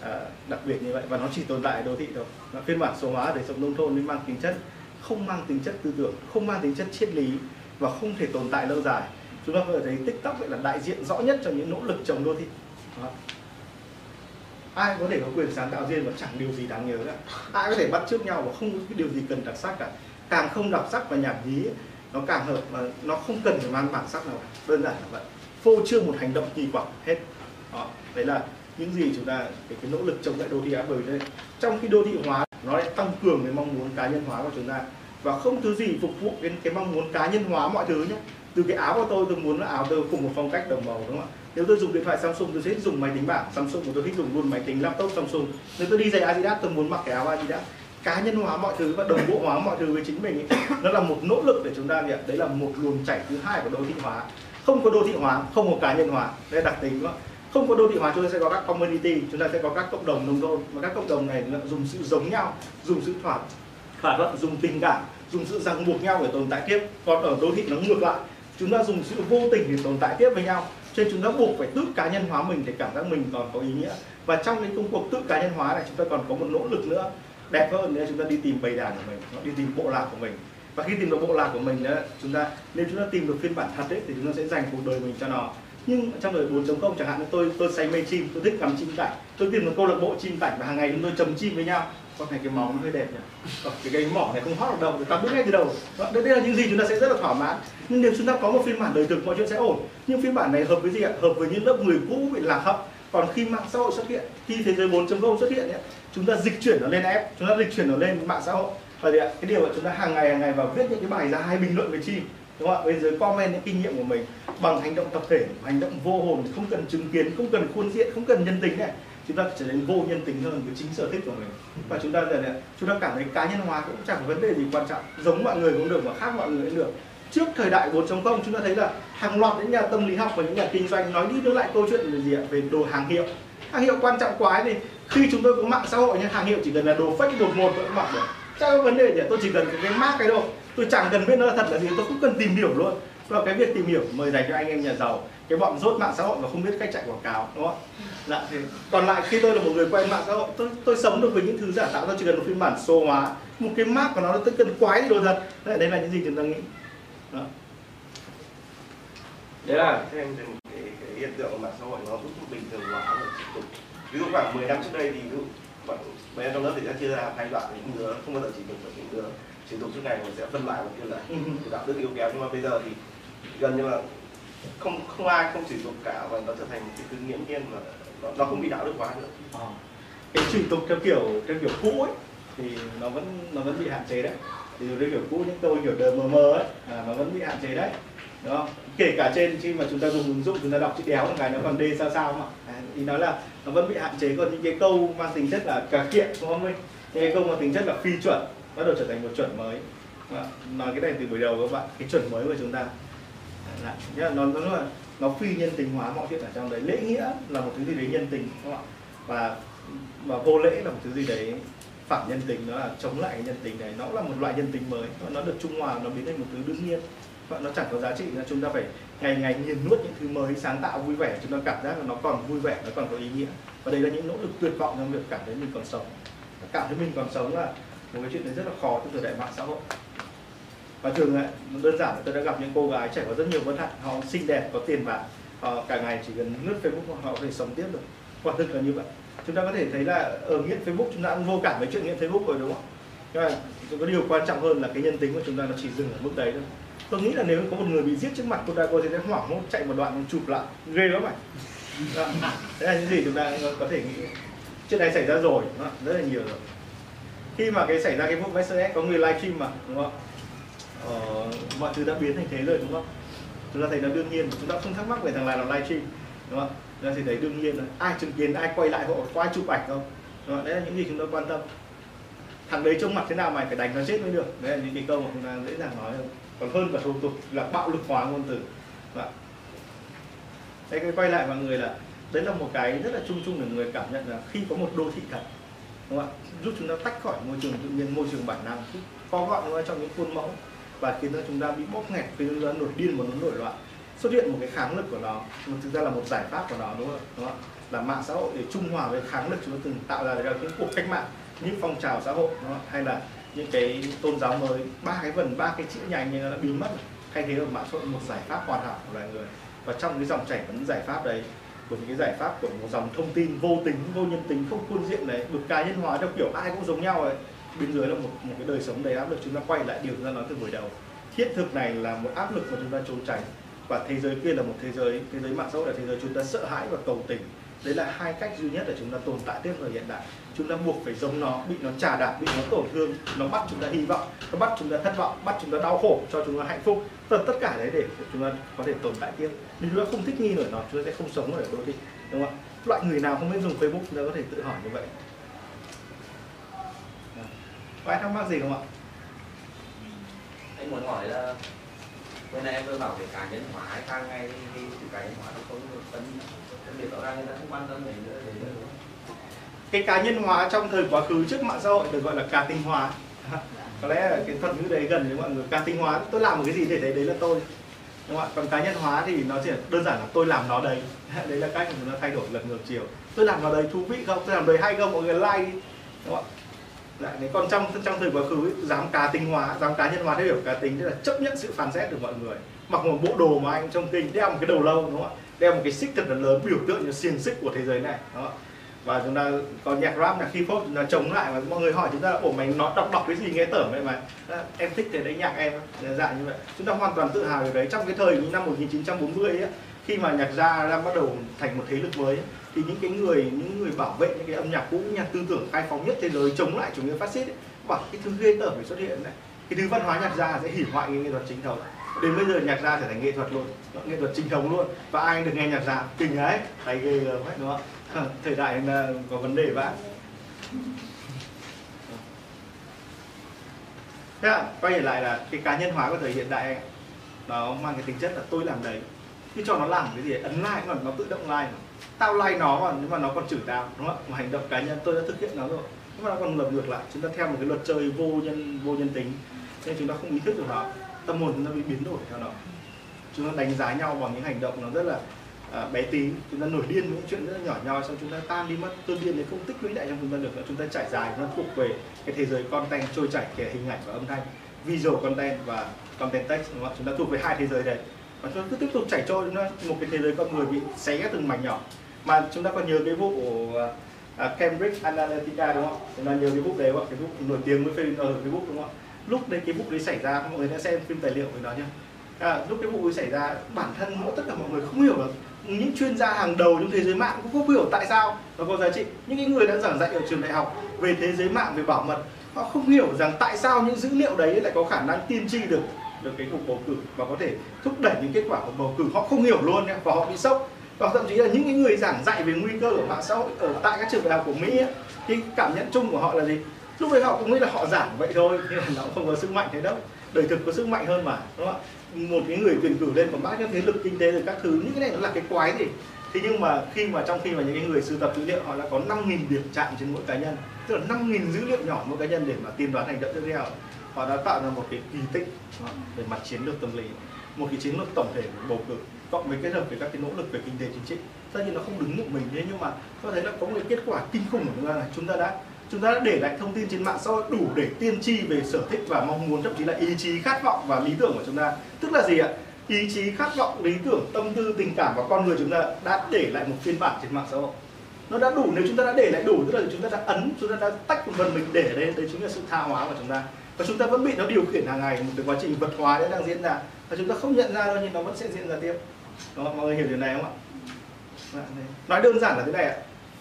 à, đặc biệt như vậy. Và nó chỉ tồn tại ở đô thị thôi. Nó phiên bản số hóa để sống nông thôn nên mang tính chất không mang tính chất tư tưởng không mang tính chất triết lý và không thể tồn tại lâu dài. Chúng ta có thể thấy tiktok vậy là đại diện rõ nhất cho những nỗ lực chống đô thị. Đó. ai có thể có quyền sáng tạo riêng và chẳng điều gì đáng nhớ cả. Ai có thể bắt chước nhau và không có cái điều gì cần đặc sắc cả. Càng không đặc sắc và nhảm nhí nó càng hợp mà nó không cần phải mang bản sắc nào cả. đơn giản là vậy. Phô trương một hành động kỳ quặc hết. Đó. đấy là những gì chúng ta cái, cái nỗ lực chống lại đô thị hóa bởi vì đây trong khi đô thị hóa nó lại tăng cường cái mong muốn cá nhân hóa của chúng ta. Và không thứ gì phục vụ đến cái mong muốn cá nhân hóa mọi thứ nhé. Từ cái áo của tôi tôi muốn là áo tôi cùng một phong cách đồng màu đúng không ạ? Nếu tôi dùng điện thoại Samsung tôi sẽ dùng máy tính bảng Samsung và tôi thích dùng luôn máy tính laptop Samsung. Nếu tôi đi giày Adidas tôi muốn mặc cái áo Adidas. Cá nhân hóa mọi thứ và đồng bộ hóa mọi thứ với chính mình ấy. nó là một nỗ lực để chúng ta gì ạ đấy là một luồng chảy thứ hai của đô thị hóa. Không có đô thị hóa không có cá nhân hóa. Đây là đặc tính đúng không có đô thị hóa chúng ta sẽ có các community chúng ta sẽ có các cộng đồng nông thôn. Và các cộng đồng này dùng sự giống nhau dùng sự thỏa thỏa thuận dùng tình cảm dùng sự ràng buộc nhau để tồn tại tiếp. Còn ở đô thị nó ngược lại chúng ta dùng sự vô tình để tồn tại tiếp với nhau. Cho nên chúng ta buộc phải tự cá nhân hóa mình để cảm giác mình còn có ý nghĩa. Và trong cái công cuộc tự cá nhân hóa này chúng ta còn có một nỗ lực nữa đẹp hơn nữa chúng ta đi tìm bầy đàn của mình đi tìm bộ lạc của mình. Và khi tìm được bộ lạc của mình đó chúng ta nếu chúng ta tìm được phiên bản thật ấy, thì chúng ta sẽ dành cuộc đời mình cho nó nhưng trong đời 4.0 chẳng hạn tôi tôi say mê chim tôi thích ngắm chim cảnh. Tôi tìm một câu lạc bộ chim cảnh và hàng ngày chúng tôi chấm chim với nhau. Con này cái móng nó hơi đẹp nhỉ? Còn cái cái mỏ này không hót được đâu người ta biết ngay từ đầu. Đó, đây, đây là những gì chúng ta sẽ rất là thỏa mãn. Nhưng nếu chúng ta có một phiên bản đời thực mọi chuyện sẽ ổn. Nhưng phiên bản này hợp với gì ạ? Hợp với những lớp người cũ bị lạc hậu. Còn khi mạng xã hội xuất hiện khi thế giới 4.0 xuất hiện ấy, chúng ta dịch chuyển nó lên app chúng ta dịch chuyển nó lên mạng xã hội. Và gì ạ? Cái điều là chúng ta hàng ngày hàng ngày vào viết những cái bài ra hay bình luận về chim đúng không ạ? Bây giờ comment những kinh nghiệm của mình bằng hành động tập thể, hành động vô hồn, không cần chứng kiến, không cần khuôn diện, không cần nhân tính này. Chúng ta trở nên vô nhân tính hơn với chính sở thích của mình. Và chúng ta giờ này chúng ta cảm thấy cá nhân hóa cũng chẳng có vấn đề gì quan trọng. Giống mọi người cũng được và khác mọi người cũng được. Trước thời đại 4.0 chúng ta thấy là hàng loạt những nhà tâm lý học và những nhà kinh doanh nói đi nói lại câu chuyện về gì ạ? Về đồ hàng hiệu. Hàng hiệu quan trọng quá thì khi chúng tôi có mạng xã hội nhưng hàng hiệu chỉ cần là đồ fake một một vẫn mặc được. Chẳng có vấn đề gì tôi chỉ cần cái mác cái đồ tôi chẳng cần biết nó là thật là gì tôi cũng cần tìm hiểu luôn. Và cái việc tìm hiểu mời dành cho anh em nhà giàu cái bọn rốt mạng xã hội và không biết cách chạy quảng cáo đúng không dạ, thì còn lại khi tôi là một người quen mạng xã hội tôi tôi sống được với những thứ giả tạo tôi chỉ cần một phiên bản số hóa một cái mác của nó tôi cần quái đồ thật. Đấy, đấy là những gì chúng ta nghĩ. Đó. đấy là thêm thêm một cái, cái hiện tượng mạng xã hội nó giúp bình thường hóa tiếp tục. Ví dụ khoảng 10 năm trước đây thì ví dụ bọn mấy em trong lớp thì đã chia ra hai đoạn những đứa không bao giờ chỉ được những đứa sử dụng suốt ngày mình sẽ phân loại một kia là (laughs) cái đạo đức yếu kém. Nhưng mà bây giờ thì gần như là không không ai không sử dụng cả và nó trở thành một cái thứ nghiễm nhiên mà nó, nó không bị đạo đức hóa nữa. À. cái chửi tục theo kiểu theo kiểu cũ ấy thì nó vẫn nó vẫn bị hạn chế đấy. Thì dù kiểu cũ những câu kiểu đờ mờ mờ ấy à, nó vẫn bị hạn chế đấy đúng không? Kể cả trên khi mà chúng ta dùng ứng dụng chúng ta đọc chữ đéo một cái nó còn đê sao sao mà. À, thì nói là nó vẫn bị hạn chế. Còn những cái câu mang tính chất là cà kiện đúng không minh những cái câu mang tính chất là phi chuẩn bắt đầu trở thành một chuẩn mới. Vâng nói cái này từ buổi đầu các bạn, cái chuẩn mới của chúng ta. Là nó nó là, nó phi nhân tính hóa mọi chuyện ở trong đấy. Lễ nghĩa là một thứ gì đấy nhân tình các bạn và và vô lễ là một thứ gì đấy phản nhân tình nó là chống lại cái nhân tình này nó cũng là một loại nhân tình mới, nó được trung hòa, nó biến thành một thứ đương nhiên. Và nó chẳng có giá trị, là chúng ta phải ngày ngày nghiền nuốt những thứ mới, sáng tạo vui vẻ, chúng ta cảm giác là nó còn vui vẻ, nó còn có ý nghĩa. Và đây là những nỗ lực tuyệt vọng trong việc cảm thấy mình còn sống. Cảm thấy mình còn sống là một cái chuyện đấy rất là khó trong thời đại mạng xã hội. Và thường ấy, đơn giản là tôi đã gặp những cô gái trẻ có rất nhiều vấn hạn họ xinh đẹp có tiền bạc họ cả ngày chỉ cần lướt facebook họ có thể sống tiếp được. Quả thực là như vậy. Chúng ta có thể thấy là ở nghiện facebook chúng ta cũng vô cảm với chuyện nghiện facebook rồi đúng không? Nhưng mà có điều quan trọng hơn là cái nhân tính của chúng ta nó chỉ dừng ở mức đấy thôi. Tôi nghĩ là nếu có một người bị giết trước mặt cô ta cô sẽ hoảng hốt chạy một đoạn chụp lại ghê lắm vậy Đó. đấy là những gì chúng ta có thể nghĩ. Chuyện này xảy ra rồi rất là nhiều rồi khi mà cái xảy ra cái vụ Mercedes có người livestream mà đúng không? Ờ, mọi thứ đã biến thành thế rồi đúng không? Chúng ta thấy nó đương nhiên chúng ta không thắc mắc về thằng này làm livestream đúng không? Chúng ta thì thấy đương nhiên là ai chứng kiến ai quay lại họ qua chụp ảnh không? Đúng không? đấy là những gì chúng ta quan tâm. Thằng đấy trông mặt thế nào mày phải đánh nó chết mới được. Đấy là những cái câu mà chúng ta dễ dàng nói hơn. Còn hơn cả thủ tục là bạo lực hóa ngôn từ. Vâng Và đây cái quay lại mọi người là đấy là một cái rất là chung chung để người cảm nhận là khi có một đô thị thật đúng không ạ? Giúp chúng ta tách khỏi môi trường tự nhiên, môi trường bản năng. Có gọn nó trong những khuôn mẫu và khiến cho chúng ta bị bóp nghẹt khiến chúng ta nổi điên và nó nổi loạn. Xuất hiện một cái kháng lực của nó mà thực ra là một giải pháp của nó, đúng không ạ? Đúng không? là mạng xã hội để trung hòa với kháng lực chúng ta từng tạo ra được những cuộc cách mạng, những phong trào xã hội, đúng không? hay là những cái tôn giáo mới, ba cái vần, ba cái chữ nhành như nó đã biến mất thay thế bằng mạng xã hội, một giải pháp hoàn hảo của loài người. Và trong cái dòng chảy của những giải pháp đấy của những cái giải pháp của một dòng thông tin vô tính, vô nhân tính, không khuôn diện đấy được cá nhân hóa theo kiểu ai cũng giống nhau ấy, bên dưới là một một cái đời sống đầy áp lực. Chúng ta quay lại điều chúng ta nói từ buổi đầu. Thiết thực này là một áp lực mà chúng ta trốn tránh. Và thế giới kia là một thế giới thế giới mạng xã hội là thế giới chúng ta sợ hãi và cầu tình. Đấy là hai cách duy nhất để chúng ta tồn tại tiếp thời hiện đại. Chúng ta buộc phải giống nó, bị nó trà đạp, bị nó tổn thương, nó bắt chúng ta hy vọng, nó bắt chúng ta thất vọng, bắt chúng ta đau khổ, cho chúng ta hạnh phúc. Tất tất cả đấy để chúng ta có thể tồn tại tiếp nếu chúng ta không thích nghi nổi nó chúng ta sẽ không sống ở đô thị đúng không ạ? Loại người nào không biết dùng facebook chúng ta có thể tự hỏi như vậy. Có ai thắc mắc gì không ạ? Anh muốn hỏi là bên này em vừa bảo về cá nhân hóa hay càng ngày thì cá nhân hóa nó không được phân phân biệt rõ ràng người ta không quan tâm đến nữa đến nữa đúng không? cái cá nhân hóa trong thời quá khứ trước mạng xã hội được gọi là cá tinh hóa. (laughs) Có lẽ là cái thuật ngữ đấy gần với mọi người. Cá tinh hóa tôi làm một cái gì để thấy đấy là tôi đúng không ạ? Còn cá nhân hóa thì nó chỉ đơn giản là tôi làm nó đấy. (laughs) Đấy là cách mà chúng ta thay đổi lật ngược chiều. Tôi làm nó đấy thú vị không? Tôi làm đấy hay không? Mọi người like đi. Đúng không ạ? Lại, đấy còn trong trong thời quá khứ ấy, dám cá tinh hóa dám cá nhân hóa theo hiểu cá tính tức là chấp nhận sự phán xét của mọi người. Mặc một bộ đồ mà anh trong kinh đeo một cái đầu lâu đúng không ạ? Đeo một cái xích thật là lớn biểu tượng như xiềng xích của thế giới này đúng không ạ? Và chúng ta có nhạc rap nhạc hip hop nó chống lại và mọi người hỏi chúng ta là ủa mày nó đọc đọc cái gì nghe tởm vậy mà em thích thế đấy nhạc em. Dạng như vậy. Chúng ta hoàn toàn tự hào về đấy. Trong cái thời những năm 1940 ấy khi mà nhạc gia đang bắt đầu thành một thế lực mới ấy, thì những cái người những người bảo vệ những cái âm nhạc cũ nhạc tư tưởng khai phóng nhất thế giới chống lại chủ nghĩa phát xít ấy, bảo cái thứ ghê tởm phải xuất hiện này cái thứ văn hóa nhạc gia sẽ hủy hoại cái nghệ thuật chính thống đến bây giờ nhạc gia trở thành nghệ thuật luôn nghệ thuật chính thống luôn. Và ai được nghe nhạc gia kinh ấy thấy ghê gớm ấy đúng không thời đại là có vấn đề bạn Thế quay trở lại là cái cá nhân hóa của thời hiện đại ấy, nó mang cái tính chất là tôi làm đấy. Cứ cho nó làm cái gì ấn like mà nó tự động like mà. Tao like nó mà nhưng mà nó còn chửi tao đúng không Mà một hành động cá nhân tôi đã thực hiện nó rồi. Nhưng mà nó còn lập ngược lại chúng ta theo một cái luật chơi vô nhân vô nhân tính. Nên chúng ta không ý thức được nó tâm hồn chúng ta bị biến đổi theo nó chúng ta đánh giá nhau bằng những hành động nó rất là à, bé tí chúng ta nổi điên với những chuyện rất là nhỏ nhoi xong chúng ta tan đi mất cơn điên đấy không tích lũy lại trong chúng ta được nữa chúng ta trải dài nó thuộc về cái thế giới content trôi chảy kể hình ảnh và âm thanh visual content và content text đúng không? ạ? chúng ta thuộc về hai thế giới đấy và chúng ta cứ tiếp tục chảy trôi chúng ta một cái thế giới con người bị xé ra từng mảnh nhỏ mà chúng ta còn nhớ cái vụ của Cambridge Analytica đúng không ạ? chúng ta nhớ cái vụ đấy không ạ? cái vụ nổi tiếng với Facebook ở Facebook đúng không ạ? Lúc đấy cái vụ đấy xảy ra mọi người đã xem phim tài liệu về nó nhá. À, lúc cái vụ ấy xảy ra bản thân mỗi tất cả mọi người không hiểu là những chuyên gia hàng đầu trong thế giới mạng cũng không hiểu tại sao nó có giá trị. Những cái người đã giảng dạy ở trường đại học về thế giới mạng về bảo mật họ không hiểu rằng tại sao những dữ liệu đấy lại có khả năng tiên tri được được cái cuộc bầu cử và có thể thúc đẩy những kết quả của bầu cử. Họ không hiểu luôn nhé và họ bị sốc. Và thậm chí là những cái người giảng dạy về nguy cơ ở mạng xã hội ở tại các trường đại học của Mỹ ấy, cái cảm nhận chung của họ là gì? Lúc đấy họ cũng nghĩ là họ giảm vậy thôi, nhưng mà nó không có sức mạnh thế đâu. Đời thực có sức mạnh hơn mà, đúng không ạ? Một cái người tuyển cử lên còn bác các thế lực kinh tế rồi các thứ, những cái này nó là cái quái gì? Thế nhưng mà khi mà trong khi mà những cái người sưu tập dữ liệu, họ đã có 5.000 điểm chạm trên mỗi cá nhân. Tức là 5.000 dữ liệu nhỏ mỗi cá nhân để mà tiên đoán hành động tiếp theo. Họ đã tạo ra một cái kỳ tích về mặt chiến lược tâm lý. Một cái chiến lược tổng thể của bầu cử, cộng với kết hợp với các cái nỗ lực về kinh tế chính trị. Tất nhiên nó không đứng một mình, thế nhưng mà có thấy là có một cái kết quả kinh khủng của chúng ta là chúng ta đã chúng ta đã để lại thông tin trên mạng xã hội đủ để tiên tri về sở thích và mong muốn thậm chí là ý chí khát vọng và lý tưởng của chúng ta. Tức là gì ạ? Ý chí khát vọng lý tưởng tâm tư tình cảm và con người chúng ta đã để lại một phiên bản trên mạng xã hội. Nó đã đủ nếu chúng ta đã để lại đủ tức là chúng ta đã ấn chúng ta đã tách một phần mình để ở đây đấy chính là sự tha hóa của chúng ta. Và chúng ta vẫn bị nó điều khiển hàng ngày một cái quá trình vật hóa đấy đang diễn ra. Và chúng ta không nhận ra đâu nhưng nó vẫn sẽ diễn ra tiếp. Đó, mọi người hiểu điều này không ạ? Nói đơn giản là thế này ạ.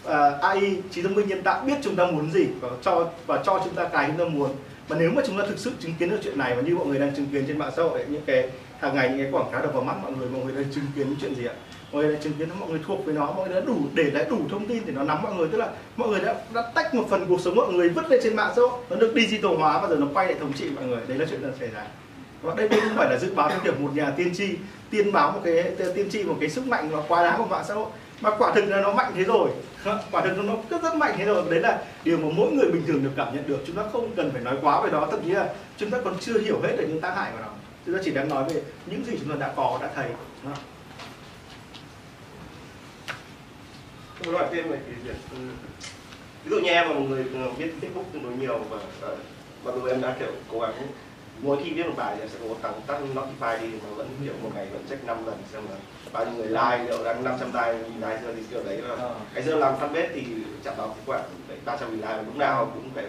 Ờ, uh, AI trí thông minh nhân tạo biết chúng ta muốn gì và cho và cho chúng ta cái chúng ta muốn. Mà nếu mà chúng ta thực sự chứng kiến được chuyện này và như mọi người đang chứng kiến trên mạng xã hội những cái hàng ngày những cái quảng cáo đập vào mắt mọi người mọi người đang chứng kiến những chuyện gì ạ? Mọi người đã chứng kiến mọi người thuộc với nó mọi người đã đủ để lại đủ thông tin để nó nắm mọi người. Tức là mọi người đã, đã tách một phần cuộc sống mọi người vứt lên trên mạng xã hội. Nó được digital hóa và giờ nó quay lại thống trị mọi người. Đấy là chuyện đang xảy ra. Và đây đây không phải là dự báo theo kiểu một nhà tiên tri tiên báo một cái tiên tri một cái sức mạnh và quá đáng của mạng xã hội mà quả thực là nó mạnh thế rồi. Quả thực nó rất rất mạnh thế rồi. Đấy là điều mà mỗi người bình thường được cảm nhận được. Chúng ta không cần phải nói quá về đó thậm chí là chúng ta còn chưa hiểu hết được những tác hại của nó. Chúng ta chỉ đang nói về những gì chúng ta đã có, đã thấy. Tôi nói thêm về việc ừ, ví dụ như em là một người ừ, viết Facebook tương đối nhiều và ờ, mặc dù em đã, kiểu, cố gắng mỗi khi viết một bài thì sẽ cố gắng tắt notify đi, mà vẫn, kiểu, một ngày vẫn check 5 lần xem là bao nhiêu người like liệu đang 500 like like giờ thì kiểu đấy là Ờ. cái giờ làm fanpage thì chạm báo kết quả phải 300 nghìn like lúc nào cũng phải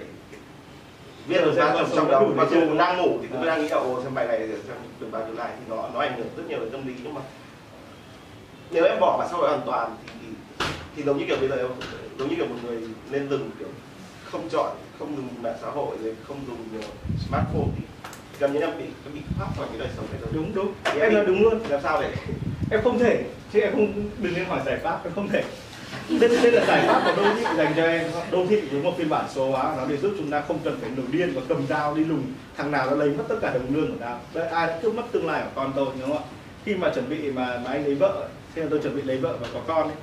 viết được ra trong trong đó. mặc dù đang ngủ thì cũng đang nghĩ là ồ xem bài này xem được bao nhiêu like. Thì nó nó ảnh hưởng rất nhiều đến tâm lý nhưng mà nếu em bỏ xã hội hoàn toàn thì thì, thì giống như kiểu bây giờ giống như kiểu một người nên dừng kiểu không chọn không dùng mạng xã hội rồi không dùng nhiều smartphone thì gần như em bị em bị thoát khỏi cái đời sống này rồi đúng đúng. Thì em nói đúng luôn. Làm sao để em không thể chứ em không đừng nên hỏi giải pháp em không thể. Đây, đây là giải pháp của đô thị dành cho em. Đô thị với một phiên bản số hóa nó để giúp chúng ta không cần phải nổi điên và cầm dao đi lùng. Thằng nào đã lấy mất tất cả đồng lương của tao. Đây ai đã cướp mất tương lai của con tôi đúng không ạ? Khi mà chuẩn bị mà, mà anh lấy vợ khi mà tôi chuẩn bị lấy vợ và có con ấy,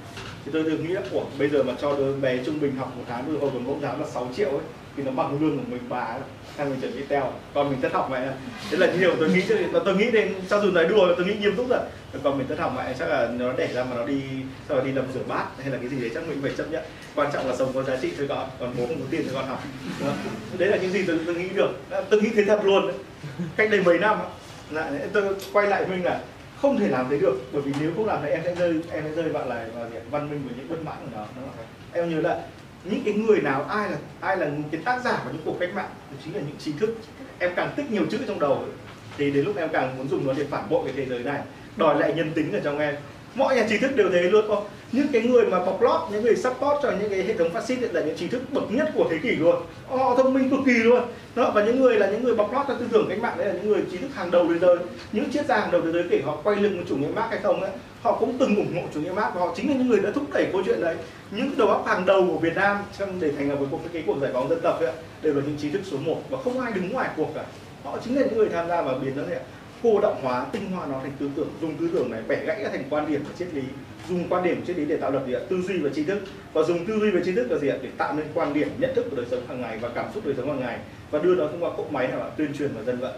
thì tôi thường nghĩ là của bây giờ mà cho đứa bé trung bình học một tháng vừa hồi còn mẫu giáo là 6 triệu ấy thì nó bằng lương của mình bà ấy thằng mình chuẩn bị teo còn mình thất học mẹ. Thế là điều tôi nghĩ tôi, tôi nghĩ đến cho dù nói đùa tôi nghĩ nghiêm túc rồi còn mình thất học mẹ chắc là nó để ra mà nó đi sau đó đi làm rửa bát hay là cái gì đấy chắc mình phải chấp nhận. Quan trọng là sống có giá trị thôi con còn bố không có tiền cho con học. Đấy là những gì tôi, tôi nghĩ được. Tôi nghĩ thế thật luôn. Cách đây mấy năm lại dạ, tôi quay lại mình là không thể làm thế được bởi vì nếu không làm thì em sẽ rơi em sẽ rơi vào lại vào diện văn minh của những bất mãn của nó em nhớ là những cái người nào ai là ai là cái tác giả của những cuộc cách mạng thì chính là những trí thức. Em càng tích nhiều chữ trong đầu ấy, thì đến lúc em càng muốn dùng nó để phản bội cái thế giới này đòi lại nhân tính ở trong em mọi nhà trí thức đều thế luôn không? Những cái người mà bọc lót những người support cho những cái hệ thống phát xít là những trí thức bậc nhất của thế kỷ luôn. Họ thông minh cực kỳ luôn. Đó và những người là những người bọc lót cho tư tưởng cách mạng đấy là những người trí thức hàng đầu thế giới. Những triết gia hàng đầu thế giới kể họ quay lưng với chủ nghĩa mark hay không ấy họ cũng từng ủng hộ chủ nghĩa mark và họ chính là những người đã thúc đẩy câu chuyện đấy. Những đầu óc hàng đầu của Việt Nam trong để thành lập một cuộc cái cuộc giải phóng dân tộc ấy, đều là những trí thức số 1 và không ai đứng ngoài cuộc cả. Họ chính là những người tham gia vào biến đó thành cô động hóa, tinh hoa nó thành tư tưởng, dùng tư tưởng này bẻ gãy thành quan điểm và triết lý. Dùng quan điểm, triết lý để tạo lập gì ạ? Tư duy và trí thức. Và dùng tư duy và trí thức là gì ạ? Để tạo nên quan điểm, nhận thức của đời sống hàng ngày và cảm xúc đời sống hàng ngày. Và đưa nó thông qua cỗ máy nào là tuyên truyền và dân vận.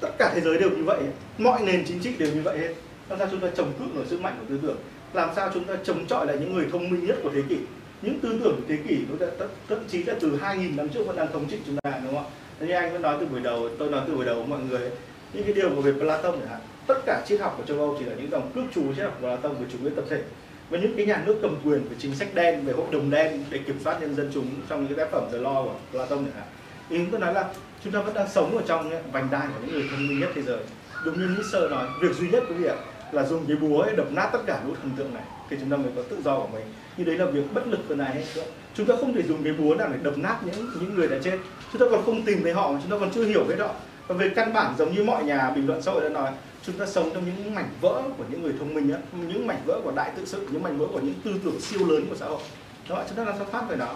Tất cả thế giới đều như vậy. Mọi nền chính trị đều như vậy hết. Làm sao chúng ta chống cự nổi sức mạnh của tư tưởng? Làm sao chúng ta chống chọi lại những người thông minh nhất của thế kỷ? Những tư tưởng của thế kỷ nó đã thậm- chí là từ 2.000 năm trước vẫn đang thống trị chúng ta, đúng không ạ? Như anh vẫn nói từ buổi đầu, tôi nói từ buổi đầu với mọi người những cái điều của về Plato chẳng hạn, tất cả triết học của châu Âu chỉ là những dòng cướp chú triết học của Plato về chủ nghĩa tập thể. Và những cái nhà nước cầm quyền về chính sách đen, về hội đồng đen để kiểm soát nhân dân chúng trong những cái tác phẩm The Law của Plato chẳng hạn. Ý chúng tôi nói là chúng ta vẫn đang sống ở trong vành đai của những người thông minh nhất thế giới. Đúng như Nietzsche nói, việc duy nhất quý vị ạ là dùng cái búa ấy đập nát tất cả lũ thần tượng này thì chúng ta mới có tự do của mình. Như đấy là việc bất lực hơn ai hết chúng ta không thể dùng cái búa nào để đập nát những những người đã chết. Chúng ta còn không tìm thấy họ mà chúng ta còn chưa hiểu hết đó và về căn bản giống như mọi nhà bình luận xã hội đã nói chúng ta sống trong những mảnh vỡ của những người thông minh á những mảnh vỡ của đại tự sự những mảnh vỡ của những tư tưởng siêu lớn của xã hội. Đó chúng ta làm sao thoát về nó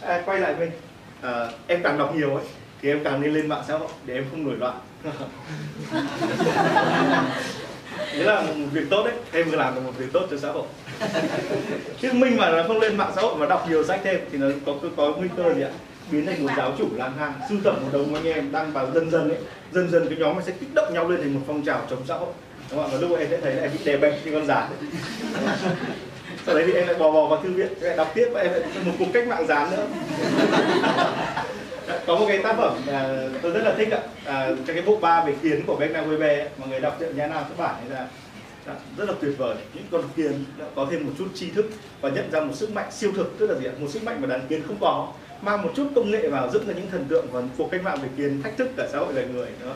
à, quay lại mình à, ờ, em càng đọc nhiều ấy thì em càng nên lên mạng xã hội để em không nổi loạn. (laughs) Đấy là một việc tốt đấy, em vừa làm được một việc tốt cho xã hội. (laughs) Chứ mình mà nó không lên mạng xã hội mà đọc nhiều sách thêm thì nó có, có nguy cơ gì ạ? Biến thành một giáo chủ lang thang, sưu tầm một đống anh em đăng vào dần dần ấy. Dần dần cái nhóm nó sẽ kích động nhau lên thành một phong trào chống xã hội. Đúng không ạ? Và lúc em sẽ thấy là em bị đè bẹp như con rán (laughs) sau đấy thì em lại bò bò vào thư viện em lại đọc tiếp và em lại một cuộc cách mạng rán nữa. (laughs) Có một cái tác phẩm à, tôi rất là thích ạ. À, trong cái bộ ba về kiến của Bernard Weber mà người đọc truyện nhà nào xuất bản ấy là là rất là tuyệt vời. Những con kiến đã có thêm một chút tri thức và nhận ra một sức mạnh siêu thực. Tức là gì ạ? Một sức mạnh mà đàn kiến không có mang một chút công nghệ vào dựng ra những thần tượng và cuộc cách mạng về kiến thách thức cả xã hội loài người nữa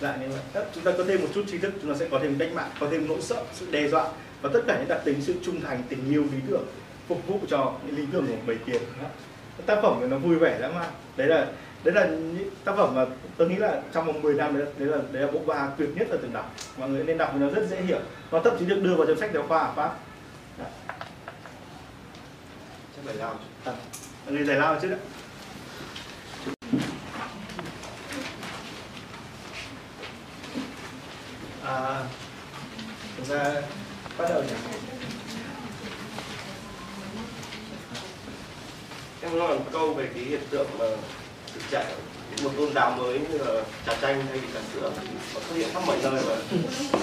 dạ như vậy. Chúng ta có thêm một chút tri thức chúng ta sẽ có thêm cách mạng có thêm nỗi sợ sự đe dọa và tất cả những đặc tính sự trung thành tình yêu lý tưởng phục vụ cho những lý tưởng của bầy kiến Đó. tác phẩm này nó vui vẻ lắm mà đấy là đấy là những tác phẩm mà tôi nghĩ là trong vòng 10 năm đấy, đấy là đấy là bộ ba tuyệt nhất là từng đọc. Mọi người nên đọc vì nó rất dễ hiểu. Nó thậm chí được đưa vào trong sách giáo khoa ở pháp. Dạ. chắc phải làm. À, người giải lao chứ ạ. à, chúng ta bắt đầu nhỉ em nói một câu về cái hiện tượng mà thực trạng một tôn giáo mới như là trà chanh hay trà sữa nó xuất hiện khắp mọi nơi và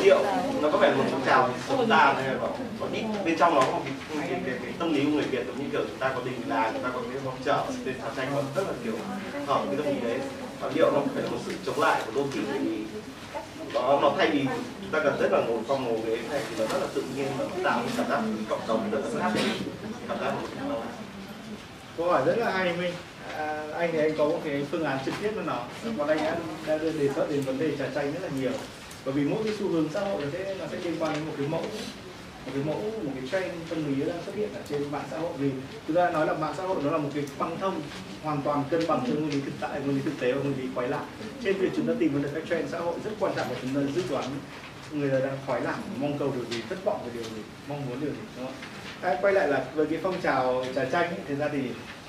rượu nó có vẻ một phong trào sống ra hay là nó ít bên trong nó có một cái, cái, cái, cái tâm lý của người Việt giống như kiểu chúng ta có đình làng chúng ta có cái phong chợ bên trà chanh nó rất là kiểu hợp cái tâm lý đấy. Và rượu nó phải là một sự chống lại của đô thị thì nó nó thay vì chúng ta cần rất là ngồi phong ngồi ghế này thì nó rất là tự nhiên nó tạo cảm giác cộng đồng rất là khác cảm giác. Câu hỏi rất là hay minh à, anh thì anh có một cái phương án trực tiếp với nó còn anh đã, đã đề xuất đến vấn đề trà chanh rất là nhiều. Bởi vì mỗi cái xu hướng xã hội sẽ nó sẽ liên quan đến một cái mẫu một cái mẫu một cái trend tâm lý đang xuất hiện ở trên mạng xã hội. Vì chúng ta nói là mạng xã hội nó là một cái băng thông hoàn toàn cân bằng giữa nguyên lý thực tại nguyên lý thực tế và nguyên lý khoái lạc. Trên việc chúng ta tìm được các trend xã hội rất quan trọng là chúng ta dự đoán người ta đang khoái lạc mong cầu điều gì thất vọng về điều gì mong muốn điều gì đúng không ạ? À, quay lại là với cái phong trào trà chanh ấy, thực ra thì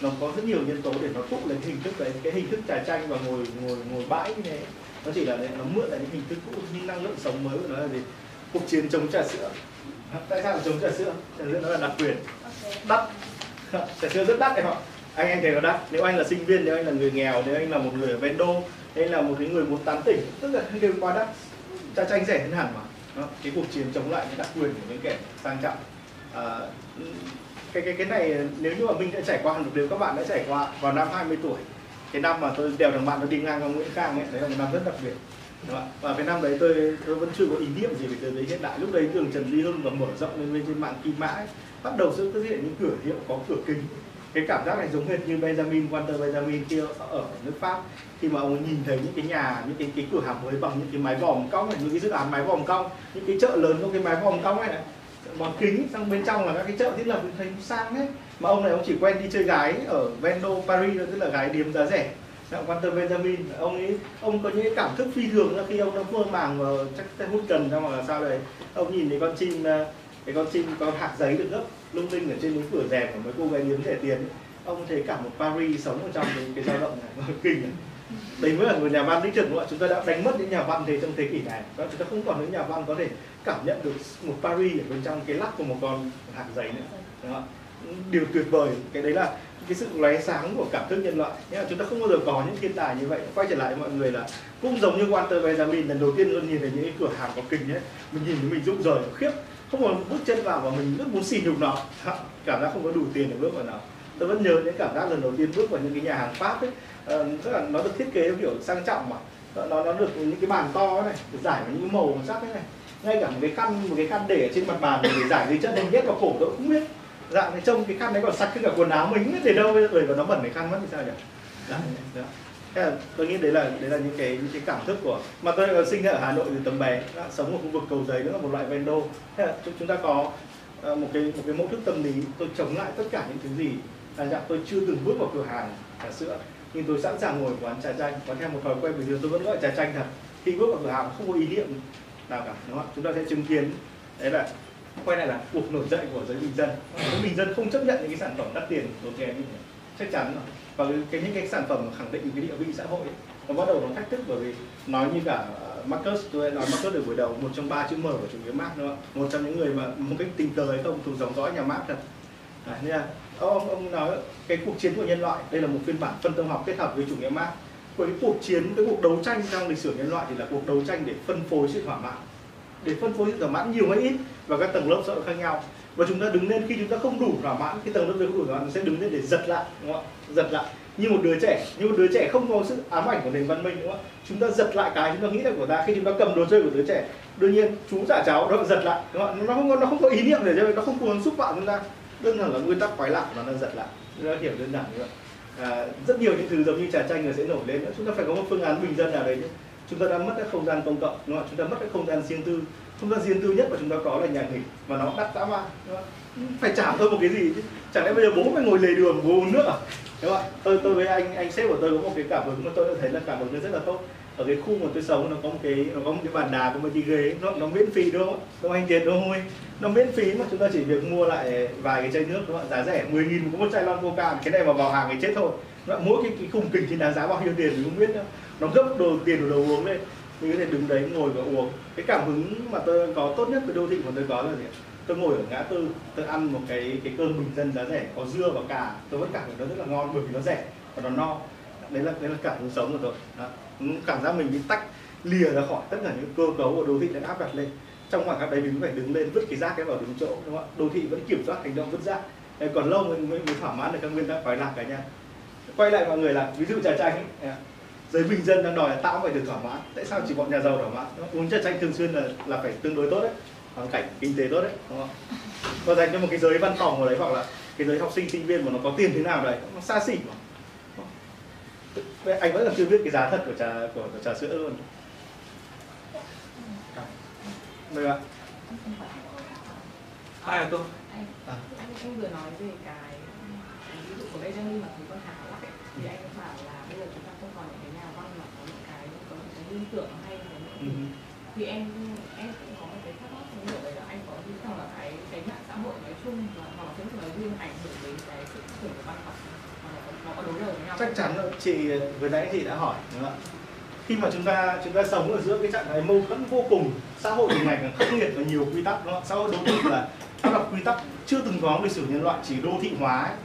nó có rất nhiều nhân tố để nó tụ lên hình thức đấy. Cái hình thức trà chanh và ngồi ngồi ngồi bãi như thế nó chỉ là để nó mượn lại những hình thức cũ những năng lượng sống mới của nó là gì? Cuộc chiến chống trà sữa. Tại sao là chống trà sữa? Trà sữa nó là đặc quyền. Đắt. Trà sữa rất đắt em ạ anh anh thấy nó đắt. Nếu anh là sinh viên nếu anh là người nghèo nếu anh là một người ở ven đô hay là một cái người muốn tán tỉnh tất cả đều quá đắt. Trà chanh rẻ hơn hẳn mà. Đó. cái cuộc chiến chống lại những đặc quyền của những kẻ sang trọng à, cái cái cái này nếu như mà mình đã trải qua được điều các bạn đã trải qua vào năm 20 tuổi cái năm mà tôi đèo thằng bạn nó đi ngang qua Nguyễn Khang ấy đấy là một năm rất đặc biệt đúng không? và cái năm đấy tôi tôi vẫn chưa có ý niệm gì về thế giới hiện đại. Lúc đấy đường Trần Duy Hưng và mở rộng lên bên trên mạng Kim Mã ấy, bắt đầu xuất hiện những cửa hiệu có cửa kính. Cái cảm giác này giống hệt như Benjamin Walter Benjamin kia ở nước Pháp. Khi mà ông nhìn thấy những cái nhà những cái cái cửa hàng mới bằng những cái mái vòm cong này những cái dự án mái vòm cong những cái chợ lớn có cái mái vòm cong này này bằng kính sang bên trong là các cái chợ thiết lập thấy sang hết. Mà ông này ông chỉ quen đi chơi gái ở Vendo Paris thôi, tức là gái điếm giá rẻ. Ông quan tâm Benjamin. Ông ấy ông có những cái cảm thức phi thường là khi ông đã mơ màng và chắc tay hút cần ra hoặc là sao đấy. Ông nhìn thấy con chim ờ, cái con chim có hạt giấy được gấp lung linh ở trên những cửa rèm của mấy cô gái điếm rẻ tiền. Ông thấy cả một Paris sống ở trong cái, cái dao động này (laughs) kinh này. đấy mới là người nhà văn đích thực đúng không ạ. Chúng ta đã đánh mất những nhà văn thế trong thế kỷ này. Chúng ta không còn những nhà văn có thể cảm nhận được một Paris ở bên trong, cái lắc của một con hạt giấy nữa. Đó. điều tuyệt vời, cái đấy là cái sự lóe sáng của cảm thức nhân loại. Nghĩa chúng ta không bao giờ có những thiên tài như vậy. Quay trở lại mọi người là cũng giống như Walter Benjamin, lần đầu tiên luôn nhìn thấy những cái cửa hàng có kinh ấy. Mình nhìn thấy mình rụng rời, khiếp. Không còn bước chân vào và mình rất muốn xì nhục nó. Cảm giác không có đủ tiền để bước vào nó. Tôi vẫn nhớ những cảm giác lần đầu tiên bước vào những cái nhà hàng Pháp ấy. Rất tức là nó được thiết kế kiểu sang trọng mà. Nó nó được những cái bàn to này, được giải với những màu sắc thế này ngay cả một cái khăn một cái khăn để ở trên mặt bàn để giải dưới chân mình biết vào cổ tôi cũng biết. Dạ thì trông cái khăn đấy còn sạch hơn cả quần áo mình biết để đâu bây giờ nó bẩn cái khăn mất thì sao nhỉ? Đó, đó. Thế là tôi nghĩ đấy là đấy là những cái những cái cảm thức của mà tôi còn sinh ra ở Hà Nội từ tấm bé đã sống ở khu vực cầu giấy nữa là một loại ven đô thế là chúng ta có ờ, một cái một cái mẫu thức tâm lý. Tôi chống lại tất cả những thứ gì. Là dạng tôi chưa từng bước vào cửa hàng trà sữa. Nhưng tôi sẵn sàng ngồi quán trà chanh. Có theo một thói quen bình thường tôi vẫn gọi trà chanh thật. Khi bước vào cửa hàng không có ý niệm nào cả đúng không ạ? chúng ta sẽ chứng kiến đấy là quay lại là cuộc nổi dậy của giới bình dân. Giới bình dân không chấp nhận những cái sản phẩm đắt tiền tốn kém như thế. Chắc chắn rồi. Và cái, cái những cái sản phẩm khẳng định cái địa vị xã hội ấy, nó bắt đầu nó thách thức bởi vì nói như cả Marcus tôi đã nói Marcus ở buổi đầu một trong ba chữ M của chủ nghĩa Marx đúng không ạ? một trong những người mà một cách tình cờ hay không thuộc dòng dõi nhà Marx thật. À, nên là ông ông nói cái cuộc chiến của nhân loại đây là một phiên bản phân tâm học kết hợp với chủ nghĩa Marx với cái cuộc chiến cái cuộc đấu tranh trong lịch sử nhân loại thì là cuộc đấu tranh để phân phối sự thỏa mãn. Để phân phối sự thỏa mãn nhiều hay ít và các tầng lớp xã hội khác nhau. Và chúng ta đứng lên khi chúng ta không đủ thỏa mãn cái tầng lớp không đủ thỏa mãn, sẽ đứng lên để giật lại, đúng không ạ? Giật lại. Như một đứa trẻ, như một đứa trẻ không có sự ám ảnh của nền văn minh, đúng không ạ? Chúng ta giật lại cái chúng ta nghĩ là của ta khi chúng ta cầm đồ chơi của đứa trẻ. Đương nhiên, chú trả cháu nó giật lại, đúng không ạ? Nó không có, nó không có ý niệm để cho nó không muốn xúc phạm chúng ta. Đơn giản là nguyên tắc quái lạ của nó giật lại. Chúng ta hiểu đơn giản như vậy à, rất nhiều những thứ giống như trà chanh rồi sẽ nổi lên chúng ta phải có một phương án bình dân nào đấy chứ chúng ta đã mất cái không gian công cộng đúng không ạ? Chúng ta mất cái không gian riêng tư. Không gian riêng tư nhất mà chúng ta có là nhà nghỉ mà nó đắt dã man phải trả tôi một cái gì chứ? Chẳng lẽ bây giờ bố phải ngồi lề đường bố uống nước à? Đúng không ạ? Tôi tôi với anh anh sếp của tôi có một cái cảm hứng mà tôi đã thấy là cảm hứng nó rất là tốt. Ở cái khu mà tôi sống nó có một cái nó có một cái bàn đà có một cái ghế nó nó miễn phí đúng không ạ? Đúng không anh tiền đúng không huy nó miễn phí mà chúng ta chỉ việc mua lại vài cái chai nước đúng không giá rẻ 10 nghìn có một chai lon coca cái này mà vào hàng thì chết thôi. Mỗi cái, cái khung kính thì đáng giá bao nhiêu tiền thì không biết đâu. Nó gấp đồ tiền của đồ uống lên mình có thể đứng đấy ngồi và uống. Cái cảm hứng mà tôi có tốt nhất với đô thị mà tôi có là gì tôi ngồi ở ngã tư tôi ăn một cái cái cơm bình dân giá rẻ có dưa và cà. Tôi vẫn cảm thấy nó rất là ngon bởi vì nó rẻ và nó no. Đấy là đấy là cảm hứng sống của tôi. Đó. cảm giác mình bị tách lìa ra khỏi tất cả những cơ cấu của đô thị đang áp đặt lên trong khoảng khắc đấy mình phải đứng lên vứt cái rác cái vào đúng chỗ đúng không ạ? Đô thị vẫn kiểm soát hành động vứt rác. Đấy, còn lâu mới mới, mới thỏa mãn được các nguyên tắc phải lạc cả nhà. Quay lại mọi người là ví dụ trà chanh ấy, giới bình dân đang đòi là tao cũng phải được thỏa mãn. Tại sao chỉ bọn nhà giàu thỏa mãn? Uống trà chanh thường xuyên là là phải tương đối tốt đấy. Hoàn cảnh kinh tế tốt đấy đúng không và dành cho một cái giới văn phòng ở đấy hoặc là cái giới học sinh sinh viên mà nó có tiền thế nào đấy nó xa xỉ mà. Vậy anh vẫn còn chưa biết cái giá thật của trà của, của trà sữa luôn được ạ ai là tôi anh À. anh, vừa nói về cái ví dụ của Jenny mà thấy con Thảo ấy, thì anh bảo là bây giờ chúng ta không còn những cái nhà văn mà có những cái có những cái liên tưởng hay là Ừ. những thì em em cũng có một cái thắc mắc như vậy là anh có nghĩ rằng là cái cái mạng xã hội nói chung và là Facebook nói riêng ảnh hưởng đến cái sự phát triển của văn học không? Nó có đối đầu với nhau chắc không? chắn rồi chị vừa nãy chị đã hỏi đúng không ạ khi mà chúng ta chúng ta sống ở giữa cái trạng thái mâu thuẫn vô cùng xã hội thì ngày càng khắc nghiệt và nhiều quy tắc đúng không? Xã hội đô thị là áp đặt quy tắc chưa từng có lịch sử nhân loại chỉ đô thị hóa ấy.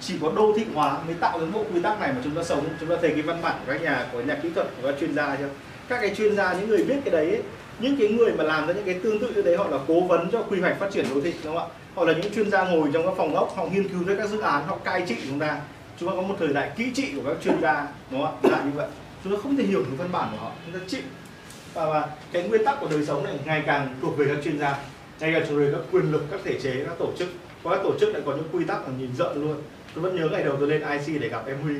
chỉ có đô thị hóa mới tạo ra bộ quy tắc này mà chúng ta sống. Chúng ta thấy cái văn bản của các nhà của nhà kỹ thuật của các chuyên gia chưa? Các cái chuyên gia những người biết cái đấy ấy, những cái người mà làm ra những cái tương tự như đấy họ là cố vấn cho quy hoạch phát triển đô thị đúng không ạ? Họ là những chuyên gia ngồi trong các phòng ốc họ nghiên cứu ra các dự án họ cai trị chúng ta. Chúng ta có một thời đại kỹ trị của các chuyên gia đúng không ạ? Như vậy chúng ta không thể hiểu được văn bản của họ. Chúng ta chịu. Và, và cái nguyên tắc của đời sống này ngày càng thuộc về các chuyên gia. Ngày càng thuộc về các quyền lực các thể chế các tổ chức. Có các tổ chức lại có những quy tắc mà nhìn rợn luôn. Tôi vẫn nhớ ngày đầu tôi lên IC để gặp em Huy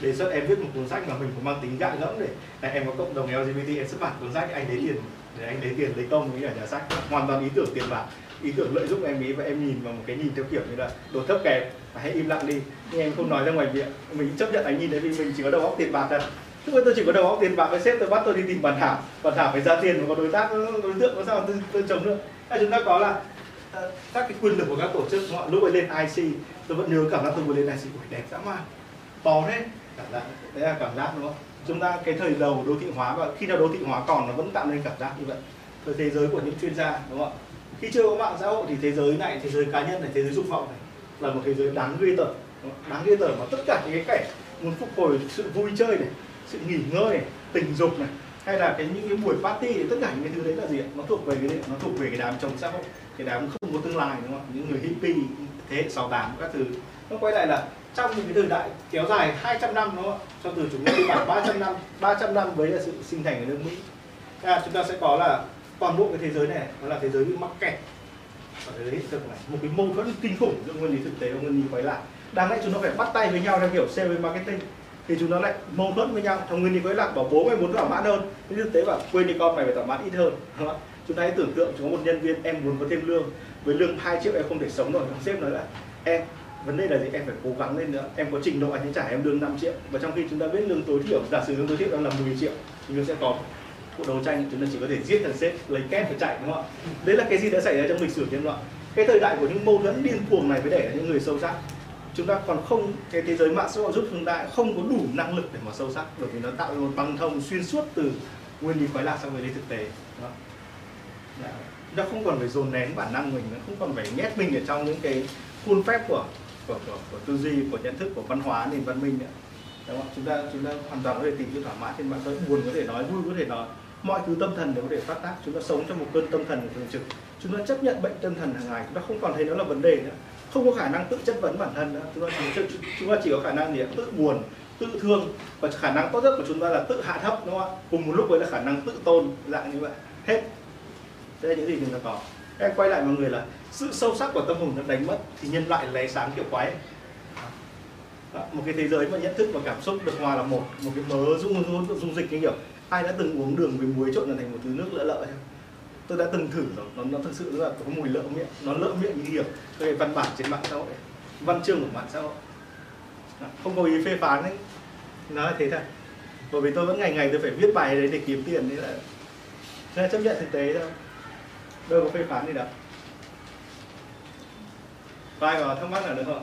đề xuất em viết một cuốn sách mà mình cũng mang tính gạ gẫm để này em có cộng đồng LGBT em xuất bản cuốn sách anh lấy tiền để anh lấy tiền lấy công với cả nhà sách. Hoàn toàn ý tưởng tiền bạc ý tưởng lợi dụng em ý và em nhìn vào một cái nhìn theo kiểu như là đồ thấp kém. Hãy im lặng đi nhưng em không nói ra ngoài miệng. Mình chấp nhận anh nhìn đấy vì mình chỉ có đầu óc tiền bạc thôi lúc ấy tôi chỉ có đầu óc tiền bạc với sếp tôi bắt tôi đi tìm bản thảo. Bản thảo phải ra tiền và có đối tác đối tượng có sao tôi, tôi chống được. À, chúng ta có là à, các cái quyền lực của các tổ chức họ lúc ấy lên IC tôi vẫn nhớ cảm giác tôi vừa lên IC ui đẹp dã man to thế cảm giác đấy là cảm giác đúng không? Chúng ta cái thời đầu đô thị hóa và khi nào đô thị hóa còn nó vẫn tạo nên cảm giác như vậy. Thời thế giới của những chuyên gia đúng không ạ? Khi chưa có mạng xã hội thì thế giới này thế giới cá nhân này thế giới dục vọng này là một thế giới đáng ghê tởm đáng ghê tởm mà tất cả những cái cảnh muốn phục hồi sự vui chơi này sự nghỉ ngơi này tình dục này hay là cái những cái buổi party thì tất cả những cái thứ đấy là gì ạ? Nó thuộc về cái nó thuộc về cái đám chống xã hội cái đám không có tương lai đúng không? Những người hippie thế hệ 68 các thứ. Nó quay lại là trong những cái thời đại kéo dài 200 năm đúng không ạ? Cho từ chúng ta đi bản 300 năm 300 năm với là sự sinh thành của nước Mỹ. À, chúng ta sẽ có là toàn bộ cái thế giới này nó là thế giới bị mắc kẹt. Ở thế giới hiện thực này một cái mâu thuẫn kinh khủng giữa nguyên lý thực tế và nguyên lý quay lại. Đáng lẽ chúng nó phải bắt tay với nhau theo kiểu sale marketing thì chúng nó lại mâu thuẫn với nhau. Thằng nguyên thì có lại bảo bố mày muốn thỏa mãn hơn. Nhưng thực tế bảo quên đi con mày phải thỏa mãn ít hơn. Đúng không? chúng ta hãy tưởng tượng chúng có một nhân viên, em muốn có thêm lương. Với lương 2 triệu em không thể sống nổi. Sếp nói là, em, vấn đề là gì? Em phải cố gắng lên nữa. Em có trình độ anh ấy trả em lương 5 triệu. Và trong khi chúng ta biết lương tối thiểu, giả sử lương tối thiểu đang là 10 triệu, thì nó sẽ có cuộc đấu tranh. Chúng ta chỉ có thể giết thằng sếp, lấy kép và chạy, đúng không ạ? Đấy là cái gì đã xảy ra trong lịch sử nhân loại. Cái thời đại của những mâu thuẫn điên cuồng này với để là những người sâu sắc chúng ta còn không cái thế giới mạng xã hội giúp chúng ta không có đủ năng lực để mà sâu sắc bởi vì nó tạo ra một băng thông xuyên suốt từ nguyên lý khoái lạc sang nguyên lý thực tế đó. không? Nó không còn phải dồn nén bản năng mình nó không còn phải nhét mình ở trong những cái khuôn phép của của, của, của tư duy của nhận thức của văn hóa nền văn minh nữa đúng không? chúng ta chúng ta hoàn toàn có thể tìm sự thỏa mãn trên mạng xã hội buồn có thể nói vui có thể nói mọi thứ tâm thần đều có thể phát tác chúng ta sống trong một cơn tâm thần thường trực chúng ta chấp nhận bệnh tâm thần hàng ngày chúng ta không còn thấy nó là vấn đề nữa không có khả năng tự chất vấn bản thân nữa. Chúng ta chỉ, chúng ta chỉ có khả năng gì tự buồn tự thương. Và khả năng tốt nhất của chúng ta là tự hạ thấp đúng không ạ? Cùng một lúc với là khả năng tự tôn dạng như vậy. Hết. Đây là những gì chúng ta có. Em quay lại mọi người là sự sâu sắc của tâm hồn đã đánh mất thì nhân loại lấy sáng kiểu quái. Đó, một cái thế giới mà nhận thức và cảm xúc được hòa là một một cái mớ dung dung, dung dịch như kiểu ai đã từng uống đường với muối trộn thành một thứ nước lỡ lợi không tôi đã từng thử rồi. Nó, nó thực sự là có mùi lợ miệng. Nó lợ miệng như kiểu cái văn bản trên mạng xã hội. Văn chương của mạng xã hội. Không có ý phê phán ấy. Nó là thế thôi. Bởi vì tôi vẫn ngày ngày tôi phải viết bài đấy để kiếm tiền nên là nên là chấp nhận thực tế thôi. Đâu có phê phán gì đâu. Vai có thắc mắc nào nữa không?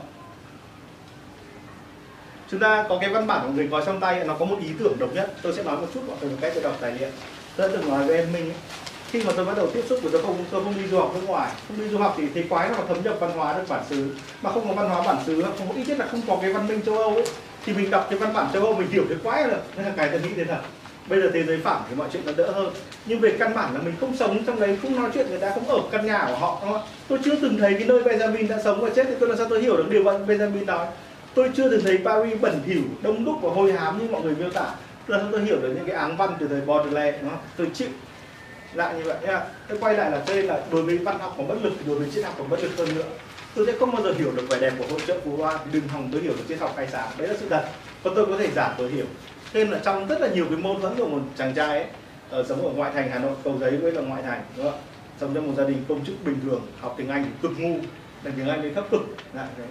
Chúng ta có cái văn bản của người có trong tay nó có một ý tưởng độc nhất. Tôi sẽ nói một chút mọi người một cách tôi đọc tài liệu. Tôi đã từng nói với em minh ấy, khi mà tôi bắt đầu tiếp xúc của tôi không tôi không đi du học nước ngoài, không đi du học thì thấy quái nó thấm nhập văn hóa được bản xứ. Mà không có văn hóa bản xứ, không có, ít nhất là không có cái văn minh châu âu ấy. Thì mình đọc cái văn bản châu âu, mình hiểu cái quái rồi nên là cái tôi nghĩ thế thật. Bây giờ thế giới phẳng thì mọi chuyện nó đỡ hơn. Nhưng về căn bản là mình không sống trong đấy, không nói chuyện, người ta không ở căn nhà của họ, đúng không? tôi chưa từng thấy cái nơi Benjamin đã sống và chết thì tôi làm sao tôi hiểu được điều Benjamin nói. Tôi chưa từng thấy Paris bẩn thỉu, đông đúc và hôi hám như mọi người miêu tả. Tôi làm sao tôi hiểu được những cái áng văn từ thời Baudelaire, đúng không? tôi chịu lại như vậy nha thế quay lại là đây là đối với văn học còn bất lực thì đối với triết học còn bất lực hơn nữa. Tôi sẽ không bao giờ hiểu được vẻ đẹp của hội trợ phú hoa. Thì đừng hòng tôi hiểu được triết học khai sáng đấy là sự thật. Còn tôi có thể giả tôi hiểu. Nên là trong rất là nhiều cái mâu thuẫn của một chàng trai ấy ở sống ở ngoại thành hà nội cầu giấy với là ngoại thành đúng không sống trong một gia đình công chức bình thường học tiếng anh thì cực ngu là tiếng anh thì thấp cực. Đấy, đấy.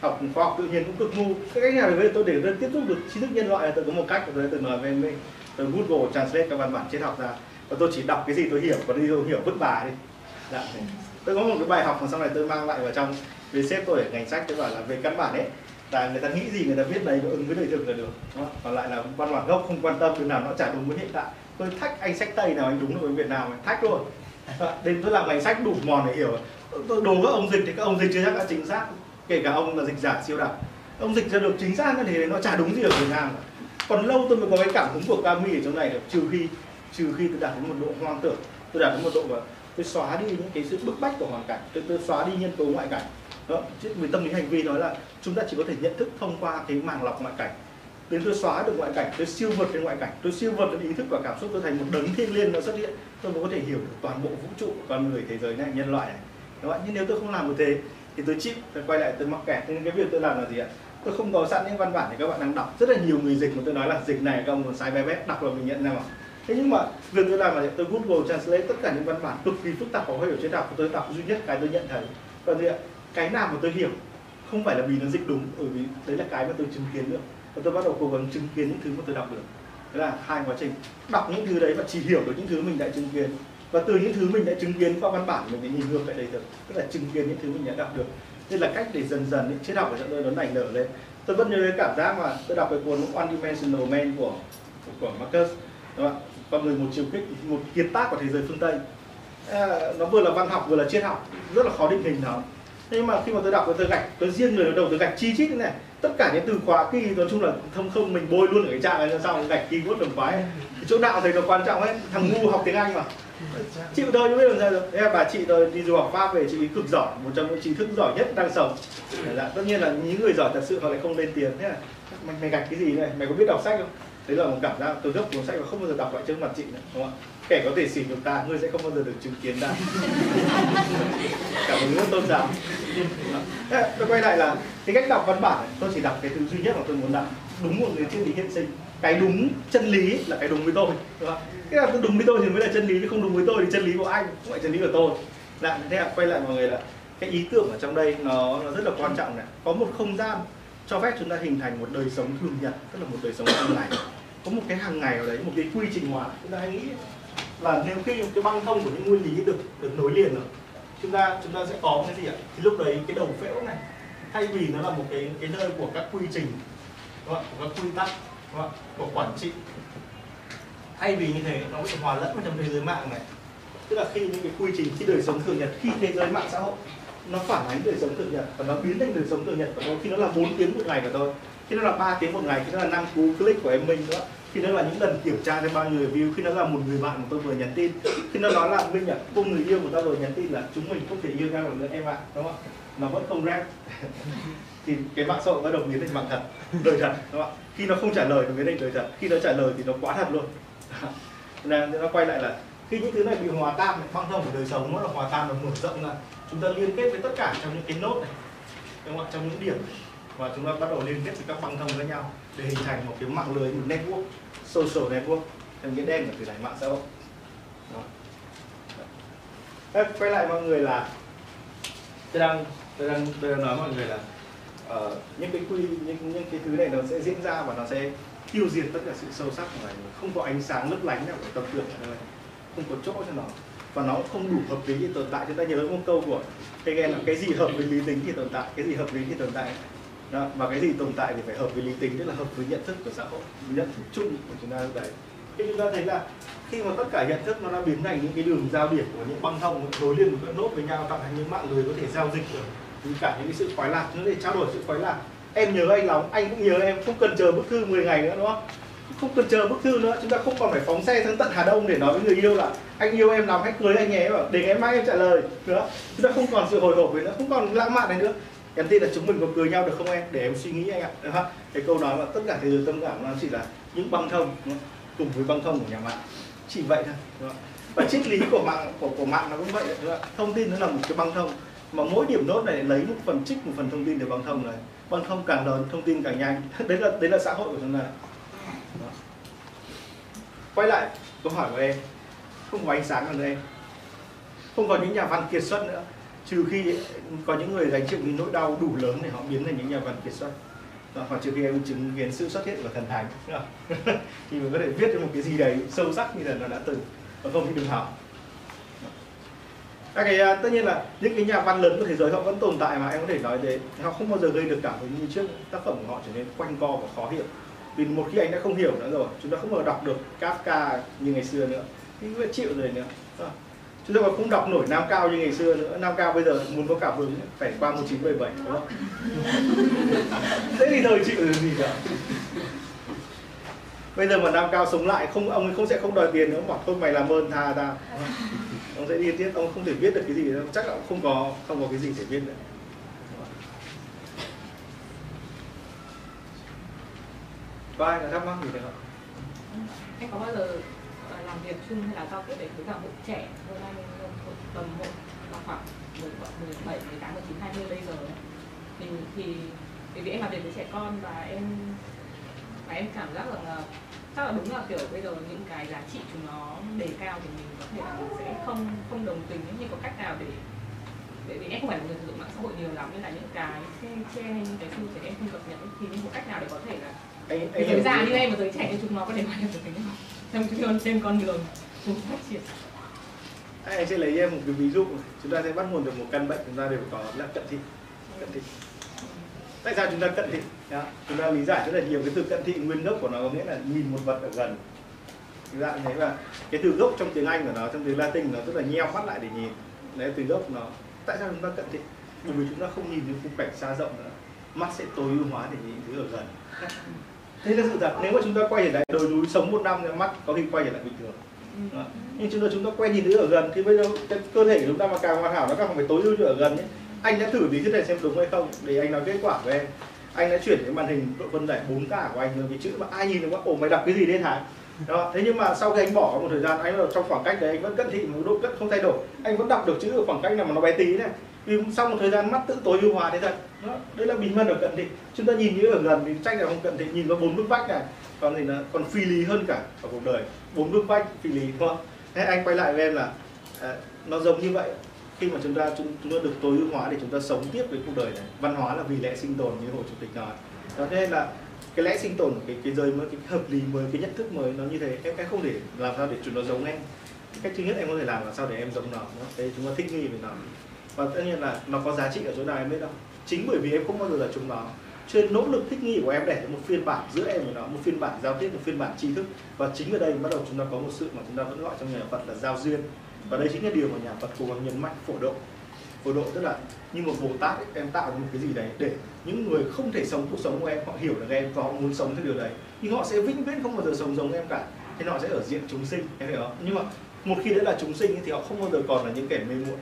học khoa học tự nhiên cũng cực ngu. Cái cách nào để tôi để tôi tiếp xúc được trí thức nhân loại là tôi có một cách. Tôi từng nói với mình tôi google translate các văn bản triết học ra và tôi chỉ đọc cái gì tôi hiểu còn đi tôi hiểu vứt bà đi. Dạ, tôi có một cái bài học mà sau này tôi mang lại vào trong về sếp tôi ở ngành sách tôi bảo là về căn bản ấy. Là người ta nghĩ gì người ta biết đấy nó ứng với đời thực là được đúng không? còn lại là văn bản gốc không quan tâm từ nào nó chả đúng với hiện tại. Tôi thách anh sách tây nào anh đúng được với việt nam thách luôn. (laughs) Đến tôi làm ngành sách đủ mòn để hiểu. Tôi đồ các ông dịch thì các ông dịch chưa chắc đã chính xác. Kể cả ông là dịch giả siêu đặc ông dịch ra được chính xác thì nó chả đúng gì ở việt nam còn lâu tôi mới có cái cảm hứng của Cami ở trong này được trừ khi trừ khi tôi đạt đến một độ hoang tưởng tôi đạt đến một độ mà tôi xóa đi những cái sự bức bách của hoàn cảnh tôi, tôi xóa đi nhân tố ngoại cảnh. Đó chứ vì tâm lý hành vi nói là chúng ta chỉ có thể nhận thức thông qua cái màng lọc ngoại cảnh. Đến tôi xóa được ngoại cảnh tôi siêu vượt cái ngoại cảnh tôi siêu vượt được ý thức và cảm xúc tôi thành một đấng thiên liêng nó xuất hiện tôi mới có thể hiểu được toàn bộ vũ trụ của con người thế giới này nhân loại này. Các bạn nhưng nếu tôi không làm được thế thì tôi chịu tôi quay lại tôi mắc kẹt. Nên cái việc tôi làm là gì ạ? Tôi không có sẵn những văn bản để các bạn đang đọc. Rất là nhiều người dịch mà tôi nói là dịch này các ông còn sai bé bé đọc là mình nhận ra mà thế nhưng mà việc tôi làm là tôi google translate tất cả những văn bản cực kỳ phức tạp khó hiểu triết của tôi đọc duy nhất cái tôi nhận thấy. Và gì ạ, cái nào mà tôi hiểu không phải là vì nó dịch đúng, bởi vì đấy là cái mà tôi chứng kiến được. Và tôi bắt đầu cố gắng chứng kiến những thứ mà tôi đọc được. Đấy là hai quá trình. Đọc những thứ đấy và chỉ hiểu được những thứ mình đã chứng kiến. Và từ những thứ mình đã chứng kiến qua văn bản, mình mới nhìn ngược lại đây được. Tức là chứng kiến những thứ mình đã đọc được. Nên là cách để dần dần những triết học của tôi nó nảy nở lên. Tôi vẫn nhớ cái cảm giác mà tôi đọc cái cuốn One Dimensional Man của của Marcus, đúng không? Và người một chiều kích một kiệt tác của thế giới phương Tây. À, nó vừa là văn học vừa là triết học rất là khó định hình nó. Nhưng mà khi mà tôi đọc tôi gạch tôi riêng người đầu tôi gạch chi chít thế này tất cả những từ khóa kỳ nói chung là thông không mình bôi luôn ở cái trạng này xong gạch keyword đồng phái. Chỗ nào thầy nó quan trọng ấy thằng ngu học tiếng anh mà. Chịu thôi chứ biết làm sao được thế bà chị tôi đi du học pháp về chị ấy cực giỏi một trong những trí thức giỏi nhất đang sống. Là tất nhiên là những người giỏi thật sự họ lại không lên tiếng. Thế là mày, mày gạch cái gì này mày có biết đọc sách không? Đấy là một cảm giác tôi gấp cuốn sách và không bao giờ đọc lại trước mặt chị nữa đúng không ạ? Kẻ có thể xỉ nhục ta ngươi sẽ không bao giờ được chứng kiến ta. (laughs) Cảm ơn rất tôn giáo. Thế, tôi quay lại là cái cách đọc văn bản này, tôi chỉ đọc cái thứ duy nhất mà tôi muốn đọc. Đúng một cái triết lý hiện sinh. Cái đúng chân lý là cái đúng với tôi đúng không? cái là đúng với tôi thì mới là chân lý chứ không đúng với tôi thì chân lý của anh không phải chân lý của tôi. Dạ, thế ạ, quay lại mọi người là cái ý tưởng ở trong đây nó, nó rất là quan trọng này. Có một không gian cho phép chúng ta hình thành một đời sống thường nhật, tức là một đời sống hàng ngày có một cái hàng ngày ở đấy, một cái quy trình hóa. Chúng ta hãy nghĩ là nếu khi cái băng thông của những nguyên lý được được nối liền rồi, chúng ta chúng ta sẽ có cái gì ạ? Thì lúc đấy cái đầu phễu này, thay vì nó là một cái cái nơi của các quy trình, đúng không? của các quy tắc, đúng không? của quản trị. Thay vì như thế, nó bị hòa lẫn vào trong thế giới mạng này. Tức là khi những cái quy trình, khi đời sống thường nhật, khi thế giới mạng xã hội nó phản ánh đời sống thường nhật và nó biến thành đời sống thường nhật của tôi khi nó là 4 tiếng một ngày của tôi khi nó là 3 tiếng một ngày, khi nó là năm cú click của em minh nữa, khi nó là những lần kiểm tra thêm bao nhiêu review khi nó là một người bạn của tôi vừa nhắn tin, khi nó nói là, minh nhận cô người yêu của ta vừa nhắn tin là chúng mình không thể yêu nhau được nữa em ạ đúng không ạ? Nó vẫn không rap. (laughs) Thì cái mạng xã hội bắt đầu biến thành mạng thật. Đời thật, đúng không ạ? Khi nó không trả lời nó biến thành đời thật. Khi nó trả lời thì nó quá thật luôn. (laughs) Nên nó quay lại là khi những thứ này bị hòa tan này, băng thông của đời sống nó là hòa tan và mở rộng ra. Chúng ta liên kết với tất cả trong những cái nốt này đúng không ạ? Trong những điểm và chúng ta bắt đầu liên kết với các băng thông với nhau để hình thành một cái mạng lưới một network social network. Theo cái đen là từ này mạng xã hội. Đó. Quay lại mọi người là tôi đang tôi đang tôi đang nói mọi người là uh, những cái quy những những cái thứ này nó sẽ diễn ra và nó sẽ tiêu diệt tất cả sự sâu sắc của này không có ánh sáng lấp lánh nào của tâm tưởng ở đây không có chỗ cho nó. Và nó cũng không đủ hợp lý để tồn tại. Chúng ta nhớ một câu của Hegel là cái gì hợp với lý tính thì tồn tại, cái gì hợp lý thì tồn tại. Đó. và cái gì tồn tại thì phải hợp với lý tính, tức là hợp với nhận thức của xã hội nhận thức chung của chúng ta lúc đấy. Khi chúng ta thấy là khi mà tất cả nhận thức nó đã biến thành những cái đường giao điểm của những băng thông nối liền với các nốt với nhau, tạo thành những mạng lưới có thể giao dịch được. Những cả những cái sự khoái lạc nó để trao đổi sự khoái lạc. Em nhớ anh lắm, anh cũng nhớ em, không cần chờ bức thư 10 ngày nữa, đúng không? Không cần chờ bức thư nữa, chúng ta không còn phải phóng xe sang tận Hà Đông để nói với người yêu là anh yêu em lắm, hãy cưới anh nhé bảo, để ngày mai em trả lời nữa chúng ta không còn sự hồi hộp nữa, không còn lãng mạn này nữa. Em tin là chúng mình có cưới nhau được không em? Để em suy nghĩ anh ạ, Được không? cái câu nói mà tất cả thế giới tâm cảm nó chỉ là những băng thông cùng với băng thông của nhà mạng. Chỉ vậy thôi, đúng không? và triết lý của mạng, của của mạng nó cũng vậy, đúng không? thông tin nó là một cái băng thông, mà mỗi điểm nốt này lấy một phần trích, một phần thông tin để băng thông này. Băng thông càng lớn, thông tin càng nhanh. (laughs) Đấy là đấy là xã hội của chúng ta quay lại câu hỏi của em không có ánh sáng ở đây. Không có những nhà văn kiệt xuất nữa trừ khi có những người gánh chịu những nỗi đau đủ lớn để họ biến thành những nhà văn kiệt xuất. Đó, hoặc trừ khi em chứng kiến sự xuất hiện của thần thánh. (laughs) Thì mình có thể viết được một cái gì đấy sâu sắc như là nó đã từng. Còn không thì đừng học các cái tất nhiên là những cái nhà văn lớn của thế giới họ vẫn tồn tại mà em có thể nói thế. Họ không bao giờ gây được cảm hứng như trước. Tác phẩm của họ trở nên quanh co và khó hiểu vì một khi anh đã không hiểu nữa rồi, chúng ta không bao đọc được Kafka như ngày xưa nữa thì cũng chịu rồi nữa. Ờ, chúng ta còn không đọc nổi Nam Cao như ngày xưa nữa. Nam Cao bây giờ muốn có cảm hứng phải qua 1977 đúng không? (laughs) Thế thì thời chịu được gì cả bây giờ mà Nam Cao sống lại, không, ông ấy không sẽ không đòi tiền nữa. Bảo, thôi, mày làm ơn tha ta ông sẽ đi tiếp. Ông không thể viết được cái gì đâu. Chắc là ông không có không có cái gì để viết nữa. Có ai là thắc mắc gì được không anh có bao giờ ờ, làm việc chung hay là giao tiếp với cả hội trẻ hơn anh tầm một là khoảng 17, 18, 19, 20 bây giờ. Thì thì bởi vì em làm việc với trẻ con và em và em cảm giác rằng là chắc là đúng là kiểu bây giờ những cái giá trị chúng nó đề cao thì mình có thể là mình sẽ không không đồng tình nhưng có cách nào để bởi vì em không phải là người sử dụng mạng xã hội nhiều lắm nên là những cái che che hay những cái xu thế em không cập nhật thì những có cách nào để có thể là anh giới già như em và giới trẻ như chúng nó có thể hòa nhập được với nhau. Trong trên con đường cùng phát triển. Anh sẽ lấy em một cái ví dụ chúng ta sẽ bắt nguồn từ một căn bệnh chúng ta đều có là cận thị. Cận thị. Tại sao chúng ta cận thị? Đó. chúng ta lý giải rất là nhiều cái từ cận thị. Nguyên gốc của nó có nghĩa là nhìn một vật ở gần. Chúng ta thấy là cái từ gốc trong tiếng Anh của nó trong tiếng Latin nó tức là nheo mắt lại để nhìn. Đấy từ gốc nó. Tại sao chúng ta cận thị? Bởi vì chúng ta không nhìn những khung cảnh xa rộng nữa. Mắt sẽ tối ưu hóa để nhìn thứ ở gần thế là sự thật nếu mà chúng ta quay trở lại đồi núi sống một năm thì mắt có khi quay trở lại bình thường. Đó. nhưng chúng ta chúng ta quen nhìn thứ ở gần thì bây giờ cái cơ thể của chúng ta mà càng hoàn hảo nó càng phải tối ưu ở gần nhé anh đã thử lý thuyết này xem đúng hay không để anh nói kết quả với em. Anh đã chuyển cái màn hình độ phân giải 4K của anh rồi cái chữ mà ai nhìn được ồ mày đọc cái gì đấy hả? Đó thế nhưng mà sau khi anh bỏ một thời gian anh ở trong khoảng cách đấy anh vẫn cận thị một độ cận không thay đổi. Anh vẫn đọc được chữ ở khoảng cách nào mà nó bé tí này. Vì sau một thời gian mắt tự tối ưu hóa thế thật đó, đấy là bí mật ở cận thị chúng ta nhìn như ở gần thì tranh là không cận thị nhìn có bốn bức vách này còn thì là còn phi lý hơn cả ở cuộc đời. Bốn bức vách phi lý đúng không? Thế anh quay lại với em là à, nó giống như vậy. Khi mà chúng ta chúng, chúng ta được tối ưu hóa để chúng ta sống tiếp với cuộc đời này. Văn hóa là vì lẽ sinh tồn như hồ chủ tịch nói. Đó thế nên là cái lẽ sinh tồn cái cái giới mới cái hợp lý mới cái nhận thức mới nó như thế. Em, cái không thể làm sao để chúng nó giống em cách thứ nhất em có thể làm là sao để em giống nó đấy chúng ta thích nghi với nó. Và tất nhiên là nó có giá trị ở chỗ nào em biết đâu chính bởi vì em không bao giờ là chúng nó. Cho nên nỗ lực thích nghi của em để một phiên bản giữa em và nó một phiên bản giao tiếp một phiên bản tri thức. Và chính ở đây bắt đầu chúng ta có một sự mà chúng ta vẫn gọi trong nhà Phật là giao duyên. Và đây chính là điều mà nhà Phật cố gắng nhấn mạnh phổ độ. Phổ độ tức là như một Bồ Tát ấy, em tạo một cái gì đấy để những người không thể sống cuộc sống của em họ hiểu được em và họ muốn sống theo điều đấy. Nhưng họ sẽ vĩnh viễn không bao giờ sống giống em cả. Thế họ sẽ ở diện chúng sinh em hiểu không? Nhưng mà một khi đã là chúng sinh thì họ không bao giờ còn là những kẻ mê muội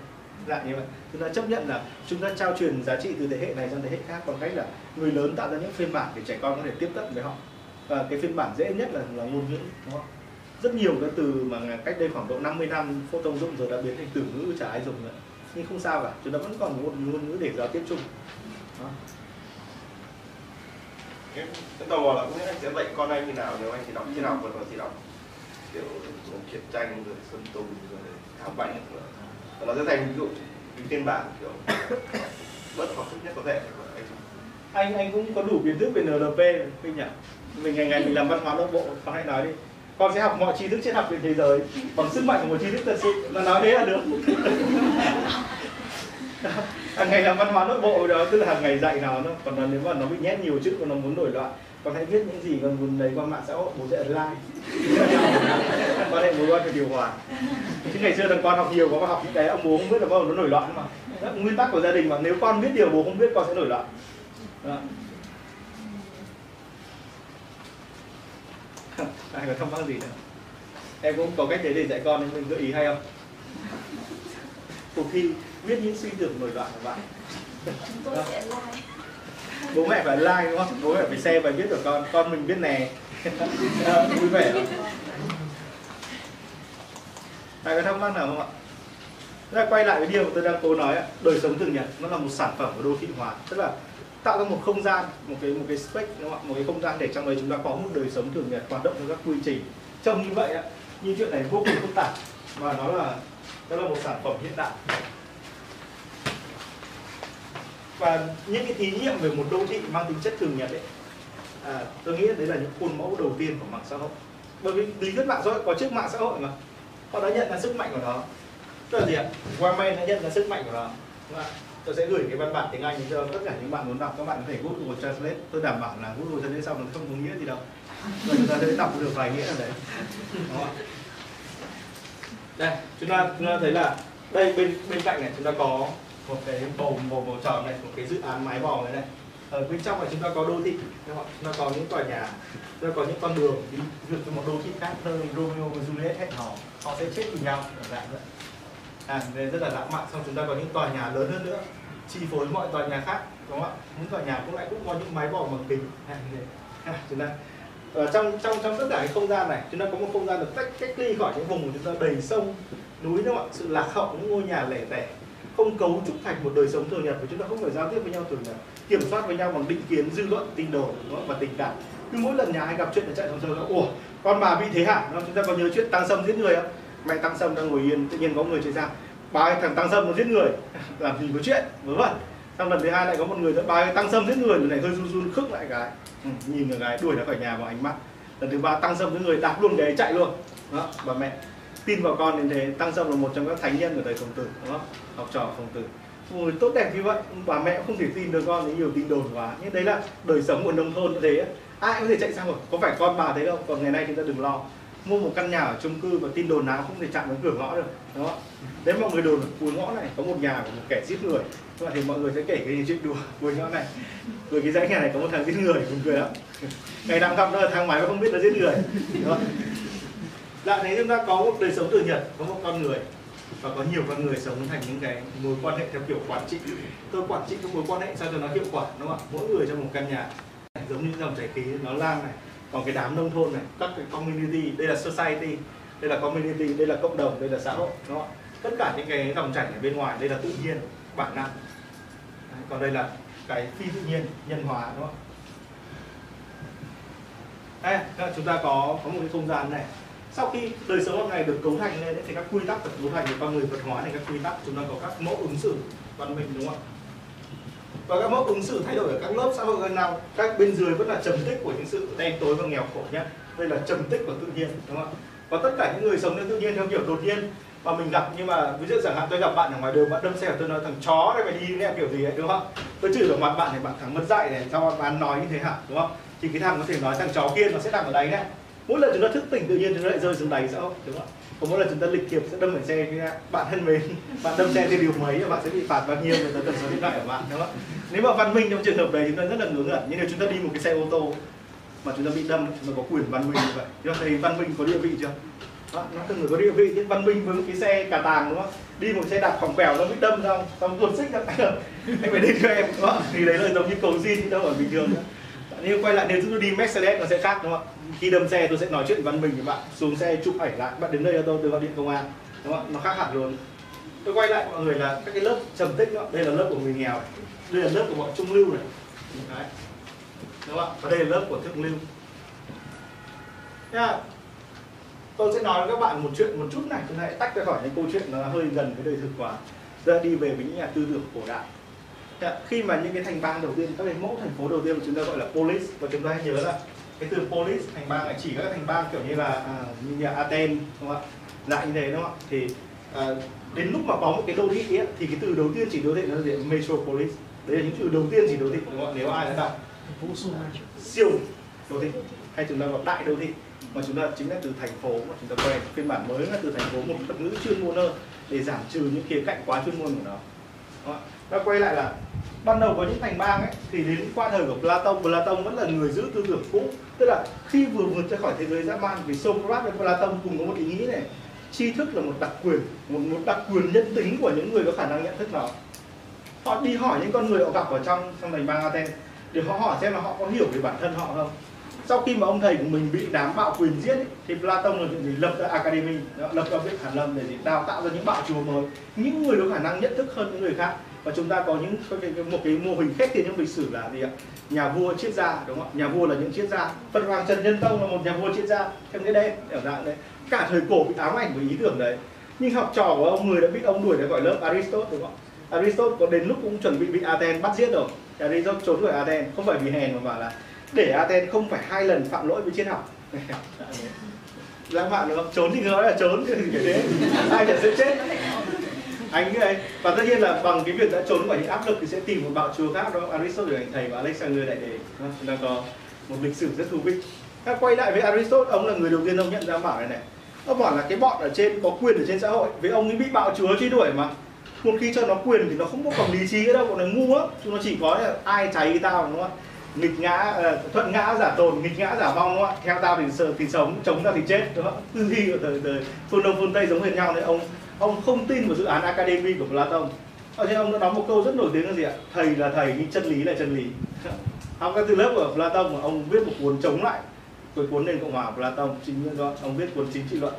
dạng như vậy. Chúng ta chấp nhận là chúng ta trao truyền giá trị từ thế hệ này sang thế hệ khác bằng cách là người lớn tạo ra những phiên bản để trẻ con có thể tiếp cận với họ. Và cái phiên bản dễ nhất là là ngôn ngữ, đúng không? Rất nhiều cái từ mà cách đây khoảng độ 50 năm phổ thông dụng rồi đã biến thành từ ngữ chả ai dùng nữa. Nhưng không sao cả, chúng ta vẫn còn một ngôn ngữ để giao tiếp chung. Đó. cái tò mò là không biết anh sẽ dạy con anh như nào, nếu anh chỉ đọc triết nào vừa rồi chỉ đọc kiểu chuyện tranh, rồi sơn tùng, rồi thảo bạch, rồi và nó sẽ thành ví dụ cái phiên bản kiểu bớt học thức nhất có thể anh. Anh cũng có đủ kiến thức về NLP mình nhỉ? Mình ngày ngày mình làm văn hóa nội bộ, con hãy nói đi. Con sẽ học mọi tri thức triết học trên thế giới. Bằng sức mạnh của một tri thức thật sự, mà nói thế là được. Hàng ngày làm văn hóa nội bộ đó tức là hàng ngày dạy nó nó còn là nếu mà nó bị nhét nhiều chữ và nó muốn nổi loạn con hãy viết những gì con muốn lấy qua mạng xã hội bố sẽ like. Quan hệ mối quan hệ điều hòa. Chứ ngày xưa thằng con học nhiều có học những cái ông bố không biết là giờ nó nổi loạn mà. Đó, nguyên tắc của gia đình mà nếu con biết điều bố không biết con sẽ nổi loạn. Đó. (laughs) ai có thắc mắc gì nữa? Em cũng có cách đấy để dạy con nên mình gợi ý hay không? Cuộc thi viết những suy tưởng nổi loạn của bạn. Chúng tôi sẽ like bố mẹ phải like, đúng không? Bố mẹ phải xem và viết của con con mình biết nè. Ờ, vui vẻ. Ai có thắc mắc nào không ạ? Ra quay lại với điều mà tôi đang cố nói đời sống thường nhật, nó là một sản phẩm của đô thị hóa. Tức là tạo ra một không gian, một cái một cái space, đúng không ạ? Một cái không gian để trong đấy chúng ta có một đời sống thường nhật hoạt động theo các quy trình. Trông như vậy ạ, như chuyện này vô cùng phức tạp. Và nó là nó là một sản phẩm hiện đại và những cái thí nghiệm về một đô thị mang tính chất thường nhật ấy à, tôi nghĩ đấy là những khuôn mẫu đầu tiên của mạng xã hội. Bởi vì lý thuyết mạng xã hội có trước mạng xã hội mà. Họ đã nhận ra sức mạnh của nó. Tức là gì ạ? Wallman đã nhận ra sức mạnh của nó. Tôi sẽ gửi cái văn bản tiếng Anh cho tất cả những bạn muốn đọc. Các bạn có thể Google Translate. Tôi đảm bảo là Google Translate xong nó không có nghĩa gì đâu. Và chúng ta sẽ đọc được vài nghĩa ở đấy. Đó. đây chúng ta chúng ta thấy là đây bên bên cạnh này chúng ta có một cái bầu màu màu tròn này một cái dự án mái vòm này này. Ở bên trong này chúng ta có đô thị chúng ta có những tòa nhà chúng ta có những con đường đi vượt cho một đô thị khác nơi Romeo và Juliet hẹn hò họ sẽ chết cùng nhau ở dạng nữa à nên rất là lãng mạn xong chúng ta có những tòa nhà lớn hơn nữa chi phối mọi tòa nhà khác đúng không ạ? Những tòa nhà cũng lại cũng có những mái vòm bằng kính. À, à, chúng ta ở trong trong trong tất cả cái không gian này chúng ta có một không gian được tách cách ly khỏi những vùng của chúng ta đầy sông núi đúng không ạ? Sự lạc hậu những ngôi nhà lẻ tẻ không cấu trúc thành một đời sống thường nhật và chúng ta không phải giao tiếp với nhau thường nhật kiểm soát với nhau bằng định kiến dư luận tin đồn và tình cảm. Cứ mỗi lần nhà ai gặp chuyện là chạy xuống sông ủa con bà bị thế hả? Chúng ta có nhớ chuyện tăng sâm giết người không? Mẹ tăng sâm đang ngồi yên tự nhiên có người chạy ra. Ba thằng tăng sâm nó giết người. (laughs) Làm gì có chuyện? Vớ vẩn. Xong lần thứ hai lại có một người nữa ba tăng sâm giết người lần này hơi run run khức lại cái ừ, nhìn người gái đuổi ra khỏi nhà vào ánh mắt. Lần thứ ba tăng sâm giết người đạp luôn cái chạy luôn. Đó bà mẹ tin vào con đến thế, tăng sâm là một trong các thánh nhân của thầy khổng tử, đúng không? Học trò khổng tử. Người tốt đẹp như vậy, bà mẹ cũng không thể tin được con ấy nhiều tin đồn quá. Nhưng đấy là đời sống của nông thôn như thế. Ai có thể chạy sang rồi có phải con bà thế đâu? Còn ngày nay chúng ta đừng lo. Mua một căn nhà ở chung cư và tin đồn nào không thể chạm đến cửa ngõ được, đúng không? Đấy mọi người đồn ở cuối ngõ này có một nhà của một kẻ giết người. Các bạn thì mọi người sẽ kể cái chuyện đùa (laughs) cuối ngõ này. Rồi cái dãy nhà này có một thằng giết người, buồn cười lắm. Ngày nào gặp nó là thang máy mà không biết là giết người, đúng lại Dạ thế chúng ta có một đời sống từ nhật có một con người và có nhiều con người sống thành những cái mối quan hệ theo kiểu quản trị. Tôi quản trị các mối quan hệ sao cho nó hiệu quả đúng không ạ? Mỗi người trong một căn nhà. Giống như dòng chảy khí nó lan này còn cái đám nông thôn này các cái community đây là society đây là community đây là cộng đồng đây là xã hội đúng không ạ? Tất cả những cái dòng chảy ở bên ngoài đây là tự nhiên bản năng. Đấy, còn đây là cái phi tự nhiên nhân hóa đúng không ạ? Chúng ta có có một cái không gian này sau khi đời sống hàng ngày được cấu thành lên thì các quy tắc được cấu thành được con người vật hóa này, các quy tắc, chúng ta có các mẫu ứng xử văn minh, đúng không ạ? Và các mẫu ứng xử thay đổi ở các lớp xã hội gần nào các bên dưới vẫn là trầm tích của những sự đen tối và nghèo khổ nhé đây là trầm tích của tự nhiên, đúng không ạ? Và tất cả những người sống trong tự nhiên theo kiểu đột nhiên mà mình gặp, nhưng mà ví dụ chẳng hạn tôi gặp bạn ở ngoài đường, bạn đâm xe tôi nói, thằng chó này mày đi nghe kiểu gì ấy đúng không tôi chửi vào mặt bạn này, bạn thằng mất dạy này, sao bạn nói như thế hả? đúng không thì cái thằng có thể nói thằng chó kia nó sẽ nằm ở đấy đấy mỗi lần chúng ta thức tỉnh tự nhiên chúng ta lại rơi xuống đáy xã hội đúng không ạ? Còn mỗi lần chúng ta lịch thiệp sẽ đâm phải xe như bạn thân mến (laughs) bạn đâm xe thì điều mấy và bạn sẽ bị phạt bao nhiêu người ta cần số điện thoại của bạn đúng không ạ? Nếu mà văn minh trong trường hợp đấy chúng ta rất là ngớ ngẩn nhưng nếu chúng ta đi một cái xe ô tô mà chúng ta bị đâm chúng ta có quyền văn minh như vậy. Chúng ta thấy văn minh có địa vị chưa? Đó, nó từng người có địa vị nhưng văn minh với một cái xe cà tàng đúng không đi một xe đạp khoảng quẹo nó bị đâm xong xong ruột xích ra. (laughs) Anh phải đi cho em đúng không thì đấy là giống như cầu xin đâu ở bình thường nữa nếu quay lại nếu chúng tôi đi Mercedes nó sẽ khác, đúng không ạ? Khi đâm xe tôi sẽ nói chuyện văn minh với bạn, xuống xe chụp ảnh lại, bạn đến đây cho tôi tôi gọi điện công an, đúng không ạ? Nó khác hẳn luôn. Tôi quay lại mọi người là các cái lớp trầm tích đó, đây là lớp của người nghèo này. đây là lớp của bọn trung lưu này. Đấy, đúng không ạ? Và đây là lớp của thượng lưu. Nha. tôi sẽ nói với các bạn một chuyện, một chút này chúng ta hãy tách ra khỏi những câu chuyện nó hơi gần với đời thực quá. Ra đi về với những nhà tư tưởng cổ đại. Dạ, khi mà những cái thành bang đầu tiên các cái mẫu thành phố đầu tiên mà chúng ta gọi là polis và chúng ta hãy nhớ là cái từ polis thành bang là chỉ các thành bang kiểu như là à, như là Athens đúng không ạ? Lại như thế đúng không ạ? Thì à, đến lúc mà có một cái đô thị ấy, thì cái từ đầu tiên chỉ đô thị nó là gì metropolis. Đấy là những từ đầu tiên chỉ đô thị đúng không ạ? Nếu ai đã đọc siêu đô thị hay chúng ta gọi đại đô thị mà chúng ta chính là từ thành phố mà chúng ta quen phiên bản mới là từ thành phố một thuật ngữ chuyên môn hơn để giảm trừ những khía cạnh quá chuyên môn của nó. Đúng không ạ? quay lại là ban đầu có những thành bang ấy thì đến qua thời của Plato Plato vẫn là người giữ tư tưởng cũ. Tức là khi vừa vượt ra khỏi thế giới dã man vì Socrates và Plato cùng có một ý nghĩ này tri thức là một đặc quyền một, một đặc quyền nhân tính của những người có khả năng nhận thức nó. Họ đi hỏi những con người họ gặp ở trong trong thành bang Athens để họ hỏi xem là họ có hiểu về bản thân họ không. Sau khi mà ông thầy của mình bị đám bạo quyền giết ấy, thì Plato là chuyện gì lập ra academy lập ra viện hàn lâm để gì đào tạo ra những bạo chúa mới những người có khả năng nhận thức hơn những người khác và chúng ta có những cái, cái, một cái mô hình khét tiền trong lịch sử là gì ạ? Nhà vua triết gia đúng không ạ? Nhà vua là những triết gia. Phật hoàng Trần Nhân Tông là một nhà vua triết gia. Theo cái đấy ở dạng đấy. Cả thời cổ bị ám ảnh với ý tưởng đấy. Nhưng học trò của ông người đã biết ông đuổi ra gọi lớp Aristotle đúng không Aristotle có đến lúc cũng chuẩn bị bị Athens bắt giết rồi. Aristotle trốn khỏi Athens không phải vì hèn mà bảo là để Athens không phải hai lần phạm lỗi với triết học. (laughs) Lãng mạn đúng không? Trốn thì nói là trốn. Thì kiểu thế ai chả sẽ chết anh ấy và tất nhiên là bằng cái việc đã trốn khỏi những áp lực thì sẽ tìm một bạo chúa khác đó Aristotle là thành thầy và Alexander đại đế. Chúng ta có một lịch sử rất thú vị. Ta quay lại với Aristotle ông là người đầu tiên ông nhận ra bảo này này. Ông bảo là cái bọn ở trên có quyền ở trên xã hội vì ông ấy bị bạo chúa truy đuổi mà. Một khi cho nó quyền thì nó không có còn lý trí nữa đâu bọn nó ngu á. Chúng nó chỉ có là ai cháy tao đúng không nghịch ngã uh, thuận ngã giả tồn nghịch ngã giả vong đúng không ạ? Theo tao thì sợ thì sống chống tao thì chết đúng không tư duy của thời, thời phương đông phương tây giống hệt nhau đấy ông ông không tin vào dự án academy của Platon. Ờ, Ở trên ông đã nói một câu rất nổi tiếng là gì ạ? Thầy là thầy, nhưng chân lý là chân lý. (laughs) Học các từ lớp của Platon mà ông viết một cuốn chống lại cái cuốn nền cộng hòa Platon, chính do ông viết cuốn chính trị luận.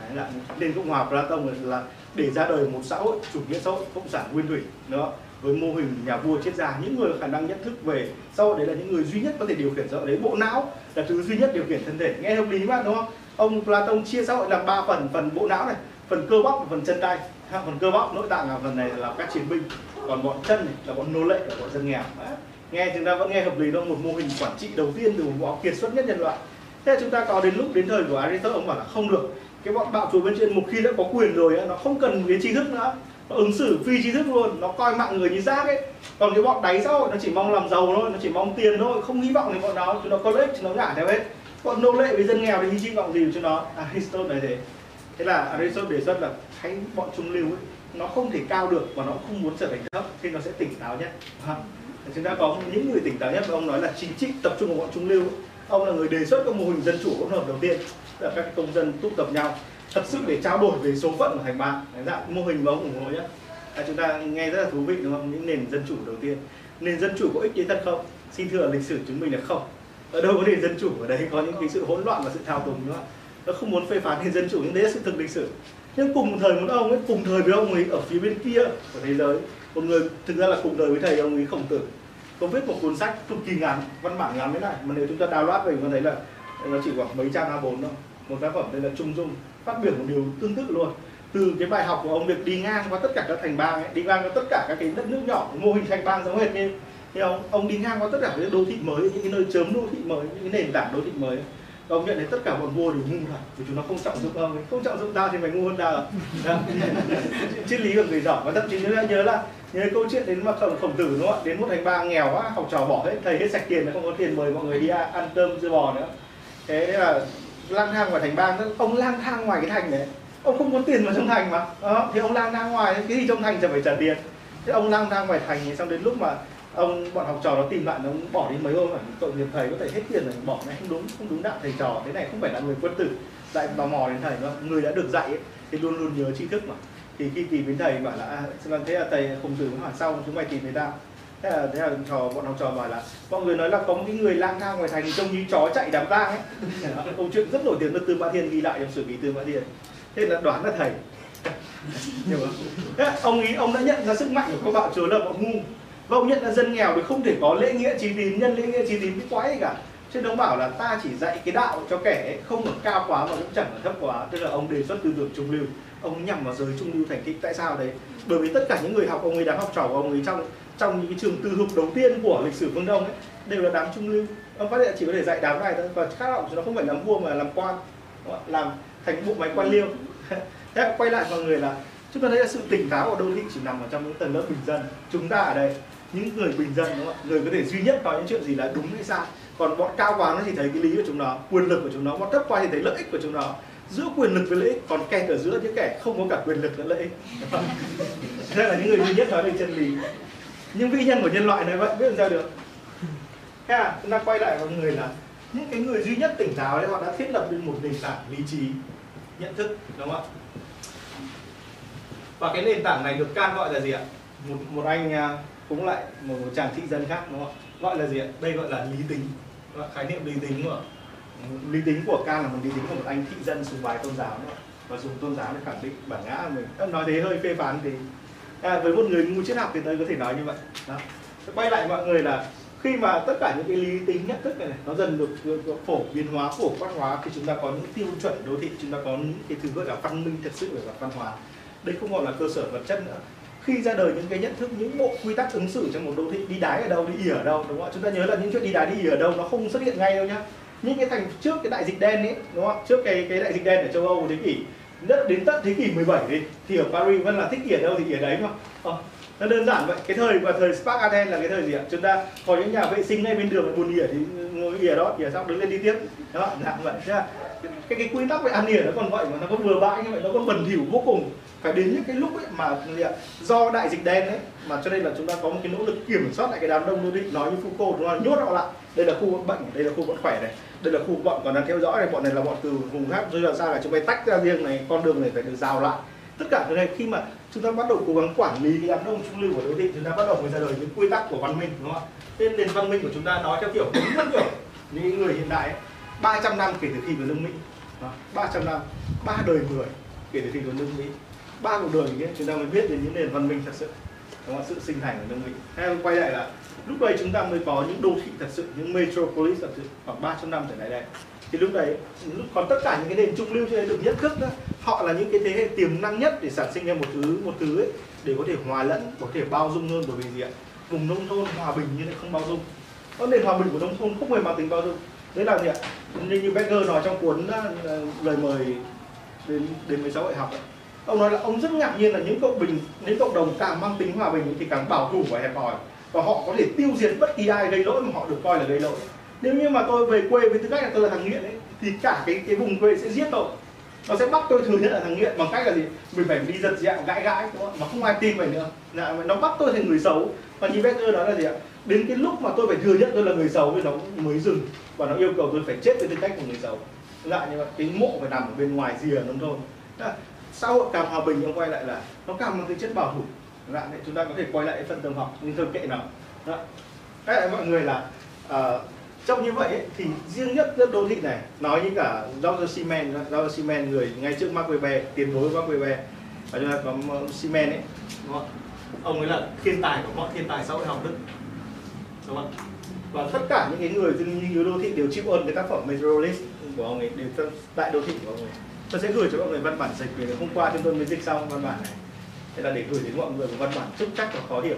Đấy là nền cộng hòa Platon là để ra đời một xã hội, chủ nghĩa xã hội, cộng sản nguyên thủy đó. với mô hình nhà vua triết gia. Những người có khả năng nhận thức về xã hội đấy là những người duy nhất có thể điều khiển xã hội đấy. Bộ não là thứ duy nhất điều khiển thân thể. Nghe hợp lý mà, đúng không? Ông Platon chia xã hội làm ba phần. Phần bộ não này phần cơ bắp và phần chân tay. Phần cơ bắp, nội tạng là phần này là các chiến binh. Còn bọn chân này là bọn nô lệ là bọn dân nghèo. Đấy. nghe chúng ta vẫn nghe hợp lý đâu một mô hình quản trị đầu tiên từ một bộ kiệt xuất nhất nhân loại. Thế chúng ta có đến lúc, đến thời của Aristotle, ông bảo là không được. Cái bọn bạo chúa bên trên một khi đã có quyền rồi nó không cần cái tri thức nữa. Nó ứng xử phi tri thức luôn, nó coi mạng người như rác ấy. Còn cái bọn đáy xã hội, nó chỉ mong làm giàu thôi, nó chỉ mong tiền thôi, không hy vọng đến bọn nó chúng nó có lợi ích chúng nó ngả theo hết. Bọn nô lệ với dân nghèo thì hy vọng gì của chúng nó? Aristotle này thế thế là Aristotle đề xuất là thấy bọn trung lưu ấy nó không thể cao được và nó không muốn trở thành thấp thì nó sẽ tỉnh táo nhất. Chúng ta có những người tỉnh táo nhất và ông nói là chính trị tập trung vào bọn trung lưu ấy. ông là người đề xuất các mô hình dân chủ hỗn hợp đầu tiên là các công dân tụ tập nhau thật sự để trao đổi về số phận của thành bang. Dạng mô hình mà ông ủng hộ nhé à, chúng ta nghe rất là thú vị đúng không? Những nền dân chủ đầu tiên. Nền dân chủ có ích đến thật không? Xin thưa lịch sử chứng minh là không. Ở đâu có nền dân chủ ở đấy có những cái sự hỗn loạn và sự thao túng nữa nó không muốn phê phán nền dân chủ nhưng đấy là sự thực lịch sử. Nhưng cùng một thời một ông ấy cùng thời với ông ấy ở phía bên kia của thế giới một người thực ra là cùng thời với thầy ông ấy khổng tử. Có viết một cuốn sách cực kỳ ngắn văn bản ngắn thế này mà nếu chúng ta download về có thấy là nó chỉ khoảng mấy trang A4 thôi. Một tác phẩm đây là Trung Dung phát biểu một điều tương tự luôn. Từ cái bài học của ông việc đi ngang qua tất cả các thành bang ấy, đi ngang qua tất cả các cái đất nước nhỏ mô hình thành bang giống hệt như thì ông ông đi ngang qua tất cả các đô thị mới những cái nơi chớm đô thị mới những cái nền tảng đô thị mới và ông nhận thấy tất cả bọn vua đều ngu thật vì chúng nó không trọng dụng ông ấy. Không trọng dụng ta thì mày ngu hơn ta Đó. (laughs) triết lý của người giỏi và thậm chí nhớ nhớ là nhớ câu chuyện đến mà khổng khổng tử đúng không ạ? Đến một thành bang nghèo quá học trò bỏ hết thầy hết sạch tiền không có tiền mời mọi người đi ăn cơm dưa bò nữa. Thế là lang thang ngoài thành bang ông lang thang ngoài cái thành đấy. Ông không có tiền vào trong thành mà. À, thì ông lang thang ngoài. Cái gì trong thành chẳng phải trả tiền. Thế ông lang thang ngoài thành thì xong đến lúc mà ông bọn học trò nó tìm lại nó bỏ đi mấy hôm phải tội nghiệp thầy có thể hết tiền rồi bỏ này không đúng không đúng đạo thầy trò thế này không phải là người quân tử. Lại tò mò đến thầy nữa người đã được dạy ấy, thì luôn luôn nhớ tri thức mà. Thì khi tìm đến thầy bảo là à, thế là thầy khổng tử mới hỏi sau chúng mày tìm thấy tao. Thế là thế là trò bọn học trò bảo là mọi người nói là có một cái người lang thang ngoài thành trông như chó chạy đám tang ấy. (laughs) Câu chuyện rất nổi tiếng được tư mã thiên ghi lại trong sử ký tư mã thiên. Thế là đoán là thầy. Hiểu (laughs) không thế ông ý ông đã nhận ra sức mạnh của các bạo chúa là bọn ngu và ông nhận là dân nghèo thì không thể có lễ nghĩa trí tín, nhân lễ nghĩa trí tín cái quái gì cả. Chứ ông bảo là ta chỉ dạy cái đạo cho kẻ không ở cao quá mà cũng chẳng ở thấp quá. Tức là ông đề xuất tư tưởng trung lưu. Ông nhằm vào giới trung lưu thành thị tại sao đấy? Bởi vì tất cả những người học, ông ấy đám học trò của ông ấy trong trong những cái trường tư thục đầu tiên của lịch sử phương đông ấy, đều là đám trung lưu. Ông phát hiện chỉ có thể dạy đám này thôi. Và khác học nó không phải làm vua mà làm quan làm thành bộ máy quan liêu. (laughs) Thế quay lại mọi người là, chúng ta thấy là sự tỉnh táo của đô thị chỉ nằm ở trong những tầng lớp bình dân. Chúng ta ở đây những người bình dân, đúng không ạ? Người có thể duy nhất nói những chuyện gì là đúng hay sai. Còn bọn cao quá nó chỉ thấy cái lý của chúng nó, quyền lực của chúng nó, bọn thấp quá thì thấy lợi ích của chúng nó. Giữa quyền lực với lợi ích, còn kẹt ở giữa những kẻ không có cả quyền lực lẫn lợi ích. (laughs) Đây là những người duy nhất nói về chân lý. Nhưng vi nhân của nhân loại này vậy biết làm sao được? Thế à chúng ta quay lại con người là những cái người duy nhất tỉnh táo đấy, họ đã thiết lập lên một nền tảng lý trí, nhận thức, đúng không ạ? Và cái nền tảng này được can gọi là gì ạ? Một một anh à, cũng lại một, một chàng thị dân khác đúng không ạ? Gọi là gì ạ? Đây gọi là lý tính. Gọi là khái niệm lý tính của lý tính của can là một lý tính của một anh thị dân sùng bài tôn giáo nữa và dùng tôn giáo để khẳng định bản ngã của mình. Nói thế hơi phê phán thì à, với một người ngu triết học thì tôi có thể nói như vậy. Đó. Quay lại mọi người là khi mà tất cả những cái lý tính nhận thức này, này nó dần được, được, được phổ biến hóa phổ quát hóa thì chúng ta có những tiêu chuẩn đô thị chúng ta có những cái thứ gọi là văn minh thật sự về mặt văn hóa. Đây không còn là cơ sở vật chất nữa khi ra đời những cái nhận thức những bộ quy tắc ứng xử trong một đô thị đi đái ở đâu đi ỉ ở đâu đúng không ạ? Chúng ta nhớ là những chuyện đi đái đi ỉ ở đâu nó không xuất hiện ngay đâu nhá. Những cái thành trước cái đại dịch đen ấy đúng không ạ? Trước cái cái đại dịch đen ở châu âu thế kỷ đất đến tận thế kỷ 17 đi thì ở Paris vẫn là thích ỉa đâu thì ỉa đấy mà. À, nó đơn giản vậy. Cái thời và thời Spark Athens là cái thời gì ạ? Chúng ta có những nhà vệ sinh ngay bên đường buồn ỉa thì ngồi ỉa đó ỉa xong đứng lên đi tiếp. Đó dạng vậy chứ cái cái quy tắc về ăn ỉa nó còn vậy mà nó có vừa bãi như vậy nó có bẩn thỉu vô cùng. Phải đến những cái lúc ấy mà gì ạ do đại dịch đen ấy mà cho nên là chúng ta có một cái nỗ lực kiểm soát lại cái đám đông đô thị. Nói như Foucault chúng ta nhốt họ lại. Đây là khu bệnh đây là khu bọn khỏe này đây là khu bọn còn đang theo dõi này. Bọn này là bọn từ vùng khác rồi là sao là chúng ta tách ra riêng này con đường này phải được rào lại. Tất cả cái này khi mà chúng ta bắt đầu cố gắng quản lý cái đám đông trung lưu của đô thị chúng ta bắt đầu mới ra đời những quy tắc của văn minh đúng không ạ? Nên nền văn minh của chúng ta nói theo kiểu đúng theo kiểu. Những người hiện đại ấy, 300 năm kể từ khi có nước Mỹ. Đó, 300 năm ba đời người kể từ khi có nước Mỹ. Ba cuộc đời ấy, chúng ta mới biết đến những nền văn minh thật sự. Đúng không? sự sinh thành của nước Mỹ. Hay quay lại là lúc đây chúng ta mới có những đô thị thật sự những metropolis thật sự khoảng 300 năm trở lại đây. Thì lúc đấy lúc còn tất cả những cái nền trung lưu trên được nhất thức đó họ là những cái thế hệ tiềm năng nhất để sản sinh ra một thứ một thứ ấy để có thể hòa lẫn có thể bao dung hơn bởi vì gì ạ? Vùng nông thôn hòa bình như thế không bao dung. Có nền hòa bình của nông thôn không hề mang tính bao dung đấy là gì ạ? Như như Becker nói trong cuốn ờ, lời mời đến đến với xã hội học ấy. ông nói là ông rất ngạc nhiên là những cộng bình, những cộng đồng càng mang tính hòa bình thì càng bảo thủ và hẹp hòi. Và họ có thể tiêu diệt bất kỳ ai gây lỗi mà họ được coi là gây lỗi. Nếu như mà tôi về quê với tư cách là tôi là thằng nghiện ấy, thì cả cái cái vùng quê sẽ giết tôi. Nó sẽ bắt tôi thừa nhận là thằng nghiện bằng cách là gì? Mình phải đi giật dẹo, gãi gãi, đúng không? mà không ai tin mình nữa. Dạ, là nó bắt tôi thành người xấu. Và như Becker nói là gì ạ? Đến cái lúc mà tôi phải thừa nhận tôi là người xấu thì nó mới dừng và nó yêu cầu tôi phải chết với tư cách của người giàu. Lại như vậy cái mộ phải nằm ở bên ngoài rìa nó thôi. Xã hội càng hòa bình ông quay lại là nó càng mang tính chất bảo thủ. Lại chúng ta có thể quay lại phần tầng học nhưng thôi kệ nào đó. Đấy, mọi người là ờ, uh, trong như vậy ấy, thì riêng nhất đất đô thị này nói như cả George Simen George Simen người ngay trước Mark Weber tiền bối của Mark Weber và chúng ta có ờ, Simen ấy. Đúng không? ông ấy là thiên tài của mọi thiên tài xã hội học đức đúng không? Và tất cả những cái người dân nghiên cứu đô thị đều chịu ơn cái tác phẩm Metropolis của ông ấy đều tại đô thị của ông ấy. Tôi sẽ gửi cho mọi người văn bản dịch về hôm qua chúng tôi mới dịch xong văn bản này. Thế là để gửi đến mọi người một văn bản chúc chắc và khó hiểu.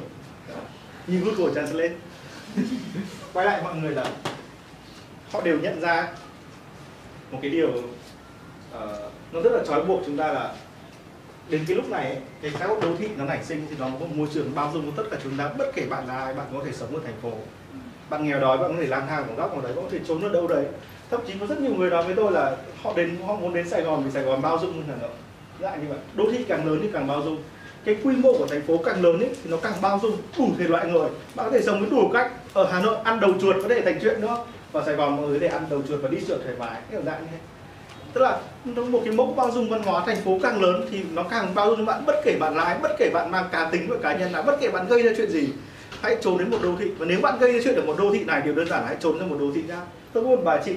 Như Google Translate. (laughs) Quay lại mọi người là họ đều nhận ra một cái điều uh, nó rất là trói buộc chúng ta là đến cái lúc này ấy, cái xã hội đô thị nó nảy sinh thì nó có một môi trường bao dung cho tất cả chúng ta bất kể bạn là ai bạn có thể sống ở thành phố bạn nghèo đói bạn có thể lang thang một góc nào đấy bạn có thể trốn ở đâu đấy. Thậm chí có rất nhiều người nói với tôi là họ đến họ muốn đến Sài Gòn vì Sài Gòn bao dung hơn Hà Nội. Lại như vậy. Đô thị càng lớn thì càng bao dung. Cái quy mô của thành phố càng lớn ấy, thì nó càng bao dung đủ thể loại người. Bạn có thể sống với đủ cách ở Hà Nội ăn đầu chuột có thể thành chuyện nữa và Sài Gòn mọi người để ăn đầu chuột và đi chuột thoải mái kiểu dạng như thế. Tức là nó một cái mẫu bao dung văn hóa thành phố càng lớn thì nó càng bao dung bạn bất kể bạn lái bất kể bạn mang cá tính và cá nhân nào bất kể bạn gây ra chuyện gì hãy trốn đến một đô thị. Và nếu bạn gây ra chuyện ở một đô thị này điều đơn giản là hãy trốn ra một đô thị ra tôi buôn bà chị,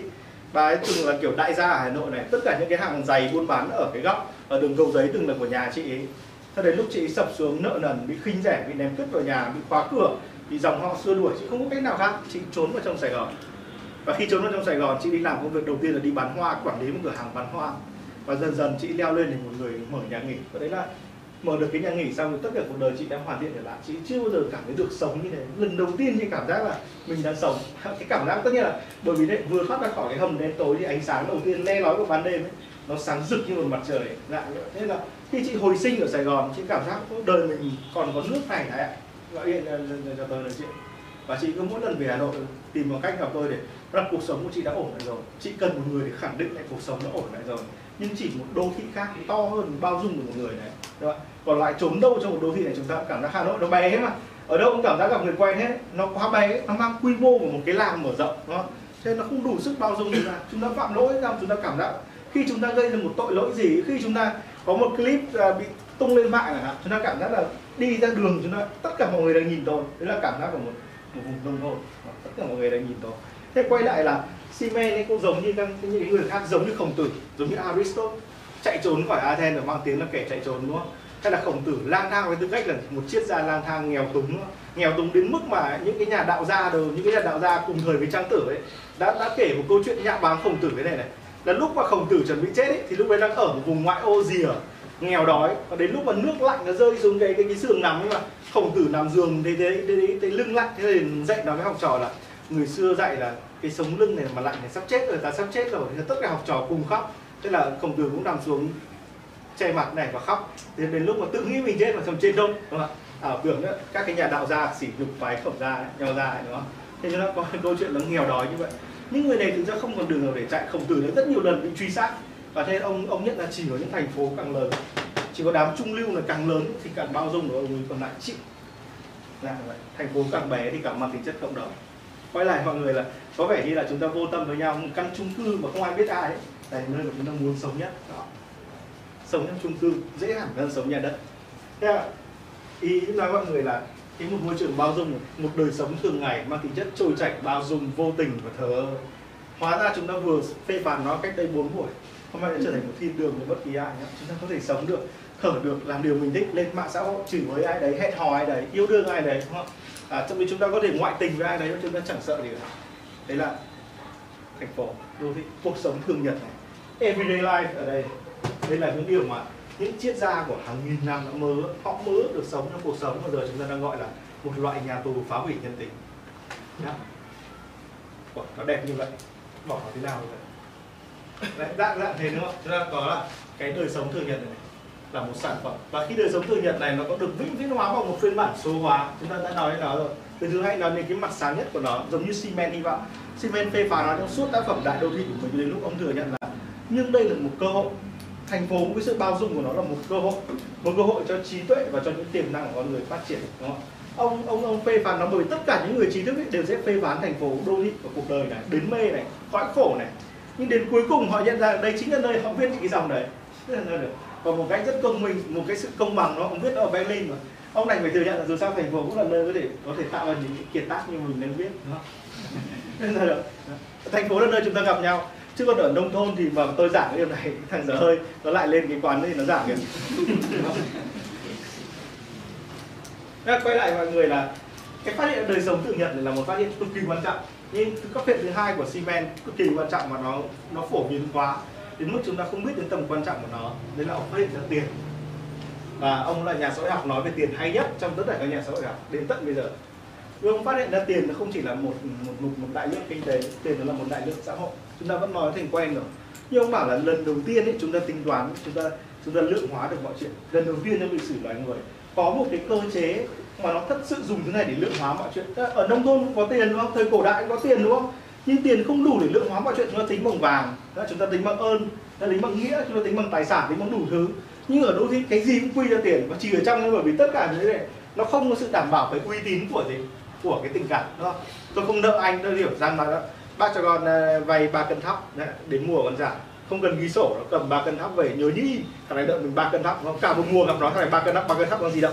bà ấy từng là kiểu đại gia ở Hà Nội này. Tất cả những cái hàng giày buôn bán ở cái góc, ở đường cầu giấy từng là của nhà chị ấy. Cho đến lúc chị ấy sập xuống, nợ nần, bị khinh rẻ, bị ném cứt vào nhà, bị khóa cửa, bị dòng họ xua đuổi, chị không có cách nào khác. Chị trốn vào trong Sài Gòn. Và khi trốn vào trong Sài Gòn, chị đi làm công việc đầu tiên là đi bán hoa, quản lý một cửa hàng bán hoa. Và dần dần chị leo lên thành một người mở nhà nghỉ. Và đấy là mở được cái nhà nghỉ xong thì tất cả cuộc đời chị đã hoàn thiện trở lại. Chị chưa bao giờ cảm thấy được sống như thế. Lần đầu tiên chị cảm giác là mình đang sống. (laughs) Cái cảm giác tất nhiên là bởi vì đấy, vừa thoát ra khỏi cái hầm đen tối thì ánh sáng đầu tiên le lói của ban đêm ấy, nó sáng rực như một mặt trời dạng thế là khi chị hồi sinh ở Sài Gòn, chị cảm giác đời mình còn có nước này này ạ. Gọi điện cho tôi là chuyện và chị cứ mỗi lần về Hà Nội tìm một cách gặp tôi để rằng cuộc sống của chị đã ổn lại rồi. Chị cần một người để khẳng định lại cuộc sống đã ổn lại rồi. Nhưng chỉ một đô thị khác to hơn bao dung của một người này. Đúng không? Còn lại trốn đâu trong một đô thị này chúng ta cảm giác Hà Nội nó bé mà. Ở đâu cũng cảm giác gặp người quen hết. Nó quá bé, nó mang quy mô của một cái làng mở rộng, đúng không? cho nên nó không đủ sức bao dung chúng ta. Chúng ta phạm lỗi ra chúng ta cảm giác khi chúng ta gây ra một tội lỗi gì, khi chúng ta có một clip à, bị tung lên mạng chẳng hạn, chúng ta cảm giác là đi ra đường chúng ta, tất cả mọi người đang nhìn tôi. Đấy là cảm giác của một một vùng nông thôn. Tất cả mọi người đang nhìn tôi. Thế quay lại là Simen ấy cũng giống như các những người khác giống như khổng tử, giống như Aristotle. Chạy trốn khỏi Athens và mang tiếng là kẻ chạy trốn, đúng không? Hay là khổng tử lang thang với tư cách là một triết gia lang thang nghèo túng nghèo túng đến mức mà những cái nhà đạo gia đều những cái nhà đạo gia cùng thời với trang tử ấy đã đã kể một câu chuyện nhạ báng khổng tử cái này này. Là lúc mà khổng tử chuẩn bị chết ấy, thì lúc ấy đang ở một vùng ngoại ô rìa nghèo đói. Và đến lúc mà nước lạnh nó rơi xuống cái cái cái giường nằm ấy mà khổng tử nằm giường thế thế thế, thế lưng lạnh thế thì dậy nói với học trò là người xưa dạy là cái sống lưng này mà lạnh này sắp chết rồi ta sắp chết rồi. Thì tất cả học trò cùng khóc. Thế là khổng tử cũng nằm xuống che mặt này và khóc. Đến đến lúc mà tự nghĩ mình chết mà thầm trên đông đúng không ạ? À, tưởng đó, các cái nhà đạo gia xỉ nhục phái khổng gia nhau ra ấy, đúng không? Thế cho nó có cái câu chuyện nó nghèo đói như vậy. Những người này thực ra không còn đường nào để chạy khổng tử đã rất nhiều lần bị truy sát. Và thế ông ông nhận là chỉ ở những thành phố càng lớn. Chỉ có đám trung lưu là càng lớn thì càng bao dung của ông ấy còn lại chịu. Là vậy. Thành phố càng bé thì càng mang tính chất cộng đồng. Quay lại mọi người là có vẻ như là chúng ta vô tâm với nhau. Một căn chung cư mà không ai biết ai ấy. Là nơi mà chúng ta muốn sống nhất. Đó sống trong chung cư dễ hẳn hơn sống nhà đất. Thế à, ý nói mọi người là cái một môi trường bao dung một đời sống thường ngày mang tính chất trôi chảy bao dung vô tình và thờ ơ. Hóa ra chúng ta vừa phê phán nó cách đây 4 buổi hôm nay đã trở thành một thiên đường của bất kỳ ai nhá. chúng ta có thể sống được thở được làm điều mình thích lên mạng xã hội chửi với ai đấy hẹn hò ai đấy yêu đương ai đấy đúng không à, trong khi chúng ta có thể ngoại tình với ai đấy chúng ta chẳng sợ gì cả. Đấy là thành phố đô thị cuộc sống thường nhật này. Everyday life ở đây đây là những điều mà những triết gia của hàng nghìn năm đã mơ họ mơ được sống trong cuộc sống mà giờ chúng ta đang gọi là một loại nhà tù phá hủy nhân tính. Nhá. nó đẹp như vậy. Bỏ nó thế nào vậy? Đấy, dạng dạng thế nữa chúng ta có là cái đời sống thường nhật này là một sản phẩm. Và khi đời sống thường nhật này nó có được vĩnh viễn hóa bằng một phiên bản số hóa chúng ta đã nói đến nó rồi. Từ thứ hai nói đến cái mặt sáng nhất của nó giống như Siemens hy vọng Siemens phê phán nó trong suốt tác phẩm đại đô thị của mình đến lúc ông thừa nhận là nhưng đây là một cơ hội thành phố với sự bao dung của nó là một cơ hội, một cơ hội cho trí tuệ và cho những tiềm năng của con người phát triển, đúng không ông ông ông phê phán nó bởi tất cả những người trí thức ấy đều sẽ phê phán thành phố đô thị của cuộc đời này, đến mê này, cõi khổ này. Nhưng đến cuối cùng họ nhận ra đây chính là nơi họ viết những cái dòng đấy. Tức là nơi được. Và một cách rất công minh, một cái sự công bằng nó ông viết ở Berlin mà. Ông này phải thừa nhận là dù sao thành phố cũng là nơi có thể có thể tạo ra những kiệt tác như mình đang viết, đúng không? (laughs) Nên là được. thành phố là nơi chúng ta gặp nhau chứ còn ở nông thôn thì mà tôi giảng cái điều này (laughs) thằng dở hơi nó lại lên cái quán thì nó giảm kìa quay lại mọi người là cái phát hiện đời sống tự nhận này là một phát hiện cực kỳ quan trọng. Nhưng cái phát hiện thứ hai của Siemens cực kỳ quan trọng mà nó nó phổ biến quá đến mức chúng ta không biết đến tầm quan trọng của nó. Đấy là ông phát hiện ra tiền. Và ông là nhà xã hội học nói về tiền hay nhất trong tất cả các nhà xã hội học đến tận bây giờ. Vì ông phát hiện ra tiền nó không chỉ là một một một, một đại lượng kinh tế tiền nó là một đại lượng xã hội chúng ta vẫn nói thành quen rồi. Nhưng ông bảo là lần đầu tiên ấy, chúng ta tính toán, chúng ta chúng ta lượng hóa được mọi chuyện. Lần đầu tiên trong lịch sử loài người. Có một cái cơ chế mà nó thật sự dùng thứ này để lượng hóa mọi chuyện. Ở nông thôn cũng có tiền, đúng không? Thời cổ đại cũng có tiền, đúng không? Nhưng tiền không đủ để lượng hóa mọi chuyện, chúng ta tính bằng vàng. Chúng ta tính bằng ơn, chúng ta tính bằng nghĩa, chúng ta tính bằng tài sản, tính bằng đủ thứ. Nhưng ở đô thị cái gì cũng quy ra tiền và chỉ ở trong bởi vì tất cả những cái này nó không có sự đảm bảo cái uy tín của gì, của cái tình cảm đó tôi không nợ anh, tôi hiểu rằng là bác cho con ờ, vay ba cân thóc đến mùa con giảm. Không cần ghi sổ nó cầm ba cân thóc về nhớ nhí thằng này đợi mình ba cân thóc nó cả một mùa gặp nó thằng này ba cân thóc ba cân thóc còn gì đâu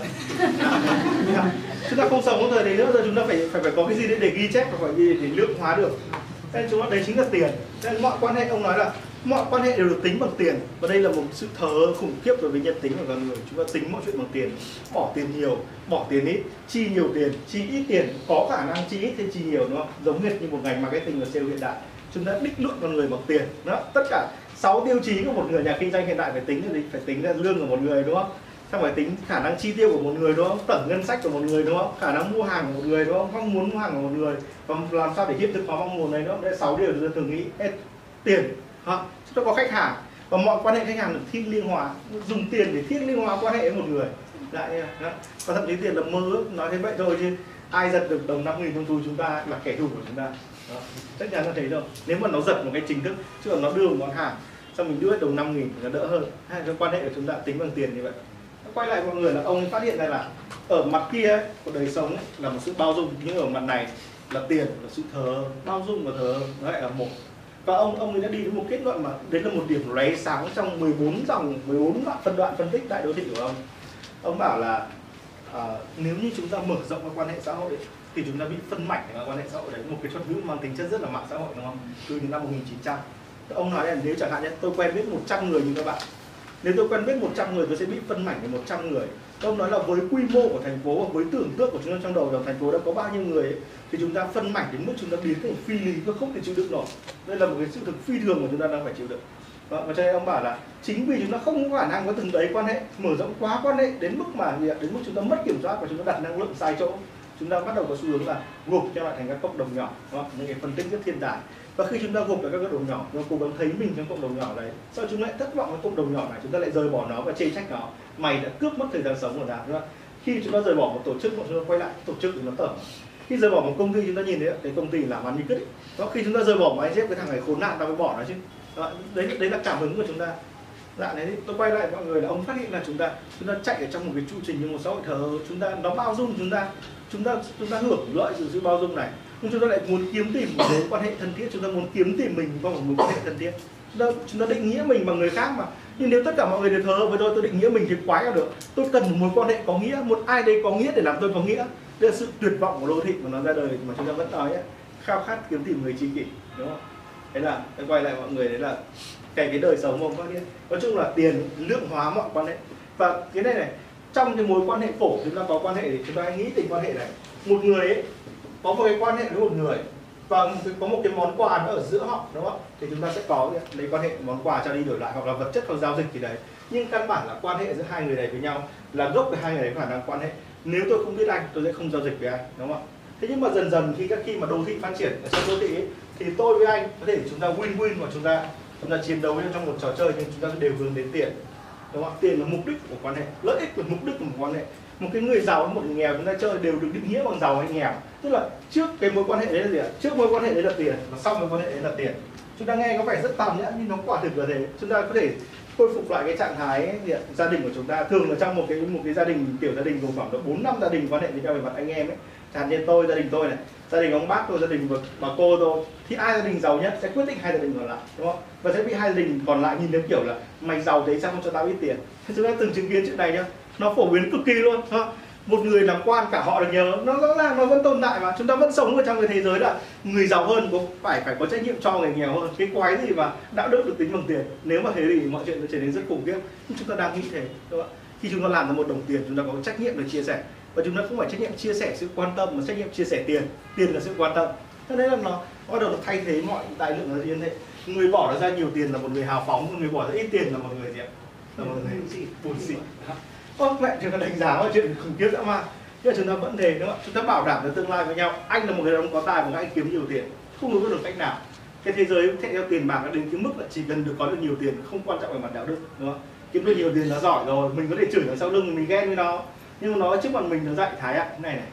chúng ta không sống một thời đấy nữa giờ chúng ta phải phải phải có cái gì để, để ghi chép và phải gì để lượng hóa được. Nên chúng ta đấy chính là tiền. Nên mọi quan hệ ông nói là mọi quan hệ đều được tính bằng tiền. Và đây là một sự thờ khủng khiếp đối với nhân tính của con người. Chúng ta tính mọi chuyện bằng tiền. Bỏ tiền nhiều, bỏ tiền ít, chi nhiều tiền, chi ít tiền. Có khả năng chi ít hay chi nhiều, đúng không? Giống như một ngành marketing và sale hiện đại. Chúng ta đích lượng con người bằng tiền đó tất cả 6 tiêu chí của một người nhà kinh doanh hiện đại phải tính là gì phải tính là lương của một người, đúng không? Xong phải tính khả năng chi tiêu của một người, đúng không? Tổng ngân sách của một người, đúng không? Khả năng mua hàng của một người, đúng không? Mong muốn mua hàng của một người. Và làm sao để hiện thực hóa mong muốn này không? Đây sáu điều chúng ta thường nghĩ. Hết. Tiền. Vâng, chúng ta có khách hàng. Và mọi quan hệ khách hàng được thiên liên hóa. Dùng tiền để thiên liên hóa quan hệ với một người. Lại à, đó. và thậm chí tiền là mơ ước nói thế vậy thôi chứ ai giật được đồng năm nghìn trong túi chúng ta là kẻ thù của chúng ta. Đó. chắc chắn là thấy đâu. Nếu mà nó giật một cái chính thức chứ còn nó đưa một món hàng xong mình đưa hết đồng năm nghìn thì nó đỡ hơn. Hai cái quan hệ của chúng ta tính bằng tiền như vậy. Quay lại mọi người là ông phát hiện ra là ở mặt kia ấy, của đời sống ấy, là một sự bao dung. Nhưng ở mặt này là tiền là sự thờ bao dung và thờ nó lại là một và ông ông ấy đã đi đến một kết luận mà đấy là một điểm lóe sáng trong 14 dòng 14 đoạn phân đoạn phân tích đại đô thị của ông. Ông bảo là à, nếu như chúng ta mở rộng các quan hệ xã hội ấy, thì chúng ta bị phân mảnh các quan hệ xã hội đấy. Một cái thuật ngữ mang tính chất rất là mạng xã hội đúng không? Từ những năm 1900 ông nói là nếu chẳng hạn nhé tôi quen biết 100 người như các bạn. Nếu tôi quen biết 100 người tôi sẽ bị phân mảnh thành 100 người ông nói là với quy mô của thành phố và với tưởng tượng của chúng ta trong đầu là thành phố đã có bao nhiêu người ấy, thì chúng ta phân mảnh đến mức chúng ta biến thành phi lý và không thể chịu đựng nổi đây là một cái sự thực phi thường mà chúng ta đang phải chịu đựng và, và cho nên ông bảo là chính vì chúng ta không có khả năng có từng đấy quan hệ mở rộng quá quan hệ đến mức mà gì ạ? đến mức chúng ta mất kiểm soát và chúng ta đặt năng lượng sai chỗ chúng ta bắt đầu có xu hướng là gộp cho lại thành các cộng đồng nhỏ đúng không? những cái phân tích rất thiên tài và khi chúng ta gộp ở các cộng đồng nhỏ chúng ta cố gắng thấy mình trong cộng đồng nhỏ đấy sau chúng lại thất vọng với cộng đồng nhỏ này? Chúng ta lại rời bỏ nó và chê trách nó. Mày đã cướp mất thời gian sống của ta đúng không? khi chúng ta rời bỏ một tổ chức bọn chúng ta quay lại tổ chức thì nó tởm. Khi rời bỏ một công ty chúng ta nhìn thấy cái công ty làm ăn như cứt đó khi chúng ta rời bỏ một anh sếp cái thằng này khốn nạn ta mới bỏ nó chứ. Đó, đấy đấy là cảm hứng của chúng ta. Dạ đấy tôi quay lại mọi người là ông phát hiện là chúng ta chúng ta chạy ở trong một cái chu trình như một xã hội thờ chúng ta nó bao dung chúng ta. Chúng ta chúng ta hưởng lợi từ sự bao dung này nhưng chúng ta lại muốn kiếm tìm một mối quan hệ thân thiết chúng ta muốn kiếm tìm mình qua một mối quan hệ thân thiết. Chúng ta, chúng ta định nghĩa mình bằng người khác mà. Nhưng nếu tất cả mọi người đều thờ với tôi tôi định nghĩa mình thì quái là được. Tôi cần một mối quan hệ có nghĩa một ai đây có nghĩa để làm tôi có nghĩa. Đây là sự tuyệt vọng của đô thị mà nó ra đời mà chúng ta vẫn nói ấy. khao khát kiếm tìm người tri kỷ đúng không? Thế là tôi quay lại mọi người đấy là cái cái đời sống không có nghĩa nói chung là tiền lượng hóa mọi quan hệ. Và cái này này trong cái mối quan hệ phổ chúng ta có quan hệ thì chúng ta hãy nghĩ tình quan hệ này. Một người ấy có một cái quan hệ với một người và có một cái món quà nó ở giữa họ đúng không? Thì chúng ta sẽ có lấy quan hệ món quà cho đi đổi lại hoặc là vật chất hoặc giao dịch gì đấy. Nhưng căn bản là quan hệ giữa hai người này với nhau là gốc của hai người đấy khả năng quan hệ. Nếu tôi không biết anh tôi sẽ không giao dịch với anh đúng không thế nhưng mà dần dần khi các khi mà đô thị phát triển ở trong đô thị ấy, thì tôi với anh có thể chúng ta win win và chúng ta chúng ta chiến đấu trong một trò chơi nhưng chúng ta đều hướng đến tiền đúng không tiền là mục đích của quan hệ lợi ích là mục đích của một quan hệ một cái người giàu một người nghèo chúng ta chơi đều được định nghĩa bằng giàu hay nghèo. Tức là trước cái mối quan hệ đấy là gì ạ? Trước mối quan hệ đấy là tiền và sau mối quan hệ đấy là tiền. Chúng ta nghe có vẻ rất tàn nhẫn nhưng nó quả thực là thế. Chúng ta có thể khôi phục lại cái trạng thái ấy, gia đình của chúng ta. Thường là trong một cái một cái gia đình kiểu gia đình gồm khoảng độ bốn năm gia đình quan hệ với nhau về mặt anh em ấy. Chẳng như tôi gia đình tôi này. Gia đình ông bác tôi gia đình bà cô tôi. Thì ai gia đình giàu nhất sẽ quyết định hai gia đình còn lại đúng không? Và sẽ bị hai gia đình còn lại nhìn theo kiểu là mày giàu thế sao không cho tao ít tiền? Chúng ta từng chứng kiến chuyện này nhá nó phổ biến cực kỳ luôn. Một người làm quan cả họ được nhớ nó rõ ràng nó vẫn tồn tại mà. Chúng ta vẫn sống ở trong cái thế giới là người giàu hơn có phải phải có trách nhiệm cho người nghèo hơn. Cái quái gì mà đạo đức được tính bằng tiền? Nếu mà thế thì mọi chuyện nó trở nên rất khủng khiếp. Nhưng chúng ta đang nghĩ thế đúng không ạ? Khi chúng ta làm ra một đồng tiền chúng ta có trách nhiệm để chia sẻ. Và chúng ta không phải trách nhiệm chia sẻ sự quan tâm mà trách nhiệm chia sẻ tiền. Tiền là sự quan tâm. Cho nên là nó bắt đầu nó thay thế mọi đại lượng là như thế người bỏ ra nhiều tiền là một người hào phóng người bỏ ra ít tiền là một người gì ạ? Là một người buồn xịn Ô, mẹ chúng ta đánh giá mọi chuyện khủng khiếp dã man. Nhưng mà chúng ta vẫn thế đúng không chúng ta bảo đảm được tương lai với nhau. Anh là một người đàn ông có tài và anh kiếm nhiều tiền. Không có được cách nào. Cái thế giới theo tiền bạc đã đến cái mức là chỉ cần được có được nhiều tiền không quan trọng về mặt đạo đức đúng không? Kiếm được nhiều tiền là giỏi rồi. Mình có thể chửi nó sau lưng mình ghen với nó. Nhưng mà nó trước mặt mình nó dạy thái ạ. Này này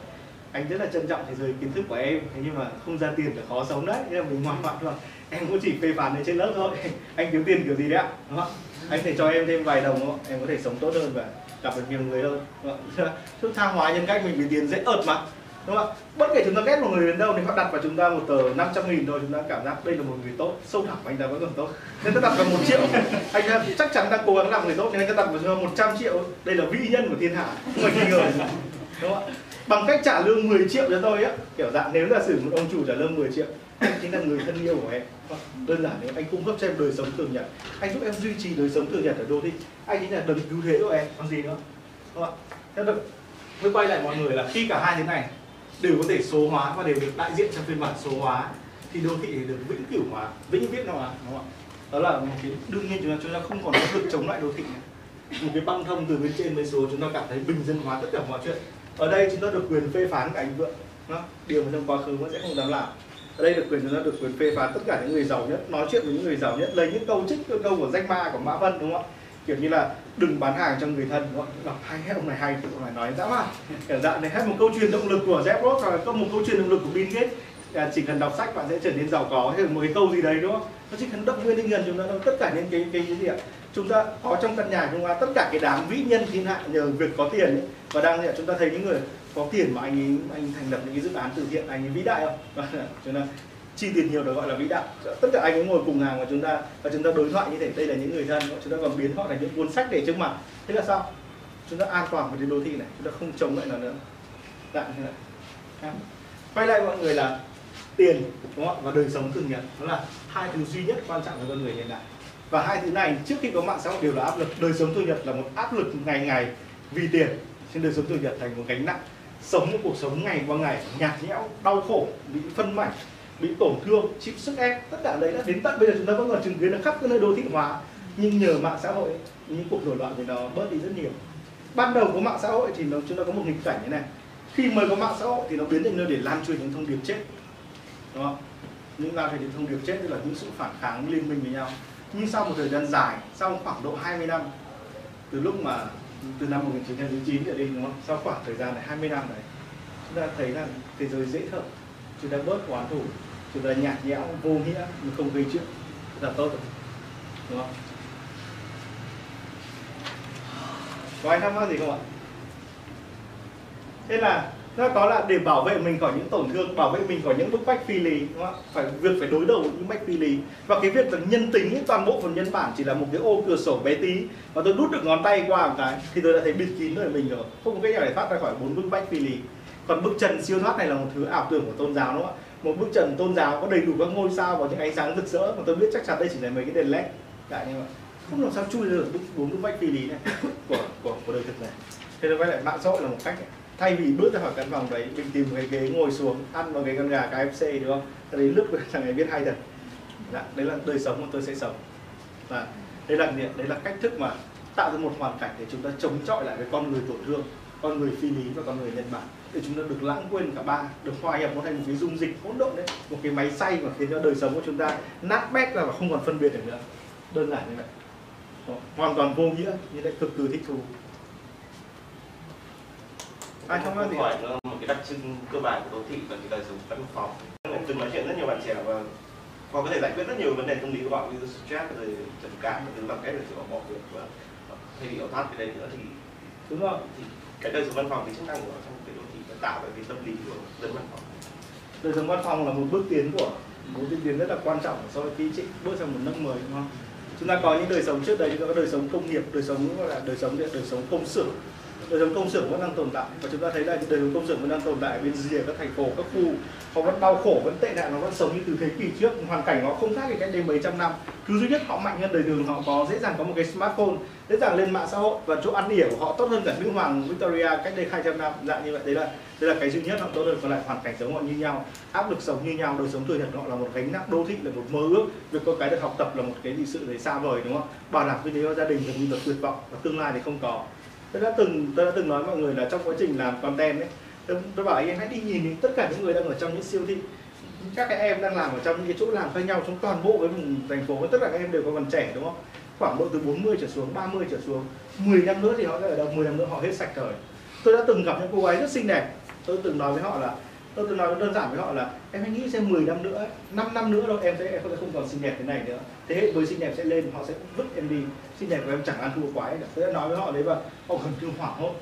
anh rất là trân trọng thế giới kiến thức của em. Thế nhưng mà không ra tiền là khó sống đấy. Nên là mình ngoan ngoãn thôi. Em cũng chỉ phê phán ở trên lớp thôi. (laughs) Anh kiếm tiền kiểu gì đấy ạ? Đúng không? Anh thể cho em thêm vài đồng không? em có thể sống tốt hơn và gặp được nhiều người hơn. Vâng. (laughs) Chúng tha hóa nhân cách mình vì tiền dễ ợt mà. Đúng không ạ? Bất kể chúng ta ghét một người đến đâu thì họ đặt vào chúng ta một tờ 500 nghìn thôi, chúng ta cảm giác đây là một người tốt. Sâu thẳm anh ta vẫn còn tốt. Nên ta đặt vào một triệu. (laughs) Anh ta chắc chắn đang cố gắng làm người tốt, nên anh ta đặt vào chúng ta 100 triệu. Đây là vĩ nhân của thiên hạ, không phải nghi ngờ đúng không ạ? Bằng cách trả lương 10 triệu cho tôi á. Kiểu dạng nếu là sử một ông chủ trả lương 10 triệu, anh chính là người thân yêu của em. Vâng, đơn giản nếu anh cung cấp cho em đời sống thường nhật. Anh giúp em duy trì đời sống thường nhật ở đô thị. Anh chính là đấng cứu thế của em, còn gì nữa. Không ạ. Thế được mới quay lại mọi người là khi cả hai thế này đều có thể số hóa và đều được đại diện trong phiên bản số hóa, thì đô thị được vĩnh cửu hóa, vĩnh viễn hóa, đúng không ạ? Đó là một cái đương nhiên chúng ta chúng ta không còn có lực chống lại đô thị nữa. Một cái băng thông từ bên trên bên xuống chúng ta cảm thấy bình dân hóa tất cả mọi chuyện ở đây chúng ta được quyền phê phán cả anh vượng đó. điều mà trong quá khứ nó sẽ không dám làm. Ở đây được quyền chúng ta được quyền phê phán tất cả những người giàu nhất nói chuyện với những người giàu nhất lấy những câu trích những câu của danh ma của mã vân đúng không ạ? Kiểu như là đừng bán hàng cho người thân đúng không? đọc hay hết ông này hay thì ông này nói dã man. Kiểu dạng này hết một câu chuyện động lực của Jeff Bezos hoặc là có một câu chuyện động lực của Bill Gates. À, chỉ cần đọc sách bạn sẽ trở nên giàu có hay một cái câu gì đấy đúng không? Nó chỉ cần động viên tinh thần chúng ta tất cả những cái cái, cái gì ạ? Chúng ta có trong căn nhà chúng ta tất cả cái đám vĩ nhân thiên hạ nhờ việc có tiền ấy, và đang chúng ta thấy những người có tiền mà anh ấy anh thành lập những cái dự án từ thiện anh ấy vĩ đại không? Vâng chúng ta chi tiền nhiều được gọi là vĩ đại. Tất cả anh ấy ngồi cùng hàng và chúng ta và chúng ta đối thoại như thế. Đây là những người thân chúng ta còn biến họ thành những cuốn sách để trước mặt thế là sao? Chúng ta an toàn với cái đô thị này chúng ta không chống lại nó nữa. Đạn như này quay lại mọi người là tiền đúng không? và đời sống thường nhật. Đó là hai thứ duy nhất quan trọng với con người hiện đại và hai thứ này, trước khi có mạng xã hội đều là áp lực, đời sống thường nhật là một áp lực ngày ngày vì tiền. Trên đời sống thường nhật thành một gánh nặng. Sống một cuộc sống ngày qua ngày, nhạt nhẽo, đau khổ, bị phân mảnh, bị tổn thương, chịu sức ép. Tất cả đấy đã đến tận bây giờ chúng ta vẫn còn chứng kiến là khắp các nơi đô thị hóa. Nhưng nhờ mạng xã hội, những cuộc nổi loạn thì nó bớt đi rất nhiều. Ban đầu có mạng xã hội thì nó, chúng ta có một nghịch cảnh như này. Khi mới có mạng xã hội thì nó biến thành nơi để lan truyền những thông điệp chết. Đúng không? Những lan truyền những thông điệp chết, tức là những sự phản kháng liên minh với nhau nhưng sau một thời gian dài, sau khoảng độ 20 năm, từ lúc mà, từ năm 1999 trở đi, đúng không? Sau khoảng thời gian này 20 năm đấy, chúng ta thấy là thế giới dễ thở, chúng ta bớt oán thù, chúng ta nhạt nhẽo, vô nghĩa, nhưng không gây chuyện rất là tốt rồi, đúng không? Có ai thắc mắc gì không ạ? Thế là nó có là để bảo vệ mình khỏi những tổn thương bảo vệ mình khỏi những bức bách phi lý đúng không ạ? Phải việc phải đối đầu với những bách phi lý. Và cái việc là nhân tính ấy, toàn bộ phần nhân bản chỉ là một cái ô cửa sổ bé tí. Và tôi đút được ngón tay qua một cái thì tôi đã thấy bịt kín đời mình rồi. Không có cái nào để thoát ra khỏi bốn bức bách phi lý. Còn bức trần siêu thoát này là một thứ ảo tưởng của tôn giáo đúng không ạ? Một bức trần tôn giáo có đầy đủ các ngôi sao và những ánh sáng rực rỡ mà tôi biết chắc chắn đây chỉ là mấy cái đèn led. Cả nhưng mà không làm sao chui được bốn bức bách phi lý này của của của đời thực này. Thế nên quay lại mạng xã hội là một cách này thay vì bước ra khỏi căn phòng đấy mình tìm một cái ghế ngồi xuống ăn vào cái con gà KFC đúng không? Sau đấy lúc (laughs) thằng ấy biết hay thật. Đó, đấy là đời sống mà tôi sẽ sống. Và đây là đấy là cách thức mà tạo ra một hoàn cảnh để chúng ta chống chọi lại với con người tổn thương con người phi lý và con người nhân bản. Để chúng ta được lãng quên cả ba được hòa nhập nó thành một cái dung dịch hỗn độn đấy một cái máy xay mà khiến cho đời sống của chúng ta nát bét ra và không còn phân biệt được nữa. Đơn giản như vậy. Hoàn toàn vô nghĩa như lại cực kỳ thích thú ai không nói gì hỏi nó một cái đặc trưng cơ bản của đô thị và cái đời sống văn phòng. Mình từng nói chuyện rất nhiều bạn trẻ và họ có thể giải quyết rất nhiều vấn đề tâm lý của họ như stress rồi trầm cảm và thứ bằng cách là chỉ họ bỏ việc và thay vì họ thoát cái đấy nữa thì đúng rồi. thì cái đời sống văn phòng cái chức năng của nó trong cái đô thị nó tạo ra cái tâm lý của dân văn phòng. Đời sống văn phòng là một bước tiến của một bước tiến rất là quan trọng so với khi chị bước sang một nước mới đúng không? Chúng ta có những đời sống trước đây chúng ta có đời sống công nghiệp đời sống gọi là đời sống đời sống công xưởng đời sống công xưởng vẫn đang tồn tại, và chúng ta thấy là đời sống công xưởng vẫn đang tồn tại bên rìa các thành phố, các khu. Họ vẫn đau khổ, vẫn tệ nạn nó vẫn sống như từ thế kỷ trước. Hoàn cảnh họ không khác gì cách đây mấy trăm năm. Thứ duy nhất họ mạnh hơn đời thường, họ có, dễ dàng có một cái smartphone, dễ dàng lên mạng xã hội, và chỗ ăn ỉa của họ tốt hơn cả nữ hoàng Victoria cách đây 200 năm. Dạng như vậy, đấy là đây là cái duy nhất họ tốt hơn. Còn lại hoàn cảnh sống họ như nhau, áp lực sống như nhau, đời sống thừa nhận họ là một gánh nặng đô thị, là một mơ ước. Việc có cái được học tập là một cái gì sự đấy xa vời, đúng không? Bảo đảm kinh tế cho gia đình gần như là tuyệt vọng, và tương lai thì không có tôi đã từng tôi đã từng nói mọi người là trong quá trình làm content ấy tôi, tôi bảo anh em hãy đi nhìn những tất cả những người đang ở trong những siêu thị. Các cái em đang làm ở trong những cái chỗ làm khác nhau trong toàn bộ cái vùng thành phố tất cả các em đều còn trẻ đúng không? Khoảng độ từ 40 trở xuống 30 trở xuống 10 năm nữa thì họ sẽ ở đâu? 10 năm nữa họ hết sạch rồi. Tôi đã từng gặp những cô gái rất xinh đẹp. Tôi từng nói với họ là tôi tôi nói đơn giản với họ là, em hãy nghĩ xem 10 năm nữa 5 năm nữa đâu em sẽ em sẽ không còn xinh đẹp thế này nữa. Thế hệ mới xinh đẹp sẽ lên, họ sẽ vứt em đi. Xinh đẹp của em chẳng ăn thua quái cả. Tôi đã nói với họ đấy và họ gần như hoảng hốt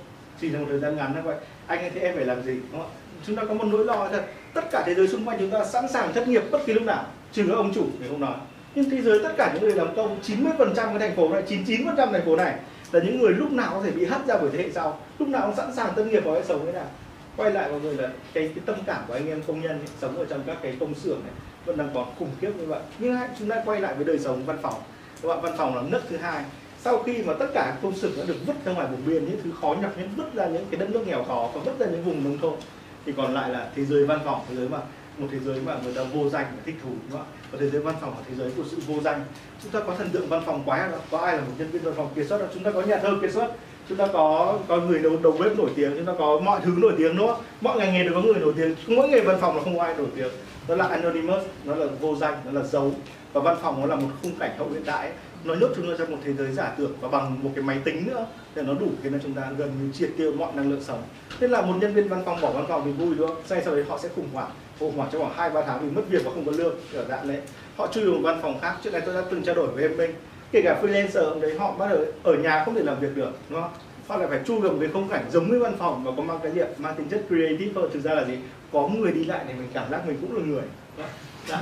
chỉ trong một thời gian ngắn như vậy anh ấy thì em phải làm gì? Đúng không? chúng ta có một nỗi lo thật. Tất cả thế giới xung quanh chúng ta sẵn sàng thất nghiệp bất kỳ lúc nào, trừ các ông chủ thì không nói. Nhưng thế giới tất cả những người làm công 90% cái thành phố này 99% thành phố này là những người lúc nào có thể bị hất ra bởi thế hệ sau. Lúc nào cũng sẵn sàng tân nghiệp và sẽ sống thế nào quay lại mọi người là cái, cái tâm cảm của anh em công nhân ấy, sống ở trong các cái công xưởng này vẫn đang còn khủng khiếp như vậy. Nhưng chúng ta quay lại với đời sống văn phòng. Các bạn văn phòng là nước thứ hai. Sau khi mà tất cả công xưởng đã được vứt ra ngoài vùng biên những thứ khó nhọc những vứt ra những cái đất nước nghèo khó và vứt ra những vùng nông thôn thì còn lại là thế giới văn phòng thế giới mà một thế giới mà người ta vô danh và thích thú đúng không ạ? Và thế giới văn phòng là thế giới của sự vô danh. Chúng ta có thần tượng văn phòng quá có ai là một nhân viên văn phòng kiệt xuất chúng ta có nhà thơ kiệt xuất chúng ta có có người đầu đầu bếp nổi tiếng, chúng ta có mọi thứ nổi tiếng nữa mọi ngành nghề đều có người nổi tiếng. Mỗi nghề văn phòng là không có ai nổi tiếng. Đó là anonymous, nó là vô danh, nó là dấu và văn phòng nó là một khung cảnh hậu hiện đại nó nhốt chúng ta trong một thế giới giả tưởng và bằng một cái máy tính nữa, để nó đủ khiến cho chúng ta gần như triệt tiêu mọi năng lượng sống. Nên là một nhân viên văn phòng bỏ văn phòng thì vui, đúng không? Ngay sau đấy họ sẽ khủng hoảng. Khủng hoảng trong khoảng hai ba tháng vì mất việc và không có lương ở dạng đấy. Họ chui vào một văn phòng khác. Trước đây tôi đã từng trao đổi với em minh kể cả freelancer hôm đấy họ bắt đầu ở nhà không thể làm việc được đúng không? Họ lại phải chu vào một cái không cảnh giống như văn phòng và có mang cái diện mang tính chất creative hơn thực ra là gì? Có người đi lại thì mình cảm giác mình cũng là người. Dạ,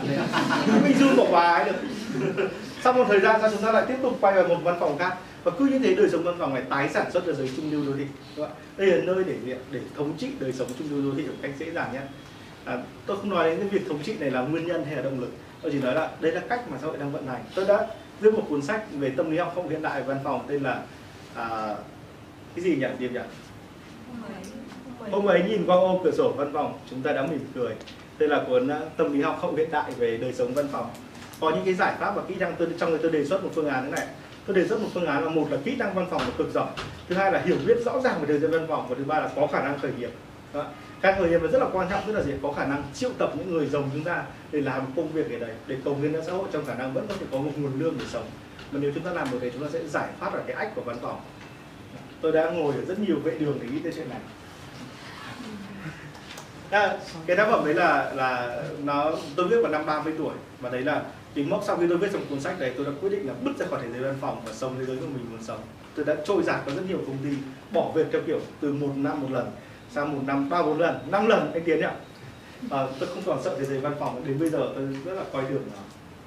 bị run bỏ bà ấy được. Sau một thời gian ra chúng ta lại tiếp tục quay vào một văn phòng khác. Và cứ như thế đời sống văn phòng này tái sản xuất ra giới trung lưu đô thị đây là nơi để để thống trị đời sống trung lưu đô thị một cách dễ dàng nhé. À, tôi không nói đến cái việc thống trị này là nguyên nhân hay là động lực. Tôi chỉ nói là đây là cách mà xã hội đang vận hành. Tôi đã viết một cuốn sách về tâm lý học không hiện đại văn phòng tên là à, cái gì nhỉ? Điệp nhỉ? Hôm ấy nhìn qua ô cửa sổ văn phòng chúng ta đã mỉm cười. Đây là cuốn à, tâm lý học hậu hiện đại về đời sống văn phòng. Có những cái giải pháp và kỹ năng tôi trong này tôi đề xuất một phương án thế này. Tôi đề xuất một phương án là một là kỹ năng văn phòng là cực giỏi thứ hai là hiểu biết rõ ràng về đời sống văn phòng và thứ ba là có khả năng khởi nghiệp. Đó cái thời điểm là rất là quan trọng tức là gì? Có khả năng triệu tập những người giàu chúng ta để làm công việc gì đấy để cống hiến cho xã hội trong khả năng vẫn có thể có một nguồn lương để sống. Mà nếu chúng ta làm được thì chúng ta sẽ giải thoát được cái ách của văn phòng. Tôi đã ngồi ở rất nhiều vệ đường để nghĩ tới chuyện này. À, cái tác phẩm đấy là là nó tôi viết vào năm 30 tuổi. Và đấy là tính mốc sau khi tôi viết xong cuốn sách này tôi đã quyết định là bứt ra khỏi thế giới văn phòng và sống thế giới của mình muốn sống. Tôi đã trôi giạt có rất nhiều công ty bỏ việc theo kiểu từ một năm một lần sang một năm ba bốn lần năm lần anh tiến ạ. À, tôi không còn sợ thế giới văn phòng đến bây giờ tôi rất là coi thường nó.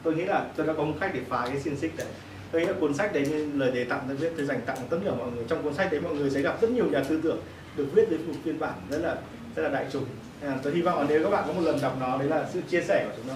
Tôi nghĩ là tôi đã có một cách để phá cái xiên xích đấy. Tôi nghĩ là cuốn sách đấy như lời đề tặng tôi viết tôi dành tặng tất cả mọi người. Trong cuốn sách đấy mọi người sẽ gặp rất nhiều nhà tư tưởng được viết dưới một phiên bản rất là rất là đại chúng. À, tôi hy vọng là nếu các bạn có một lần đọc nó đấy là sự chia sẻ của chúng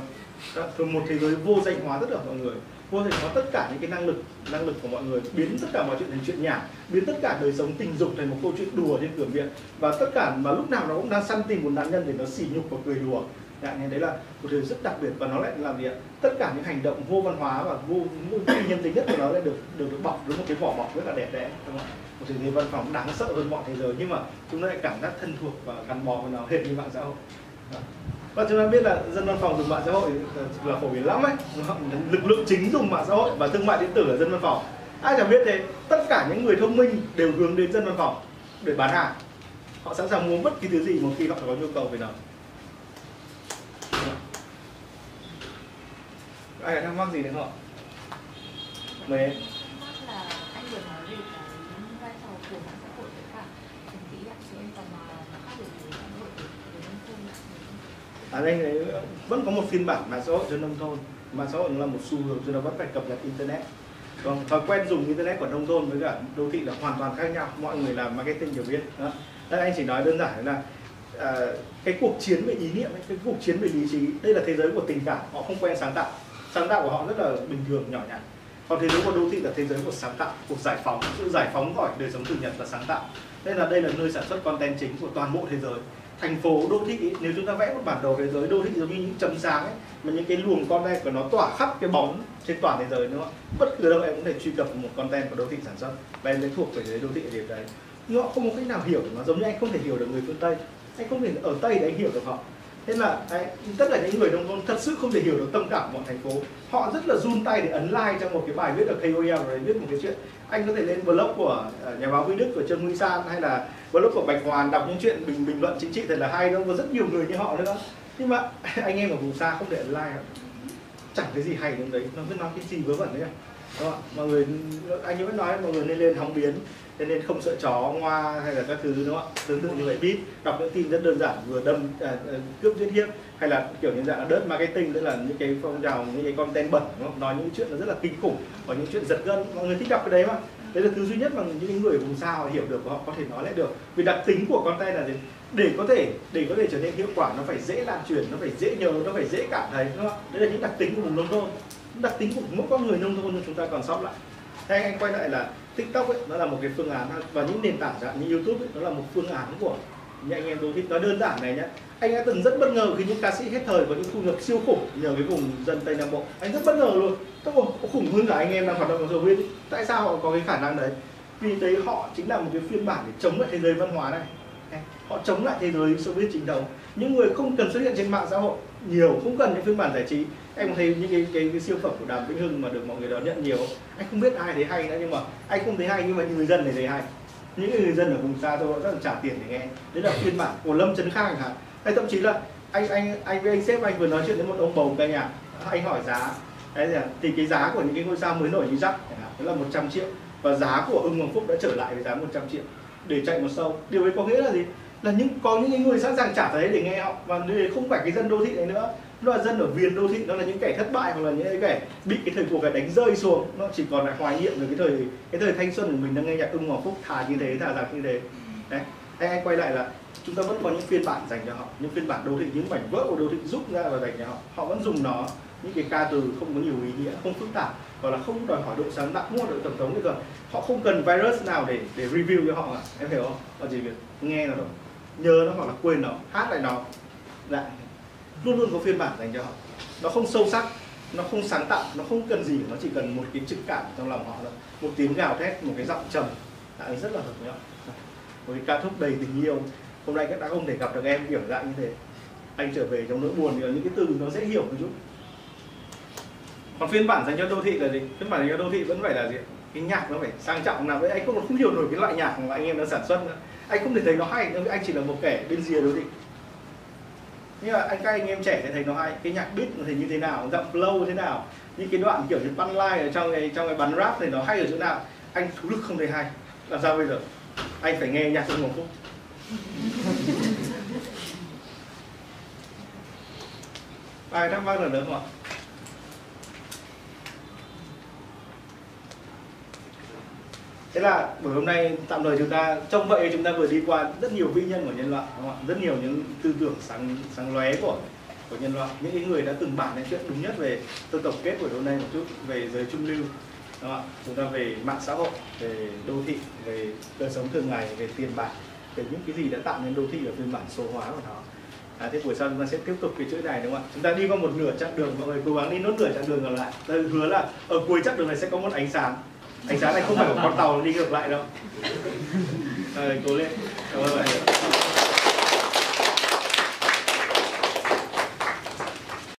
tôi từ một thế giới vô danh hóa tất cả mọi người có thể có tất cả những cái năng lực năng lực của mọi người biến tất cả mọi chuyện thành chuyện nhảm biến tất cả đời sống tình dục thành một câu chuyện đùa trên cửa miệng. Và tất cả mà lúc nào nó cũng đang săn tìm một nạn nhân để nó xỉ nhục và cười đùa. Dạng như đấy là một điều rất đặc biệt và nó lại làm gì ạ? Tất cả những hành động vô văn hóa và vô vô nhân tính nhất của nó lại được được, được bọc với một cái vỏ bọc rất là đẹp đẽ đúng không? một thế giới văn phòng đáng sợ hơn mọi thế giới nhưng mà chúng ta lại cảm giác thân thuộc và gắn bó với nó hệt như mạng xã hội. Dạ và chúng ta biết là dân văn phòng dùng mạng xã hội ờ, là phổ biến lắm ấy. Lực lượng chính dùng mạng xã hội và thương mại điện tử là dân văn phòng. Ai chẳng biết thế, tất cả những người thông minh đều hướng đến dân văn phòng để bán hàng. Họ sẵn sàng mua bất kỳ thứ gì một khi họ có nhu cầu về nó. Ai thắc mắc gì đến họ? Mời em là anh vừa nói về cái vai trò của mạng xã hội với cả chính trị ạ thì em tò mò là nó khác biệt với xã hội với nông thôn ạ ở đây vẫn có một phiên bản mạng xã hội cho nông thôn. Mạng xã hội là một xu hướng cho nó vẫn phải cập nhật internet. Còn thói quen dùng internet của nông thôn với cả đô thị là hoàn toàn khác nhau. Mọi người làm marketing đều biết. Đó. Đây, anh chỉ nói đơn giản là à, cái cuộc chiến về ý niệm ấy, cái cuộc chiến về lý trí đây là thế giới của tình cảm họ không quen sáng tạo. Sáng tạo của họ rất là bình thường nhỏ nhặt. Còn thế giới của đô thị là thế giới của sáng tạo cuộc giải phóng. Sự giải phóng khỏi đời sống thường nhật và sáng tạo. Nên là đây là nơi sản xuất content chính của toàn bộ thế giới thành phố đô thị ấy, nếu chúng ta vẽ một bản đồ thế giới đô thị giống như những chấm sáng ấy mà những cái luồng content của nó tỏa khắp cái bóng trên toàn thế giới đúng không bất cứ đâu em cũng thể truy cập một content của đô thị sản xuất và em sẽ thuộc về thế giới đô thị ở điểm đấy. Nhưng họ không có cách nào hiểu được nó giống như anh không thể hiểu được người phương tây. Anh không thể ở tây để anh hiểu được họ. Thế là đấy, tất cả những người nông thôn thật sự không thể hiểu được tâm cảm của một thành phố. Họ rất là run tay để ấn like trong một cái bài viết ở KOL rồi viết một cái chuyện anh có thể lên blog của ờ, nhà báo Huy Đức của Trương Huy San hay là blog của Bạch Hoàn đọc những chuyện bình bình luận chính trị thật là hay đâu có rất nhiều người như họ nữa. Nhưng mà (laughs) anh em ở vùng xa không thể like chẳng cái gì hay đến đấy nó cứ nói cái gì vớ vẩn đấy các bạn ạ? Mọi người anh vẫn nói mọi người nên lên hóng biến nên nên không sợ chó ngoa hay là các thứ đúng không ạ? Tương tự như vậy. Biết đọc những tin rất đơn giản vừa đâm à, à, cướp giết hiếp hay là kiểu như dạng là đớt marketing tức là những cái phong trào những cái content bẩn đúng không? nói những chuyện nó rất là kinh khủng và những chuyện giật gân mọi người thích đọc cái đấy mà. Đấy là thứ duy nhất mà những người vùng xa họ hiểu được và họ có thể nói lại được. Vì đặc tính của content là gì? Để có thể để có thể trở nên hiệu quả nó phải dễ lan truyền nó phải dễ nhớ nó phải dễ cảm thấy đúng không? Đấy là những đặc tính của vùng nông thôn. Đặc tính của mỗi con người nông thôn chúng ta còn sót lại. Thế anh, anh quay lại là TikTok ấy, nó là một cái phương án và những nền tảng dạng như YouTube ấy, nó là một phương án của những anh em đô thị nói đơn giản này nhé anh đã từng rất bất ngờ khi những ca sĩ hết thời có những thu nhập siêu khủng nhờ cái vùng dân tây nam bộ. Anh rất bất ngờ luôn. Tôi có khủng hơn cả anh em đang hoạt động ở showbiz tại sao họ có cái khả năng đấy? Vì đấy họ chính là một cái phiên bản để chống lại thế giới văn hóa này. Họ chống lại thế giới showbiz chính thống những người không cần xuất hiện trên mạng xã hội nhiều không cần những phiên bản giải trí. Em thấy những cái, cái, cái siêu phẩm của đàm vĩnh hưng mà được mọi người đón nhận nhiều anh không biết ai thấy hay nữa nhưng mà anh không thấy hay nhưng mà những người dân này thấy hay những người dân ở vùng xa thôi, họ rất là trả tiền để nghe. Đấy là phiên bản của lâm trấn khang hả hay thậm chí là anh anh anh với anh sếp anh vừa nói chuyện với một ông bầu cái nhà anh hỏi giá, đấy là thì cái giá của những cái ngôi sao mới nổi như rắc đó là 100 triệu. Và giá của ưng hoàng phúc đã trở lại với giá 100 triệu. Để chạy một show. Điều ấy có nghĩa là gì? Là những, có những người sẵn sàng trả đấy để nghe họ. Và đây không phải cái dân đô thị này nữa nó là dân ở viền đô thị nó là những kẻ thất bại hoặc là những cái kẻ bị cái thời cuộc này đánh rơi xuống. Nó chỉ còn lại hoài niệm về cái thời cái thời thanh xuân của mình đang nghe nhạc ưng hoàng phúc thà như thế thà rằng như thế. Đấy. Anh, anh quay lại là chúng ta vẫn có những phiên bản dành cho họ những phiên bản đô thị những mảnh vỡ của đô thị rút ra và dành cho họ. Họ vẫn dùng nó những cái ca từ không có nhiều ý nghĩa không phức tạp hoặc là không đòi hỏi độ sáng tạo mua độ tổng thống nữa rồi. họ không cần virus nào để để review cho họ à em hiểu không? Họ chỉ việc nghe nó thôi nhớ nó hoặc là quên nó hát lại nó. Lại luôn luôn có phiên bản dành cho họ. Nó không sâu sắc, nó không sáng tạo, nó không cần gì, nó chỉ cần một cái trực cảm trong lòng họ thôi. Một tiếng gào thét, một cái giọng trầm đã rất là hợp với họ. Một cái ca khúc đầy tình yêu. Hôm nay các đã không thể gặp được em kiểu dạng như thế. Anh trở về trong nỗi buồn thì những cái từ nó dễ hiểu một chút. Còn phiên bản dành cho đô thị là gì? Phiên bản dành cho đô thị vẫn phải là gì? Cái nhạc nó phải sang trọng nào. Với anh không không hiểu nổi cái loại nhạc mà anh em đã sản xuất nữa. Anh không thể thấy nó hay anh chỉ là một kẻ bên rìa đô thị nhưng mà anh các anh em trẻ thì thấy nó hay. Cái nhạc beat nó thấy như thế nào giọng flow thế nào những cái đoạn kiểu như punchline ở trong cái trong cái bắn rap thì nó hay ở chỗ nào? Anh thú lực không thấy hay. Làm sao bây giờ? Anh phải nghe nhạc trong một phút ai thắc mắc nữa không ạ thế là buổi hôm nay tạm thời chúng ta trong vậy chúng ta vừa đi qua rất nhiều vĩ nhân của nhân loại đúng không ạ? Rất nhiều những tư tưởng sáng sáng lóe của của nhân loại. Những cái người đã từng bản lên chuyện đúng nhất về tôi tổng kết buổi hôm nay một chút về giới trung lưu đúng không ạ? Chúng ta về mạng xã hội về đô thị về đời sống thường ngày về tiền bạc về những cái gì đã tạo nên đô thị ở phiên bản số hóa của nó. À, thế buổi sau chúng ta sẽ tiếp tục cái chuỗi này đúng không ạ? Chúng ta đi qua một nửa chặng đường, mọi người cố gắng đi nốt nửa chặng đường còn lại. Tôi hứa là ở cuối chặng đường này sẽ có một ánh sáng ánh sáng này không phải của con tàu đi ngược lại đâu. Rồi cố lên. Cảm ơn bạn